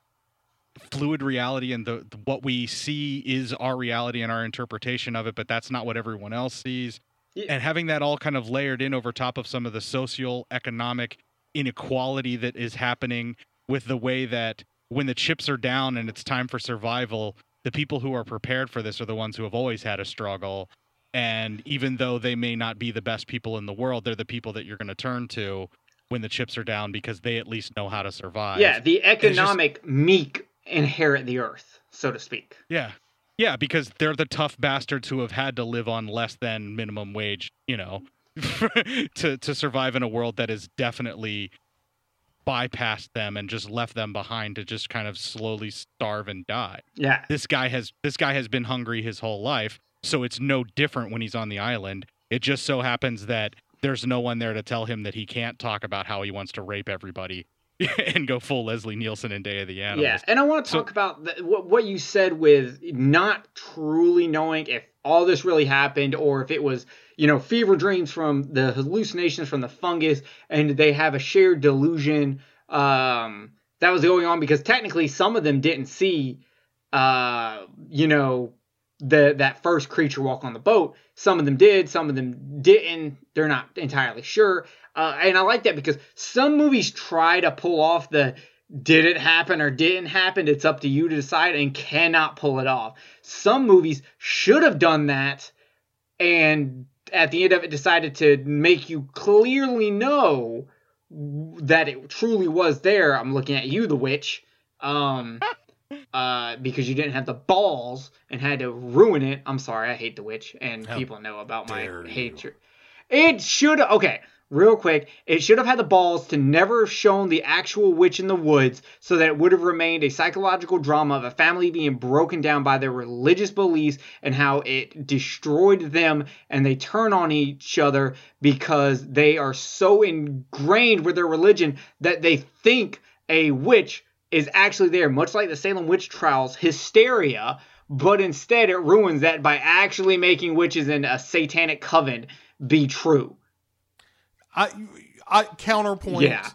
fluid reality and the, the what we see is our reality and our interpretation of it, but that's not what everyone else sees. Yeah. And having that all kind of layered in over top of some of the social economic inequality that is happening with the way that when the chips are down and it's time for survival, the people who are prepared for this are the ones who have always had a struggle. And even though they may not be the best people in the world, they're the people that you're going to turn to when the chips are down because they at least know how to survive. Yeah, the it's just- economic meek inherit the earth, so to speak. Yeah. Yeah, because they're the tough bastards who have had to live on less than minimum wage, you know, to to survive in a world that has definitely bypassed them and just left them behind to just kind of slowly starve and die. Yeah. This guy has this guy has been hungry his whole life, so it's no different when he's on the island. It just so happens that there's no one there to tell him that he can't talk about how he wants to rape everybody and go full Leslie Nielsen in Day of the Animals. Yeah, and I want to So- talk about the, what what you said with not truly knowing if all this really happened or if it was you know fever dreams from the hallucinations from the fungus, and they have a shared delusion um, that was going on because technically some of them didn't see, uh, you know, the that first creature walk on the boat. Some of them did, some of them didn't. They're not entirely sure. Uh, and I like that because some movies try to pull off the did it happen or didn't happen. It's up to you to decide and cannot pull it off. Some movies should have done that and at the end of it decided to make you clearly know that it truly was there. I'm looking at you, the witch. Um, uh, because you didn't have the balls and had to ruin it. I'm sorry, I hate the witch, and How people know about my dare you. hatred. It should okay, real quick. It should have had the balls to never have shown the actual witch in the woods, so that it would have remained a psychological drama of a family being broken down by their religious beliefs and how it destroyed them, and they turn on each other because they are so ingrained with their religion that they think a witch is actually there, much like the Salem witch trials hysteria. But instead, it ruins that by actually making witches in a satanic coven be true. I, I counterpoint. Yeah.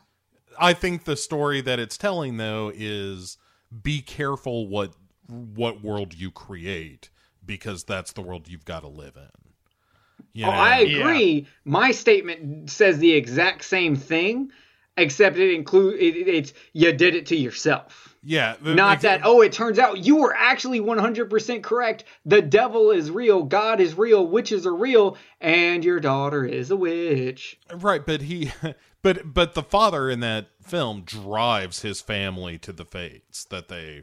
I think the story that it's telling though is be careful what what world you create because that's the world you've got to live in. You Oh, know? I Yeah. agree. My statement says the exact same thing. except it include it, it- it's you did it to yourself. Yeah, the- Not that oh, it turns out you were actually 100% correct. The devil is real, God is real, witches are real, and your daughter is a witch. right, but he, but but the father in that film drives his family to the fates that they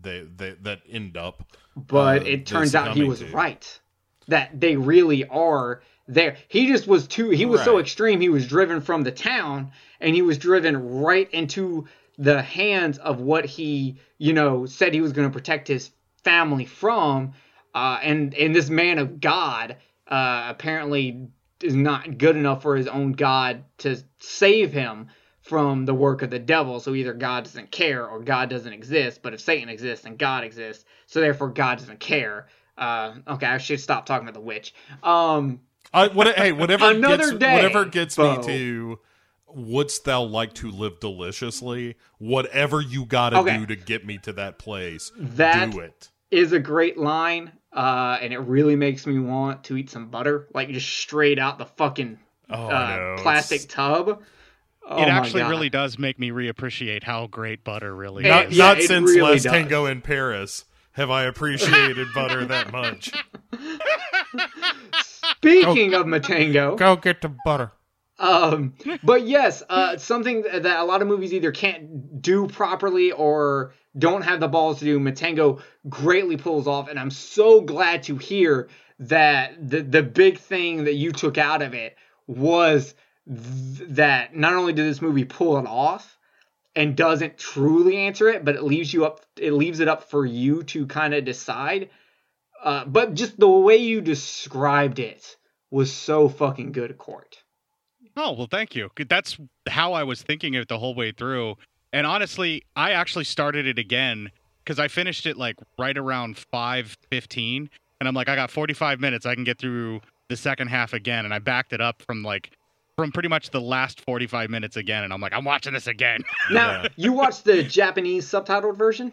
they, they that end up. But uh, it turns out he was to. right. That they really are there. He just was too he was so extreme. He was driven from the town and he was driven right into the hands of what he, you know, said he was going to protect his family from. Uh, and and this man of God uh, apparently is not good enough for his own God to save him from the work of the devil. So either God doesn't care or God doesn't exist. But if Satan exists, then God exists. So therefore, God doesn't care. Uh, okay, I should stop talking about the witch. Um, I, what, hey, whatever Another gets, day, whatever gets Bo. me to wouldst thou like to live deliciously? Whatever you got to Okay. do to get me to that place, That- do it. is a great line, uh, and it really makes me want to eat some butter, like just straight out the fucking Oh, uh, plastic tub. Oh it actually God. really does make me reappreciate how great butter really It- Not, is. yeah, not it since really Last does. Tango in Paris have I appreciated butter that much. Speaking of Matango, Go get the butter. Um, but yes, uh, something that a lot of movies either can't do properly or don't have the balls to do. Matango greatly pulls off, and I'm so glad to hear that the the big thing that you took out of it was th- that not only did this movie pull it off and doesn't truly answer it, but it leaves you up. It leaves it up for you to kind of decide. Uh, but just the way you described it was so fucking good, Cort. Oh, well, thank you. That's how I was thinking it the whole way through. And honestly, I actually started it again because I finished it like right around 5:15 and I'm like I got 45 minutes I can get through the second half again and I backed it up from like from pretty much the last 45 minutes again and I'm like I'm watching this again. Now, Yeah. you watched the Japanese subtitled version?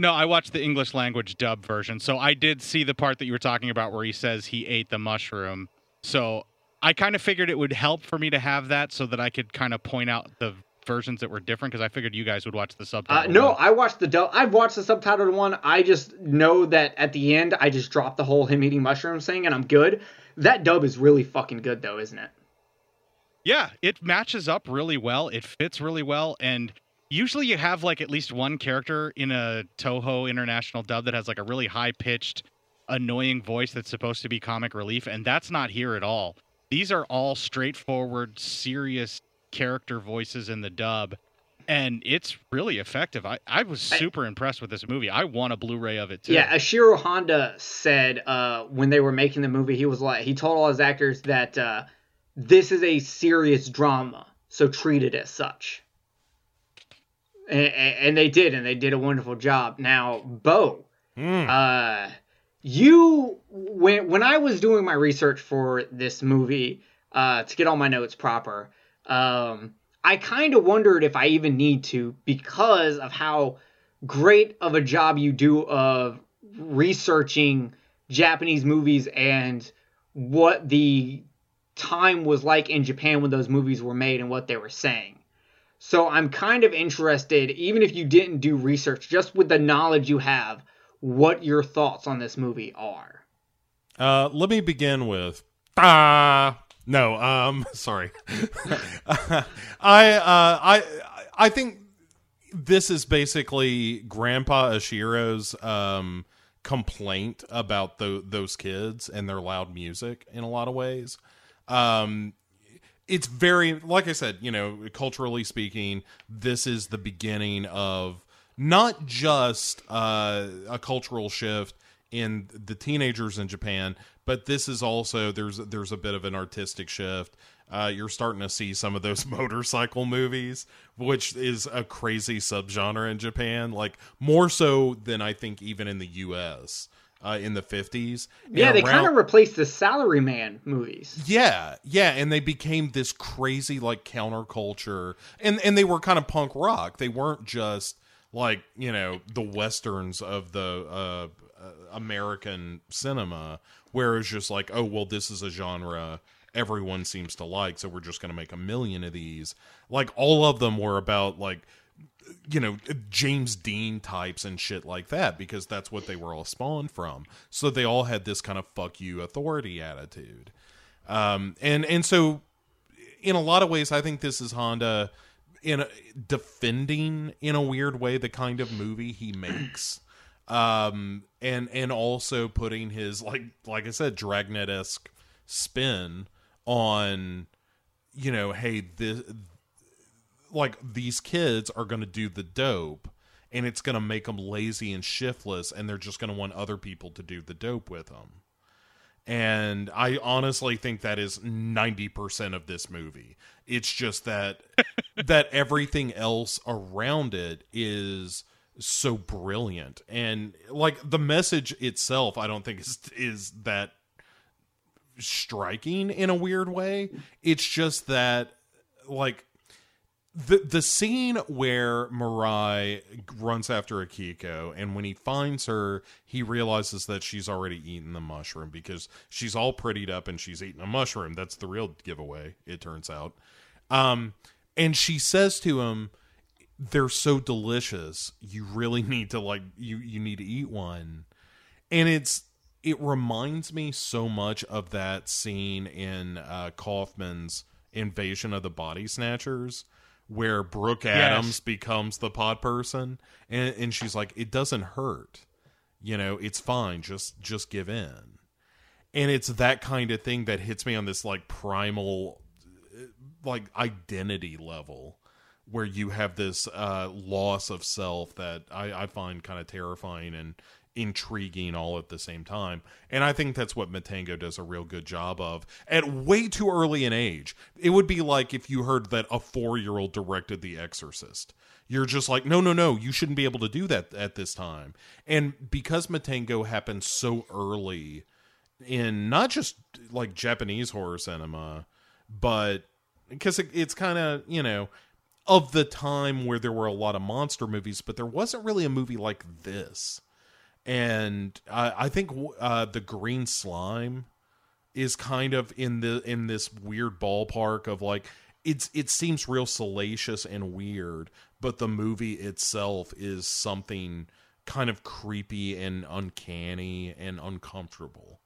no, I watched the English language dub version. So I did see the part that you were talking about where he says he ate the mushroom. So I kind of figured it would help for me to have that so that I could kind of point out the versions that were different because I figured you guys would watch the Uh, subtitle. no, one. I watched the dub. I've watched the subtitled one. I just know that at the end, I just dropped the whole him eating mushrooms thing, and I'm good. That dub is really fucking good, though, isn't it? Yeah, it matches up really well. It fits really well, and usually you have like at least one character in a Toho International dub that has like a really high pitched, annoying voice that's supposed to be comic relief, and that's not here at all. These are all straightforward, serious character voices in the dub, and it's really effective. I, I was I- super impressed with this movie. I want a Blu-ray of it too. Yeah, Ishiro Honda said uh, when they were making the movie, he was like, he told all his actors that uh, this is a serious drama, so treat it as such. And, and they did, and they did a wonderful job. Now, Bo, Mm. uh, you when when I was doing my research for this movie uh, to get all my notes proper, um, I kind of wondered if I even need to because of how great of a job you do of researching Japanese movies and what the time was like in Japan when those movies were made and what they were saying. So I'm kind of interested, even if you didn't do research, just with the knowledge you have, what your thoughts on this movie are. Uh, let me begin with ah. No, um, sorry. I uh, I I think this is basically Grandpa Ishiro's um complaint about tho- those kids and their loud music in a lot of ways. Um, it's very like I said, you know, culturally speaking, this is the beginning of not just uh, a cultural shift in the teenagers in Japan, but this is also there's there's a bit of an artistic shift. Uh, you're starting to see some of those motorcycle movies, which is a crazy subgenre in Japan, like more so than I think even in the U.S. Uh, in the 50s. Yeah, they kind of replaced the Salaryman movies. yeah, yeah, and they became this crazy like counterculture, and and they were kind of punk rock. They weren't just like you know the westerns of the uh, American cinema, where it's just like, oh well, this is a genre, everyone seems to like, so we're just going to make a million of these. Like all of them were about like you know James Dean types and shit like that because that's what they were all spawned from. So they all had this kind of fuck you authority attitude. Um and and so in a lot of ways I think this is Honda in a, defending in a weird way the kind of movie he makes. Um and and also putting his like like I said dragnet-esque spin on you know hey this like these kids are going to do the dope and it's going to make them lazy and shiftless and they're just going to want other people to do the dope with them and i honestly think that is 90% of this movie it's just that that everything else around it is so brilliant. And like the message itself i don't think is is that striking in a weird way. It's just that like the the scene where Murai runs after Akiko, and when he finds her, he realizes that she's already eaten the mushroom because she's all prettied up and she's eaten a mushroom. That's the real giveaway, it turns out. Um, and she says to him, "They're so delicious. You really need to like you you need to eat one." And it's it reminds me so much of that scene in uh, Kaufman's Invasion of the Body Snatchers where Brooke Adams Yes. becomes the pod person and and she's like it doesn't hurt. You know, it's fine. Just just give in. And it's that kind of thing that hits me on this like primal uh, like identity level where you have this uh loss of self that I I find kind of terrifying and intriguing all at the same time. And I think that's what Matango does a real good job of at way too early an age. It would be like if you heard that a 4-year-old directed The Exorcist. You're just like, "No, no, no, you shouldn't be able to do that at this time." And because Matango happened so early in not just like Japanese horror cinema, but because it, it's kind of, you know, of the time where there were a lot of monster movies, but there wasn't really a movie like this and I, think uh, the green slime is kind of in the in this weird ballpark of like it's it seems real salacious and weird, but the movie itself is something kind of creepy and uncanny and uncomfortable.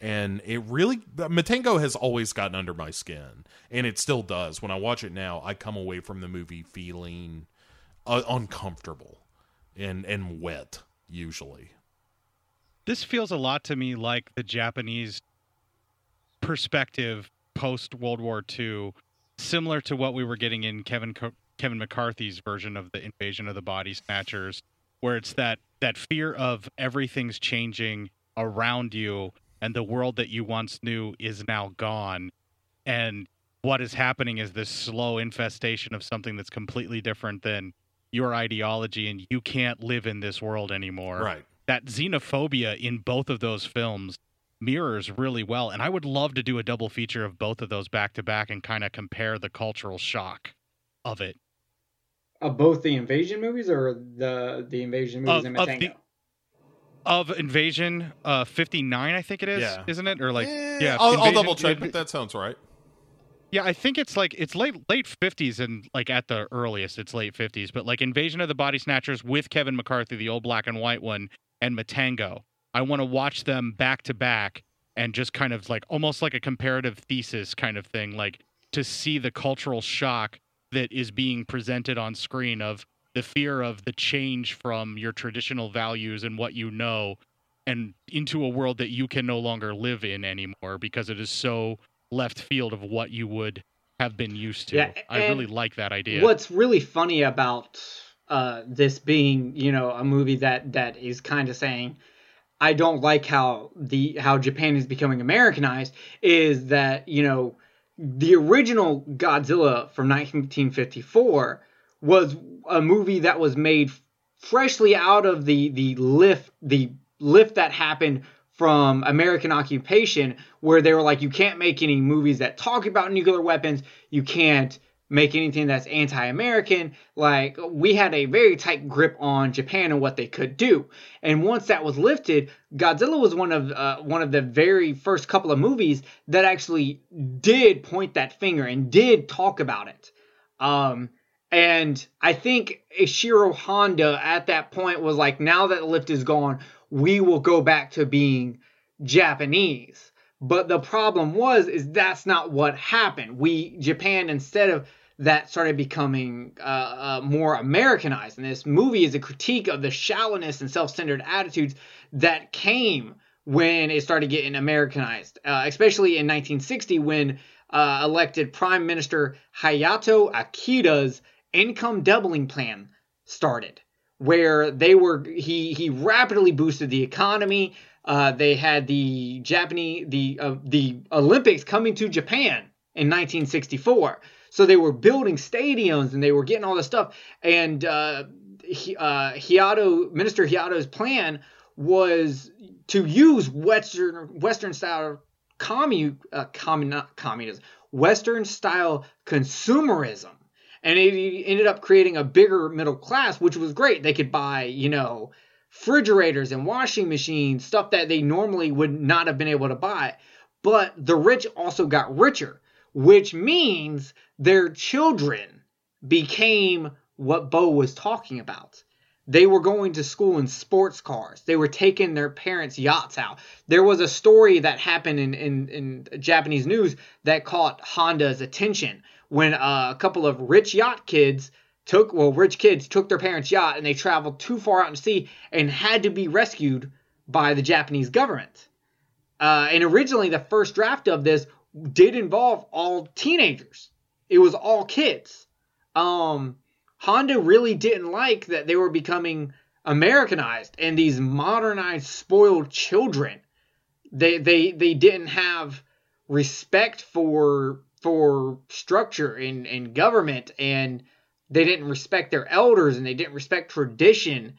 And it really Matango has always gotten under my skin, and it still does. When I watch it now, I come away from the movie feeling uh, uncomfortable and and wet usually. This feels a lot to me like the Japanese perspective post World War II, similar to what we were getting in Kevin Co- Kevin McCarthy's version of the Invasion of the Body Snatchers, where it's that that fear of everything's changing around you and the world that you once knew is now gone, and what is happening is this slow infestation of something that's completely different than your ideology, and you can't live in this world anymore Right. That xenophobia in both of those films mirrors really well and i would love to do a double feature of both of those back to back and kind of compare the cultural shock of it Of both the invasion movies or the the invasion movies Of- in Matango? the- of invasion uh 59 i think it is Yeah. isn't it or like Eh, yeah I'll, I'll double check, but that sounds right. Yeah, I think it's like it's late late fifties and like at the earliest it's late fifties, but like Invasion of the Body Snatchers with Kevin McCarthy, the old black and white one, and Matango. I want to watch them back to back and just kind of like almost like a comparative thesis kind of thing, like to see the cultural shock that is being presented on screen of the fear of the change from your traditional values and what you know and into a world that you can no longer live in anymore because it is so left field of what you would have been used to. Yeah, I really like that idea. What's really funny about uh, this being, you know, a movie that that is kind of saying, I don't like how the how Japan is becoming Americanized, is that you know the original Godzilla from 1954 was a movie that was made freshly out of the the lift the lift that happened from American occupation, where they were like, you can't make any movies that talk about nuclear weapons, you can't make anything that's anti-American. Like we had a very tight grip on Japan and what they could do. And once that was lifted, Godzilla was one of uh, one of the very first couple of movies that actually did point that finger and did talk about it. Um, and I think Ishiro Honda at that point was like, now that the lift is gone, we will go back to being Japanese. But the problem was, is that's not what happened. We Japan instead of that started becoming uh, uh, more Americanized. And this movie is a critique of the shallowness and self-centered attitudes that came when it started getting Americanized, uh, especially in 1960 when uh, elected Prime Minister Hayato Ikeda's income doubling plan started, where they were he he rapidly boosted the economy. Uh, they had the Japanese the uh, the Olympics coming to Japan in 1964, so they were building stadiums and they were getting all this stuff. And uh, uh, Hayato Minister Hayato's plan was to use Western Western style commu uh, commun, communism Western style consumerism and it ended up creating a bigger middle class, which was great. They could buy, you know, refrigerators and washing machines, stuff that they normally would not have been able to buy. But the rich also got richer, which means their children became what Bo was talking about. They were going to school in sports cars. They were taking their parents' yachts out. There was a story that happened in, in, in Japanese news that caught Honda's attention when uh, a couple of rich yacht kids took, well, rich kids took their parents' yacht and they traveled too far out to sea and had to be rescued by the Japanese government. Uh, and originally, the first draft of this did involve all teenagers. It was all kids. Um, Honda really didn't like that they were becoming Americanized and these modernized, spoiled children. They they they didn't have respect for for structure and, and government and they didn't respect their elders and they didn't respect tradition.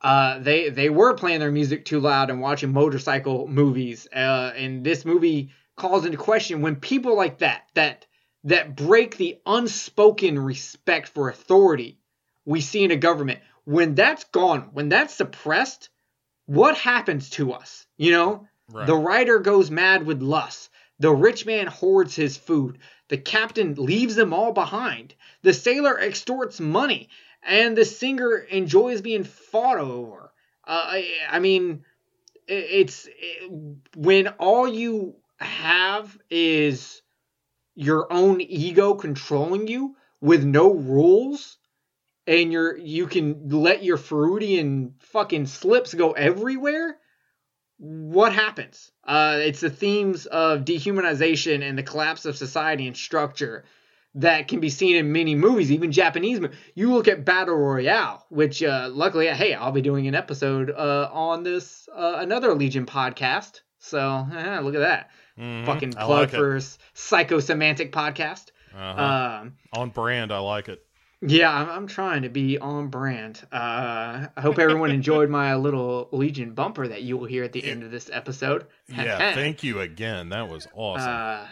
Uh, they they were playing their music too loud and watching motorcycle movies. Uh, and this movie calls into question when people like that that that break the unspoken respect for authority we see in a government when that's gone when that's suppressed what happens to us you know? Right. the writer goes mad with lust. The rich man hoards his food. The captain leaves them all behind. The sailor extorts money and the singer enjoys being fought over. Uh, I, I mean it's it, when all you have is your own ego controlling you with no rules and you're you can let your Freudian fucking slips go everywhere what happens? Uh it's the themes of dehumanization and the collapse of society and structure that can be seen in many movies even japanese movies you look at battle royale which uh luckily hey i'll be doing an episode uh on this uh, another legion podcast so look at that Mhm. fucking plug like for psychosemantic podcast. Uh-huh. Um, On brand, I like it. yeah, I'm, I'm trying to be on brand. Uh, I hope everyone enjoyed my little Legion bumper that you will hear at the end of this episode. Yeah, thank you again. That was awesome. Uh,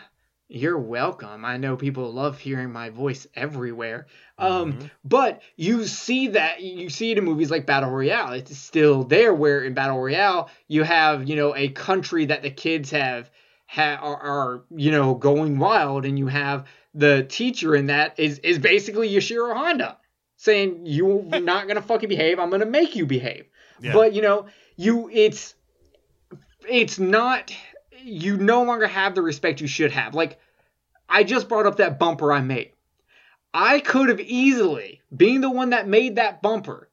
you're welcome. I know people love hearing my voice everywhere. Um, Mhm. but you see that you see it in movies like Battle Royale. It's still there. Where in Battle Royale you have you know a country that the kids have ha- are, are you know going wild, and you have the teacher in that is is basically Ishiro Honda saying you're not gonna fucking behave. I'm gonna make you behave. Yeah. But you know you it's it's not you no longer have the respect you should have. Like I just brought up that bumper I made. I could have easily, being the one that made that bumper,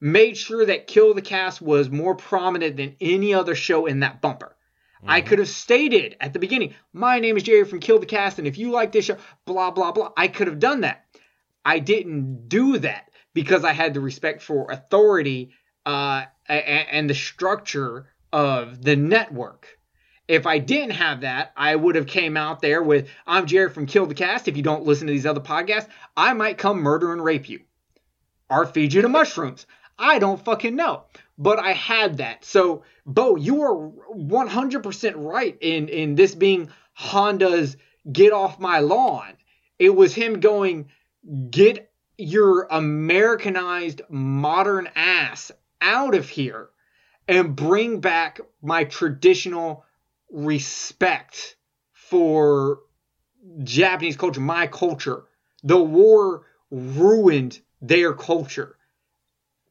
made sure that Kill the Cast was more prominent than any other show in that bumper. I could have stated at the beginning, my name is Jerry from Kill the Cast, and if you like this show, blah, blah, blah. I could have done that. I didn't do that because I had the respect for authority uh, a- a- and the structure of the network. If I didn't have that, I would have came out there with I'm Jared from Kill the Cast. If you don't listen to these other podcasts, I might come murder and rape you or feed you to mushrooms. I don't fucking know. But I had that. So, Bo, you are 100% right in in this being Honda's get off my lawn. It was him going, get your Americanized modern ass out of here and bring back my traditional respect for Japanese culture, my culture. The war ruined their culture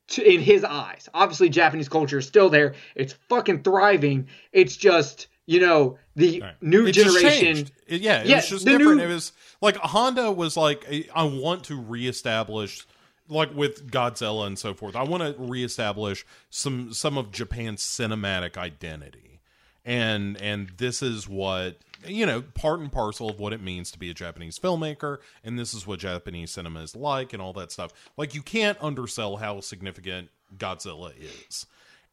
to, in his eyes. Obviously, Japanese culture is still there. It's fucking thriving. It's just, you know, the Right. new It generation. It- yeah, it Yeah, was just different. new- It was like Honda was like, I want to reestablish, like with Godzilla and so forth. I want to reestablish some some of Japan's cinematic identity, and and this is what you know, part and parcel of what it means to be a Japanese filmmaker, and this is what Japanese cinema is like, and all that stuff. Like you can't undersell how significant Godzilla is.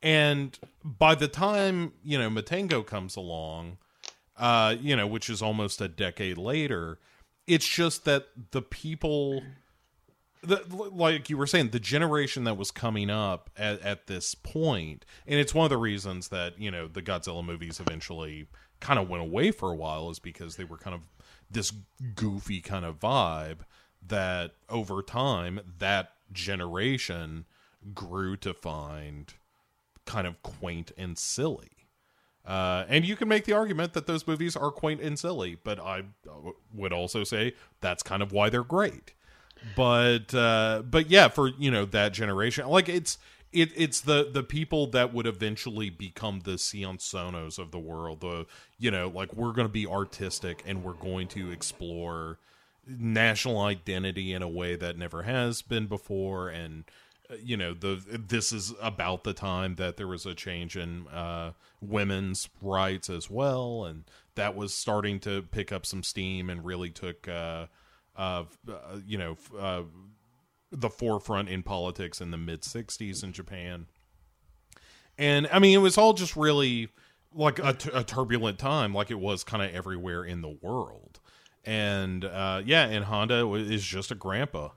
And by the time, you know, Matango comes along, uh, you know, which is almost a decade later, it's just that the people the, like you were saying, the generation that was coming up at, at this point, and it's one of the reasons that you know the Godzilla movies eventually kind of went away for a while, is because they were kind of this goofy kind of vibe that over time that generation grew to find kind of quaint and silly. Uh, and you can make the argument that those movies are quaint and silly, but I uh, would also say that's kind of why they're great. But uh, but yeah, for you know that generation, like it's it it's the the people that would eventually become the Sion Sonos of the world. The you know like we're going to be artistic and we're going to explore national identity in a way that never has been before and uh, you know the this is about the time that there was a change in uh women's rights as well and that was starting to pick up some steam and really took uh uh, uh you know uh the forefront in politics in the mid 60s in Japan. And I mean it was all just really like a, t- a turbulent time like it was kind of everywhere in the world. And uh yeah and Honda is just a grandpa.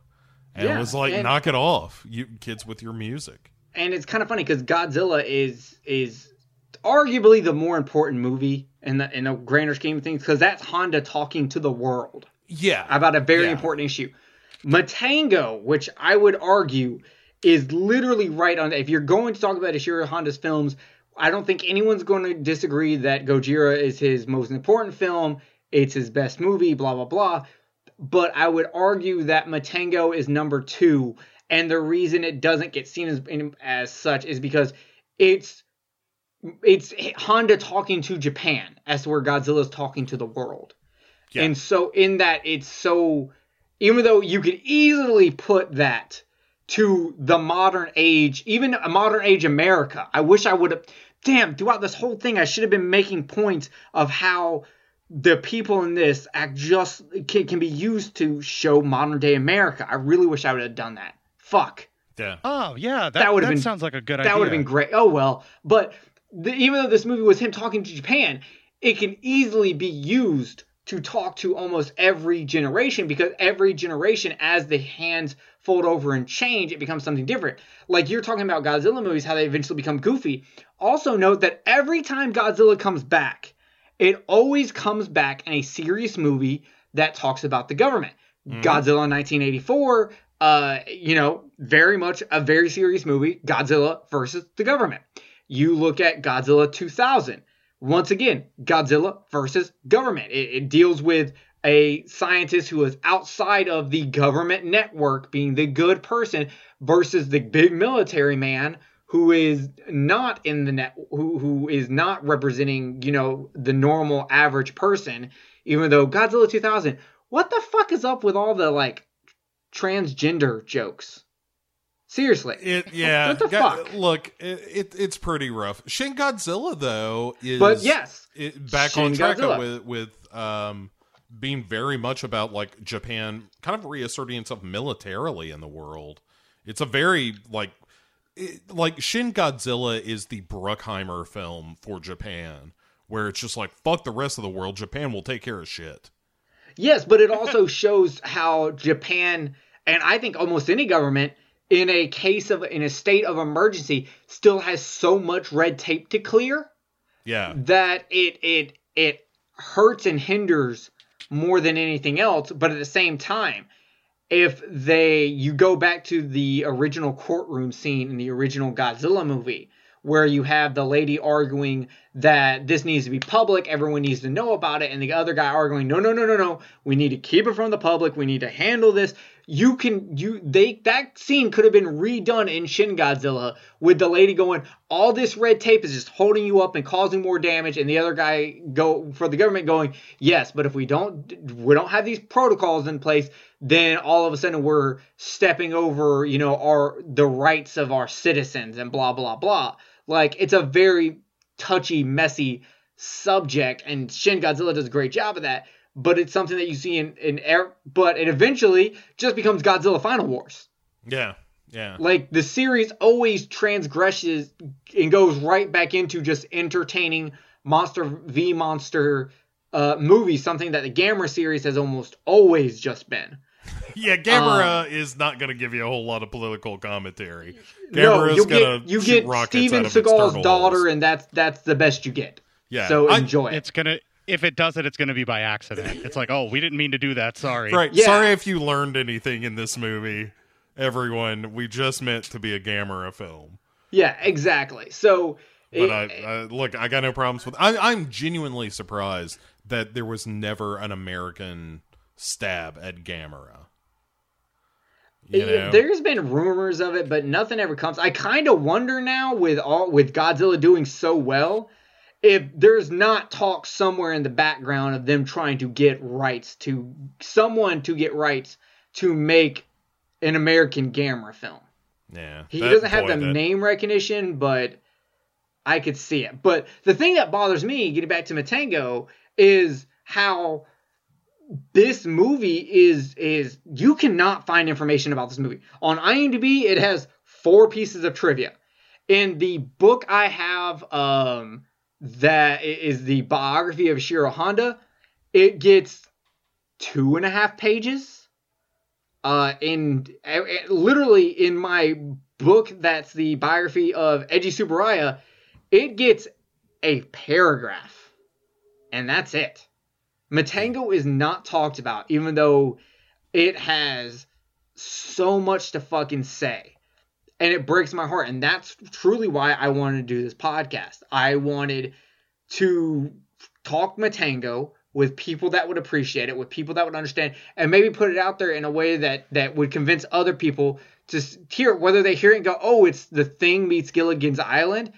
And Yeah, it was like and- knock it off you kids with your music. And it's kind of funny because Godzilla is is arguably the more important movie in the in the grander scheme of things because that's Honda talking to the world yeah. about a very Yeah. important issue. Matango, which I would argue is literally right on. If you're going to talk about Ishiro Honda's films, I don't think anyone's going to disagree that Gojira is his most important film. It's his best movie. Blah blah blah. But I would argue that Matango is number two, and the reason it doesn't get seen as as such is because it's it's Honda talking to Japan as to where Godzilla's talking to the world. Yeah. And so in that it's so even though you could easily put that to the modern age, even a modern age America. I wish I would have damn, throughout this whole thing I should have been making points of how the people in this act just can, can be used to show modern day America. I really wish I would have done that. Fuck. yeah Oh yeah, that, That that, would've been- sounds like a good idea. That idea. would have been great. Oh well, but the, even though this movie was him talking to Japan, it can easily be used to talk to almost every generation because every generation, as the hands fold over and change, it becomes something different. Like you're talking about Godzilla movies, how they eventually become goofy. Also note that every time Godzilla comes back, it always comes back in a serious movie that talks about the government. Godzilla in 1984, uh, you know, very much a very serious movie, Godzilla versus the government. You look at Godzilla 2000. Once again, Godzilla versus government. It, it deals with a scientist who is outside of the government network, being the good person, versus the big military man who is not in the net, who who is not representing, you know, the normal average person. Even though Godzilla 2000, what the fuck is up with all the like transgender jokes? Seriously. It yeah. What the Go- fuck? Look, it, it it's pretty rough. Shin Godzilla though is But yes, it, back Shin on track Godzilla. with with um being very much about like Japan kind of reasserting itself militarily in the world. It's a very like it, like Shin Godzilla is the Bruckheimer film for Japan where it's just like fuck the rest of the world Japan will take care of shit. Yes, but it also shows how Japan and I think almost any government in a case of in a state of emergency still has so much red tape to clear Yeah. that it it it hurts and hinders more than anything else. But at the same time, if they you go back to the original courtroom scene in the original Godzilla movie where you have the lady arguing that this needs to be public, everyone needs to know about it, and the other guy arguing, no, no, no, no, no, we need to keep it from the public, we need to handle this. You can you they that scene could have been redone in Shin Godzilla with the lady going, all this red tape is just holding you up and causing more damage, and the other guy go for the government going, yes, but if we don't we don't have these protocols in place, then all of a sudden we're stepping over, you know, our the rights of our citizens and blah blah blah. Like it's a very touchy, messy subject, and Shin Godzilla does a great job of that. But it's something that you see in in air, but it eventually just becomes Godzilla Final Wars. Yeah, yeah. Like the series always transgresses and goes right back into just entertaining monster v monster uh, movies, something that the Gamera series has almost always just been. Yeah, Gamera is not going to give you a whole lot of political commentary. no, Gamera's you gonna get you get rockets Steven out Seagal's daughter, holes. and that's that's the best you get. Yeah, So I- enjoy it. It's gonna if it does it, it's gonna be by accident. It's like, oh, we didn't mean to do that. Sorry. Right. Yeah. Sorry if you learned anything in this movie, everyone. We just meant to be a Gamera film. Yeah, exactly. So, But it- I, I look, I got no problems with. I, I'm genuinely surprised that there was never an American stab at Gamera. You know, there's been rumors of it, but nothing ever comes. I kind of wonder now with all with Godzilla doing so well, if there's not talk somewhere in the background of them trying to get rights to someone to get rights to make an American Gamera film. yeah, He doesn't have boy, the that- name recognition, but I could see it. But the thing that bothers me, getting back to Matango, is how this movie is is you cannot find information about this movie. On IMDb, it has four pieces of trivia. In the book I have um that is the biography of Ishiro Honda, it gets two and a half pages uh in uh, literally in my book that's the biography of Eiji Tsuburaya, it gets a paragraph and that's it. Matango is not talked about even though it has so much to fucking say. And it breaks my heart and that's truly why I wanted to do this podcast. I wanted to talk Matango with people that would appreciate it, with people that would understand, and maybe put it out there in a way that that would convince other people to hear whether they hear it and go, "Oh, it's the thing meets Gilligan's Island."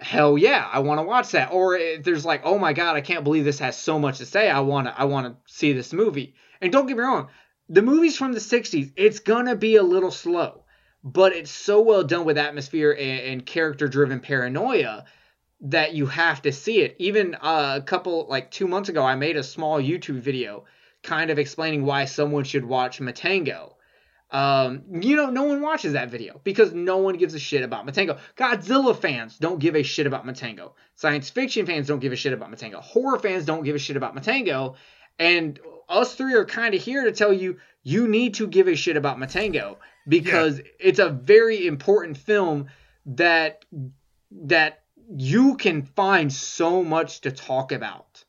Hell yeah, I want to watch that. Or if there's like, "Oh my god, I can't believe this has so much to say. I want to I want to see this movie." And don't get me wrong, the movies from the 60s, it's to be a little slow, but it's so well done with atmosphere and, and character driven paranoia that you have to see it. Even uh, a couple, like two months ago, I made a small YouTube video kind of explaining why someone should watch Matango. Um, you know, no one watches that video because no one gives a shit about Matango. Godzilla fans don't give a shit about Matango. Science fiction fans don't give a shit about Matango. Horror fans don't give a shit about Matango. And us three are kind of here to tell you you need to give a shit about Matango because it's a very important film that that you can find so much to talk about.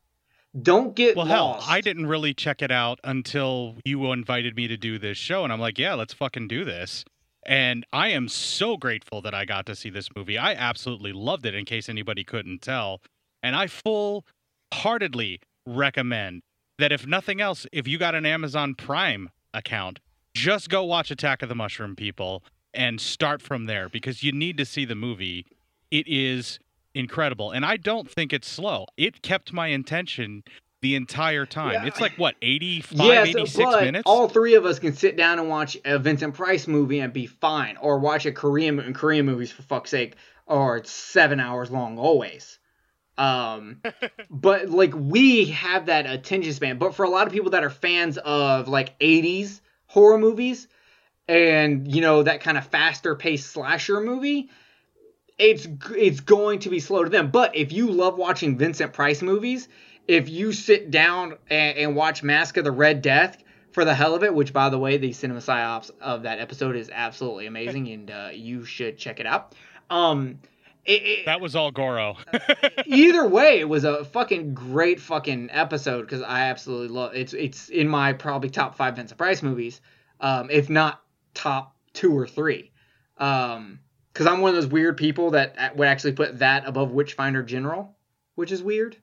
Don't get Well, hell, lost. I didn't really check it out until you invited me to do this show, and I'm like, yeah, let's fucking do this. And I am so grateful that I got to see this movie. I absolutely loved it, in case anybody couldn't tell. And I full heartedly recommend that if nothing else, if you got an Amazon Prime account, just go watch Attack of the Mushroom People and start from there because you need to see the movie. It is incredible. And I don't think it's slow. It kept my attention the entire time. Yeah. It's like what, 85, Yes, 86 but minutes? all three of us can sit down and watch a Vincent Price movie and be fine, or watch a Korean and Korean movies for fuck's sake, or it's seven hours long always. Um, but like we have that attention span. But for a lot of people that are fans of like '80s horror movies and you know that kind of faster paced slasher movie, it's it's going to be slow to them. But if you love watching Vincent Price movies, if you sit down and, and watch Mask of the Red Death for the hell of it, which by the way, the cinema psyops of that episode is absolutely amazing, and uh, you should check it out. Um, it, it, That was all Goro. either way, it was a fucking great fucking episode because I absolutely love it's it's in my probably top five Vincent Price movies, um, if not top two or three. Um, because I'm one of those weird people that would actually put that above Witchfinder General, which is weird.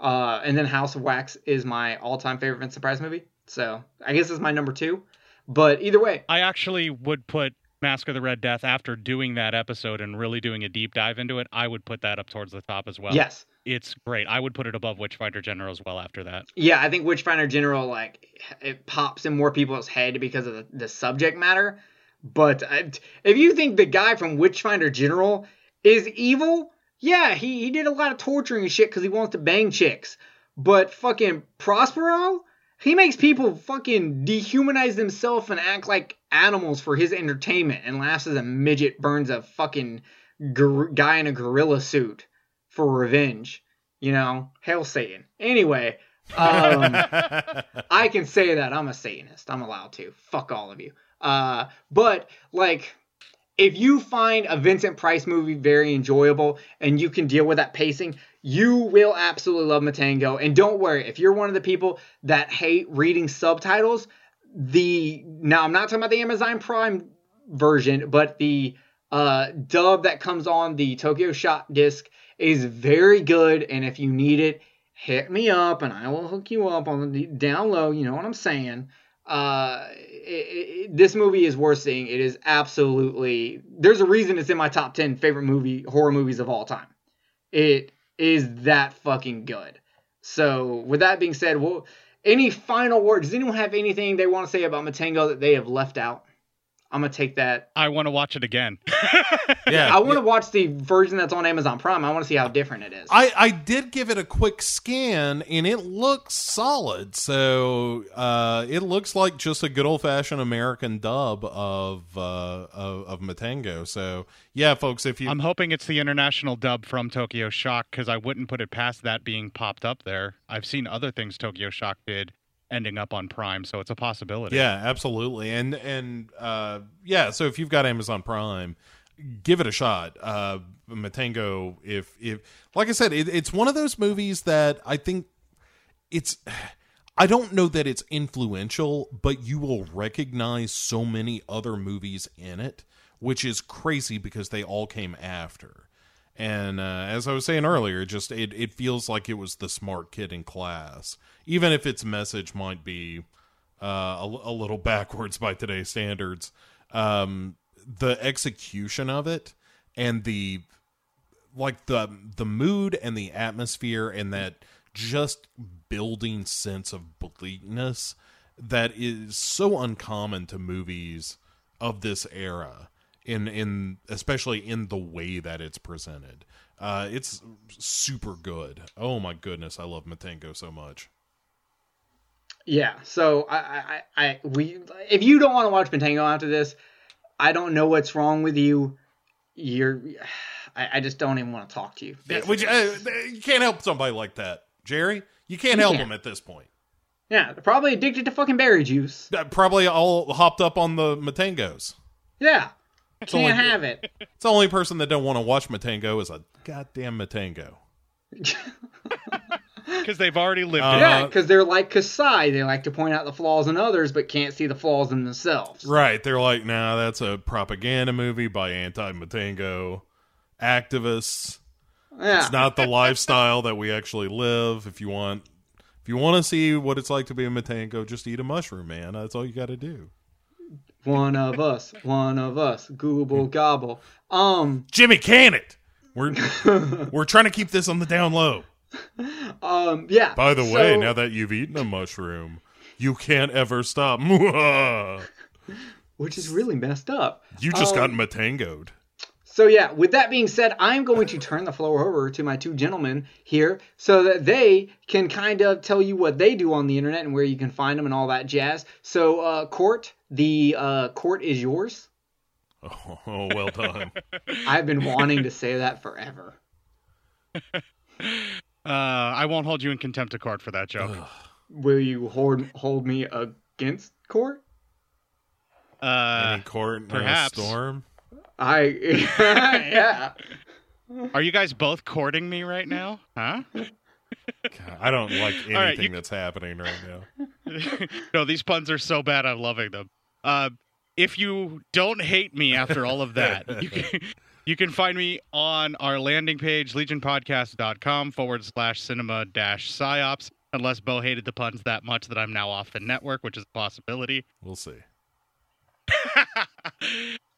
Uh, and then House of Wax is my all-time favorite Vincent Price movie. So I guess it's my number two. But either way, I actually would put Mask of the Red Death after doing that episode and really doing a deep dive into it. I would put that up towards the top as well. yes, It's great. I would put it above Witchfinder General as well after that. Yeah, I think Witchfinder General like it pops in more people's head because of the, the subject matter. But uh, I, if you think the guy from Witchfinder General is evil, yeah, he, he did a lot of torturing and shit because he wants to bang chicks. But fucking Prospero, he makes people fucking dehumanize themselves and act like animals for his entertainment and laughs as a midget burns a fucking gor- guy in a gorilla suit for revenge. You know, hail Satan. Anyway, um, I can say that I'm a Satanist. I'm allowed to. Fuck all of you. Uh, but like, if you find a Vincent Price movie very enjoyable and you can deal with that pacing, you will absolutely love Matango. And don't worry, if you're one of the people that hate reading subtitles, the now I'm not talking about the Amazon Prime version, but the uh, dub that comes on the Tokyo Shock disc is very good. And if you need it, hit me up and I will hook you up on the down low. You know what I'm saying? Uh, it, it, this movie is worth seeing. It is absolutely. There's a reason it's in my top ten favorite movie horror movies of all time. It is that fucking good. So with that being said, well, any final words? Does anyone have anything they want to say about Matango that they have left out? I'm gonna take that. I want to watch it again. yeah, I want to watch the version that's on Amazon Prime. I want to see how different it is. I, I did give it a quick scan and it looks solid. So uh, it looks like just a good old fashioned American dub of, uh, of of Matango. So yeah, folks, if you I'm hoping it's the international dub from Tokyo Shock because I wouldn't put it past that being popped up there. I've seen other things Tokyo Shock did ending up on Prime, so it's a possibility. yeah, absolutely, and and uh, yeah, so if you've got Amazon Prime, give it a shot. Uh, Matango, if if like I said, it, it's one of those movies that I think it's. I don't know that it's influential, but you will recognize so many other movies in it, which is crazy because they all came after. And uh, as I was saying earlier, just it, it feels like it was the smart kid in class, even if its message might be uh, a, a little backwards by today's standards. Um, the execution of it and the like the the mood and the atmosphere and that just building sense of bleakness that is so uncommon to movies of this era in in especially in the way that it's presented uh it's super good oh my goodness i love matango so much Yeah, so I, I, I, we, if you don't want to watch Matango after this, I don't know what's wrong with you. You're, I, I just don't even want to talk to you. yeah, which, uh, you can't help somebody like that jerry you can't You help can't. them at this point Yeah, they're probably addicted to fucking berry juice. Probably all hopped up on the matangos Yeah, It's can't only- have it. it's the only person that don't want to watch matango is a goddamn matango because they've already lived Uh, it. yeah, because they're like Kasai. They like to point out the flaws in others, but can't see the flaws in themselves. Right. They're like, nah, that's a propaganda movie by anti Matango activists. Yeah, It's not the lifestyle that we actually live. If you want if you want to see what it's like to be a Matango, just eat a mushroom, man. That's all you gotta do. One of us, one of us, google gobble. Um, Jimmy can it. We're we're trying to keep this on the down low. um, yeah. By the way, now that you've eaten a mushroom, you can't ever stop. which is really messed up. You just got Um, Matangoed. So yeah, with that being said, I'm going to turn the floor over to my two gentlemen here so that they can kind of tell you what they do on the internet and where you can find them and all that jazz. So uh, Cort, the uh, court is yours. Oh, well done. I've been wanting to say that forever. Uh, I won't hold you in contempt of court for that joke. Will you hold hold me against Court? Uh, Any court in a perhaps. storm? I yeah. Are you guys both courting me right now? Huh? God, I don't like anything right, you- that's happening right now. no, these puns are so bad. I'm loving them. Uh, if you don't hate me after all of that, you can, you can find me on our landing page, legionpodcast.com forward slash cinema dash psyops. Unless Bo hated the puns that much that I'm now off the network, which is a possibility. We'll see.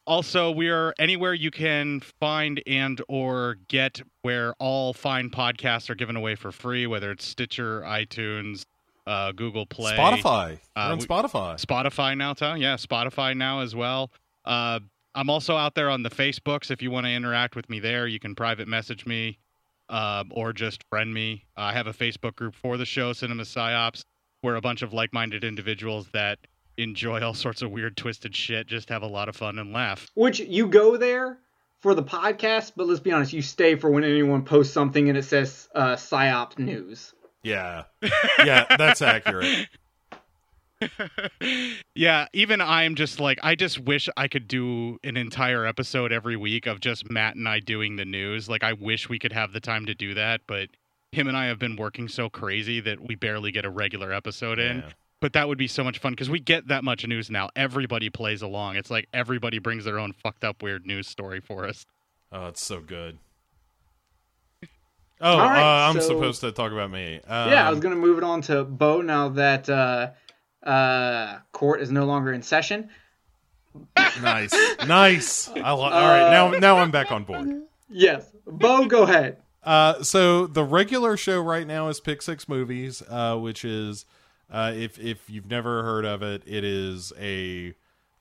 Also, we are anywhere you can find and or get where all fine podcasts are given away for free, whether it's Stitcher, iTunes, uh, Google Play, Spotify. We're Uh, on we- Spotify. Spotify now, Tom. Yeah, Spotify now as well. Uh, I'm also out there on the Facebooks. If you want to interact with me there, you can private message me uh, or just friend me. I have a Facebook group for the show, Cinema Psyops, where a bunch of like minded individuals that enjoy all sorts of weird, twisted shit just have a lot of fun and laugh. Which you go there for the podcast, but let's be honest, you stay for when anyone posts something and it says uh, psyop news. Yeah. Yeah, that's accurate. yeah, even I'm just like I just wish I could do an entire episode every week of just Matt and I doing the news. Like I wish we could have the time to do that, but him and I have been working so crazy that we barely get a regular episode in. Yeah. But that would be so much fun because we get that much news now. Everybody plays along. It's like everybody brings their own fucked up weird news story for us. Oh, it's so good. Oh, All right, uh, I'm so- supposed to talk about me. Um, yeah, I was going to move it on to Bo now that uh, uh, court is no longer in session. nice, nice. I lo- all right, now now I'm back on board. Yes, Bo, go ahead. Uh, so the regular show right now is Pick Six Movies, uh, which is uh, if if you've never heard of it, it is a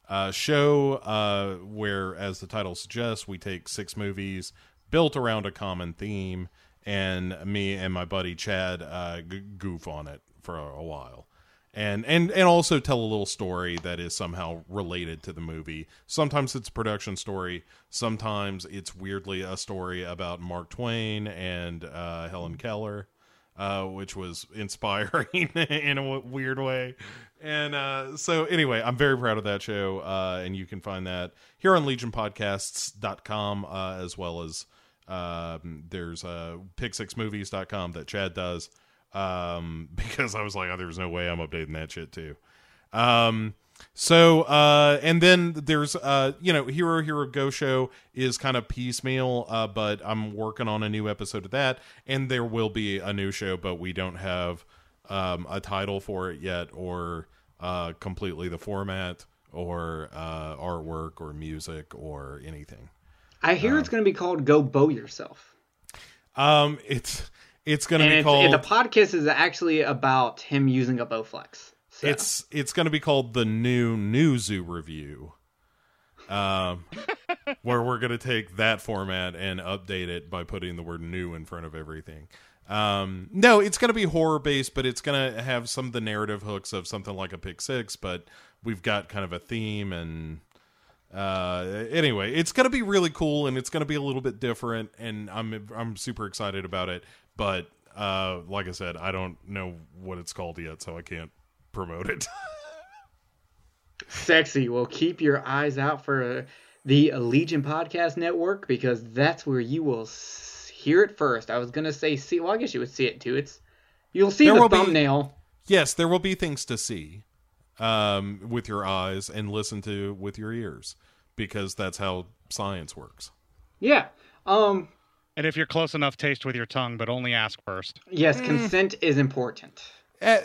uh, show uh, where, as the title suggests, we take six movies built around a common theme, and me and my buddy Chad uh, goof on it for a, a while. And, and and also tell a little story that is somehow related to the movie. Sometimes it's a production story. Sometimes it's weirdly a story about Mark Twain and uh, Helen Keller, uh, which was inspiring in a w- weird way. And uh, so, anyway, I'm very proud of that show. Uh, and you can find that here on legionpodcasts.com, uh, as well as um, there's uh, pick6movies.com that Chad does. Um, because I was like, oh, there's no way I'm updating that shit too. Um, so, uh, and then there's, uh, you know, Hero Hero Ghost Show is kind of piecemeal, uh, but I'm working on a new episode of that, and there will be a new show, but we don't have, um, a title for it yet, or, uh, completely the format, or, uh, artwork, or music, or anything. I hear it's going to be called "Go Bow Yourself," Um, it's, it's gonna be it's, called, the podcast is actually about him using a Bowflex. So. It's it's going to be called the new New Zoo Revue, um, where we're going to take that format and update it by putting the word "new" in front of everything. Um, no, it's going to be horror based, but it's going to have some of the narrative hooks of something like a Pick Six. But we've got kind of a theme, and uh, anyway, it's going to be really cool, and it's going to be a little bit different, and I'm I'm super excited about it. But uh, like I said, I don't know what it's called yet, so I can't promote it. Sexy. Well, keep your eyes out for the Legion Podcast Network because that's where you will hear it first. I was gonna say see. Well, I guess you would see it too. It's you'll see There the will be- thumbnail. yes, there will be things to see um, with your eyes and listen to with your ears because that's how science works. Yeah. Um. And if you're close enough, taste with your tongue, but only ask first. Yes, consent is important. Eh,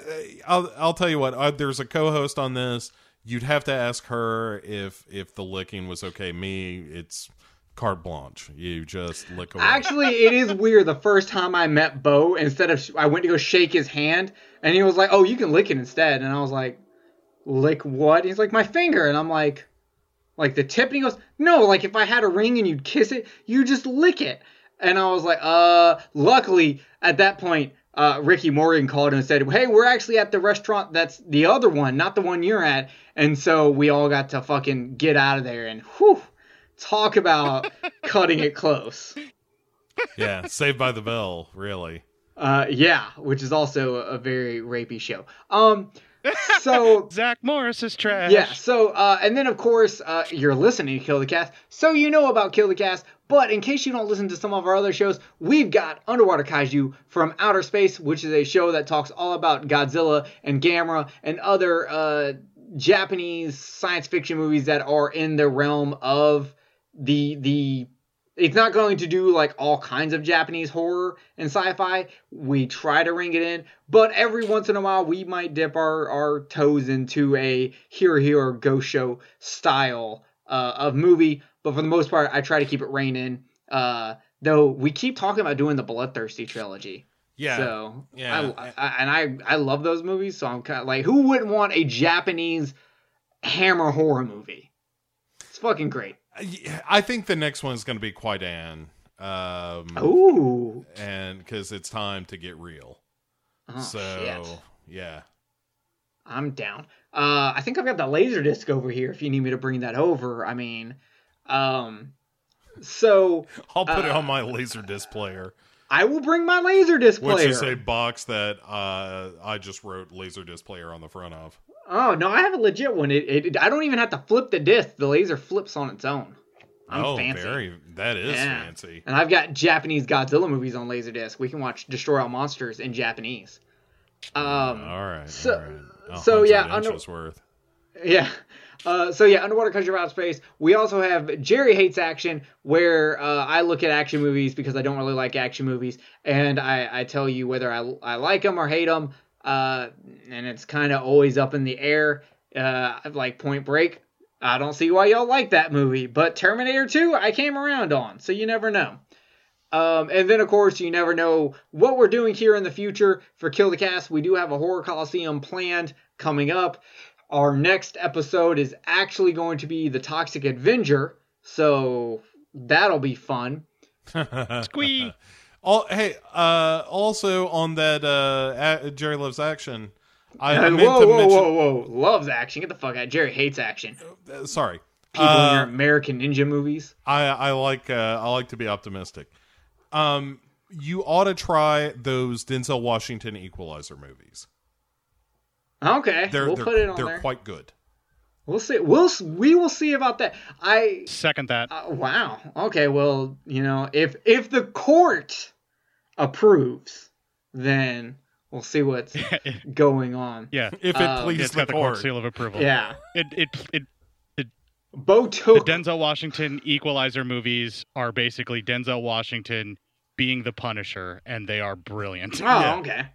I'll I'll tell you what. Uh, there's a co-host on this. You'd have to ask her if if the licking was okay. Me, it's carte blanche. You just lick away. Actually, it is weird. The first time I met Bo, instead of I went to go shake his hand, and he was like, "Oh, you can lick it instead," and I was like, "Lick what?" He's like, "My finger," and I'm like, "Like the tip?" And he goes, "No, like if I had a ring and you'd kiss it, you just lick it." And I was like, "Uh." Luckily, at that point, uh, Ricky Morgan called and said, "Hey, we're actually at the restaurant that's the other one, not the one you're at." And so we all got to fucking get out of there, and whew, talk about cutting it close. yeah, Saved by the Bell, really. Uh, yeah, which is also a very rapey show. Um, So Zach Morris is trash. Yeah. So, uh, and then of course, uh, you're listening to Kill the Cast, so you know about Kill the Cast. But in case you don't listen to some of our other shows, we've got Underwater Kaiju from Outer Space, which is a show that talks all about Godzilla and Gamera and other uh, Japanese science fiction movies that are in the realm of the the. It's not going to do like all kinds of Japanese horror and sci-fi. We try to ring it in, but every once in a while we might dip our, our toes into a here here Hero Ghost Show style uh, of movie. But for the most part, I try to keep it rein in. Uh, though we keep talking about doing the Bloodthirsty trilogy. Yeah. So Yeah. I, I, and I I love those movies. So I'm kind of like, who wouldn't want a Japanese hammer horror movie? It's fucking great. I think the next one is going to be quite an. Um, Ooh. and because it's time to get real. Oh, so shit. yeah, I'm down. Uh, I think I've got the laser disc over here. If you need me to bring that over, I mean, um, so I'll put it Uh, on my laser disc player, I will bring my laser disc which player. is a box that uh, I just wrote laser disc player on the front of. Oh no, I have a legit one. It, it I don't even have to flip the disc. The laser flips on its own. I'm oh, fancy. very that is Yeah. fancy. And I've got Japanese Godzilla movies on Laserdisc. We can watch Destroy All Monsters in Japanese. Um, all right, so- all right. So, yeah, under- worth. Yeah. Uh, so yeah, Underwater Country of Space. We also have Jerry Hates Action, where uh, I look at action movies because I don't really like action movies, and I, I tell you whether I, I like them or hate them, uh, and it's kind of always up in the air. Uh, like Point Break, I don't see why y'all like that movie, but Terminator 2, I came around on, so you never know. Um, and then, of course, you never know what we're doing here in the future for Kill the Cast. We do have a Horror Coliseum planned coming up. Our next episode is actually going to be the Toxic Avenger, so that'll be fun. Squee. All, hey, uh, also on that uh, a- Jerry loves action. I, I And meant whoa, to whoa, mention. whoa, whoa! Loves action. Get the fuck out. Jerry hates action. uh, sorry, People in Uh, your American Ninja movies. I I like uh, I like to be optimistic. Um, you ought to try those Denzel Washington Equalizer movies. Okay, They're we'll they're, put it on they're there. quite good. We'll see. We'll we will see about that. I Second that. Uh, wow. Okay. Well, you know, if if the court approves, then we'll see what's going on. yeah. If it Um, pleases the the court court. seal of approval. Yeah. It it it Bo the. Denzel Washington Equalizer movies are basically Denzel Washington being the Punisher, and they are brilliant. Oh, Yeah. okay.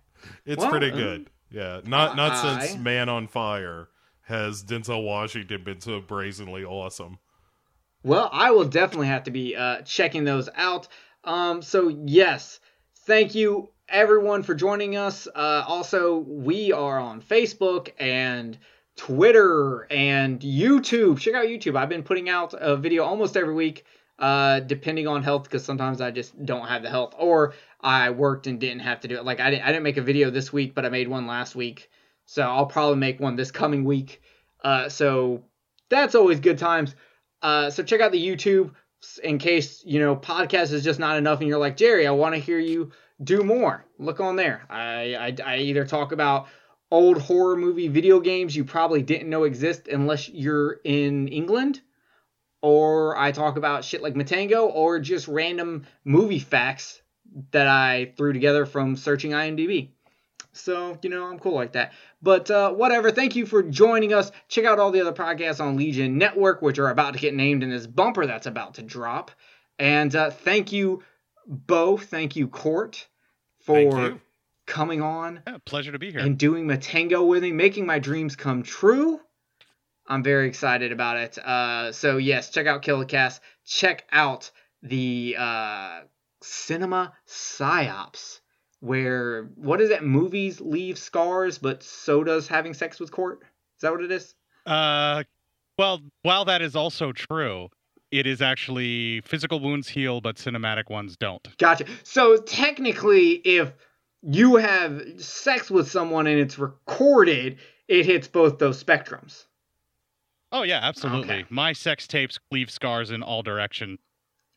It's Well, pretty uh, good. Yeah, not not since Man on Fire has Denzel Washington been so brazenly awesome. Well, I will definitely have to be uh, checking those out. Um, so yes, thank you everyone for joining us. Uh, also, we are on Facebook and Twitter and YouTube. Check out YouTube. I've been putting out a video almost every week, uh, depending on health, because sometimes I just don't have the health, or I worked and didn't have to do it. Like I didn't, I didn't make a video this week, but I made one last week, so I'll probably make one this coming week. Uh, so that's always good times. Uh, so check out the YouTube in case you know podcast is just not enough, and you're like Jerry, I want to hear you do more. Look on there. I, I I either talk about old horror movie video games you probably didn't know exist unless you're in England, or I talk about shit like Matango, or just random movie facts that I threw together from searching IMDb. So, you know, I'm cool like that. But uh, whatever. Thank you for joining us. Check out all the other podcasts on Legion Network, which are about to get named in this bumper that's about to drop. And uh, thank you, Bo. Thank you, Cort, for you. coming on Yeah, pleasure to be here. and doing Matango with me, making my dreams come true. I'm very excited about it. Uh, so yes, check out Kill the Cast. Check out the uh, Cinema Psyops, where what is it? Movies leave scars, but so does having sex with Cort. Is that what it is? Uh, well, while that is also true, it is actually physical wounds heal, but cinematic ones don't. Gotcha. So technically, if you have sex with someone and it's recorded, it hits both those spectrums. Oh yeah, absolutely. Okay. My sex tapes leave scars in all directions.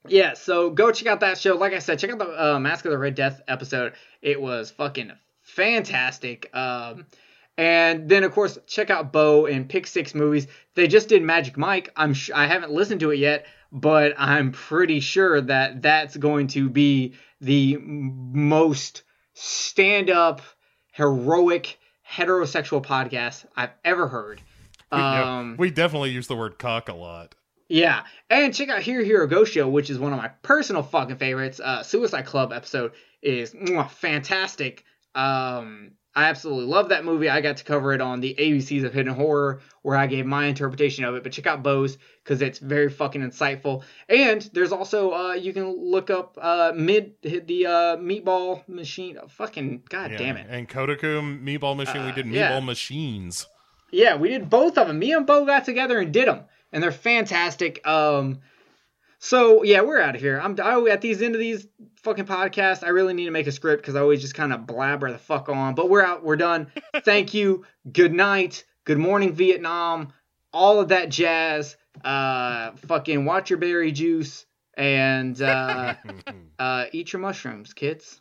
Yeah, so go check out that show. Like I said, check out the uh, Mask of the Red Death episode. It was fucking fantastic. Um, And then, of course, check out Bo and Pick Six Movies. They just did Magic Mike. I'm sh- I haven't listened to it yet, but I'm pretty sure that that's going to be the most stand-up, heroic, heterosexual podcast I've ever heard. We, yeah, Um, we definitely use the word cock a lot. Yeah, and check out Hero Hero Ghost Show, which is one of my personal fucking favorites. Uh, Suicide Club episode is mwah, fantastic. Um, I absolutely love that movie. I got to cover it on the ABCs of Hidden Horror, where I gave my interpretation of it. But check out Bo's because it's very fucking insightful. And there's also uh, you can look up uh, mid the uh, Meatball Machine. Oh, fucking god Yeah. damn it. And Kodoku Meatball Machine, we Uh, did Meatball yeah. Machines. Yeah, we did both of them. Me and Bo got together and did them, and they're fantastic. Um, so yeah, we're out of here. I'm I, at these end of these fucking podcasts. I really need to make a script because I always just kind of blabber the fuck on. But we're out. We're done. Thank you. Good night. Good morning, Vietnam. All of that jazz. Uh, fucking watch your berry juice and uh, uh, eat your mushrooms, kids.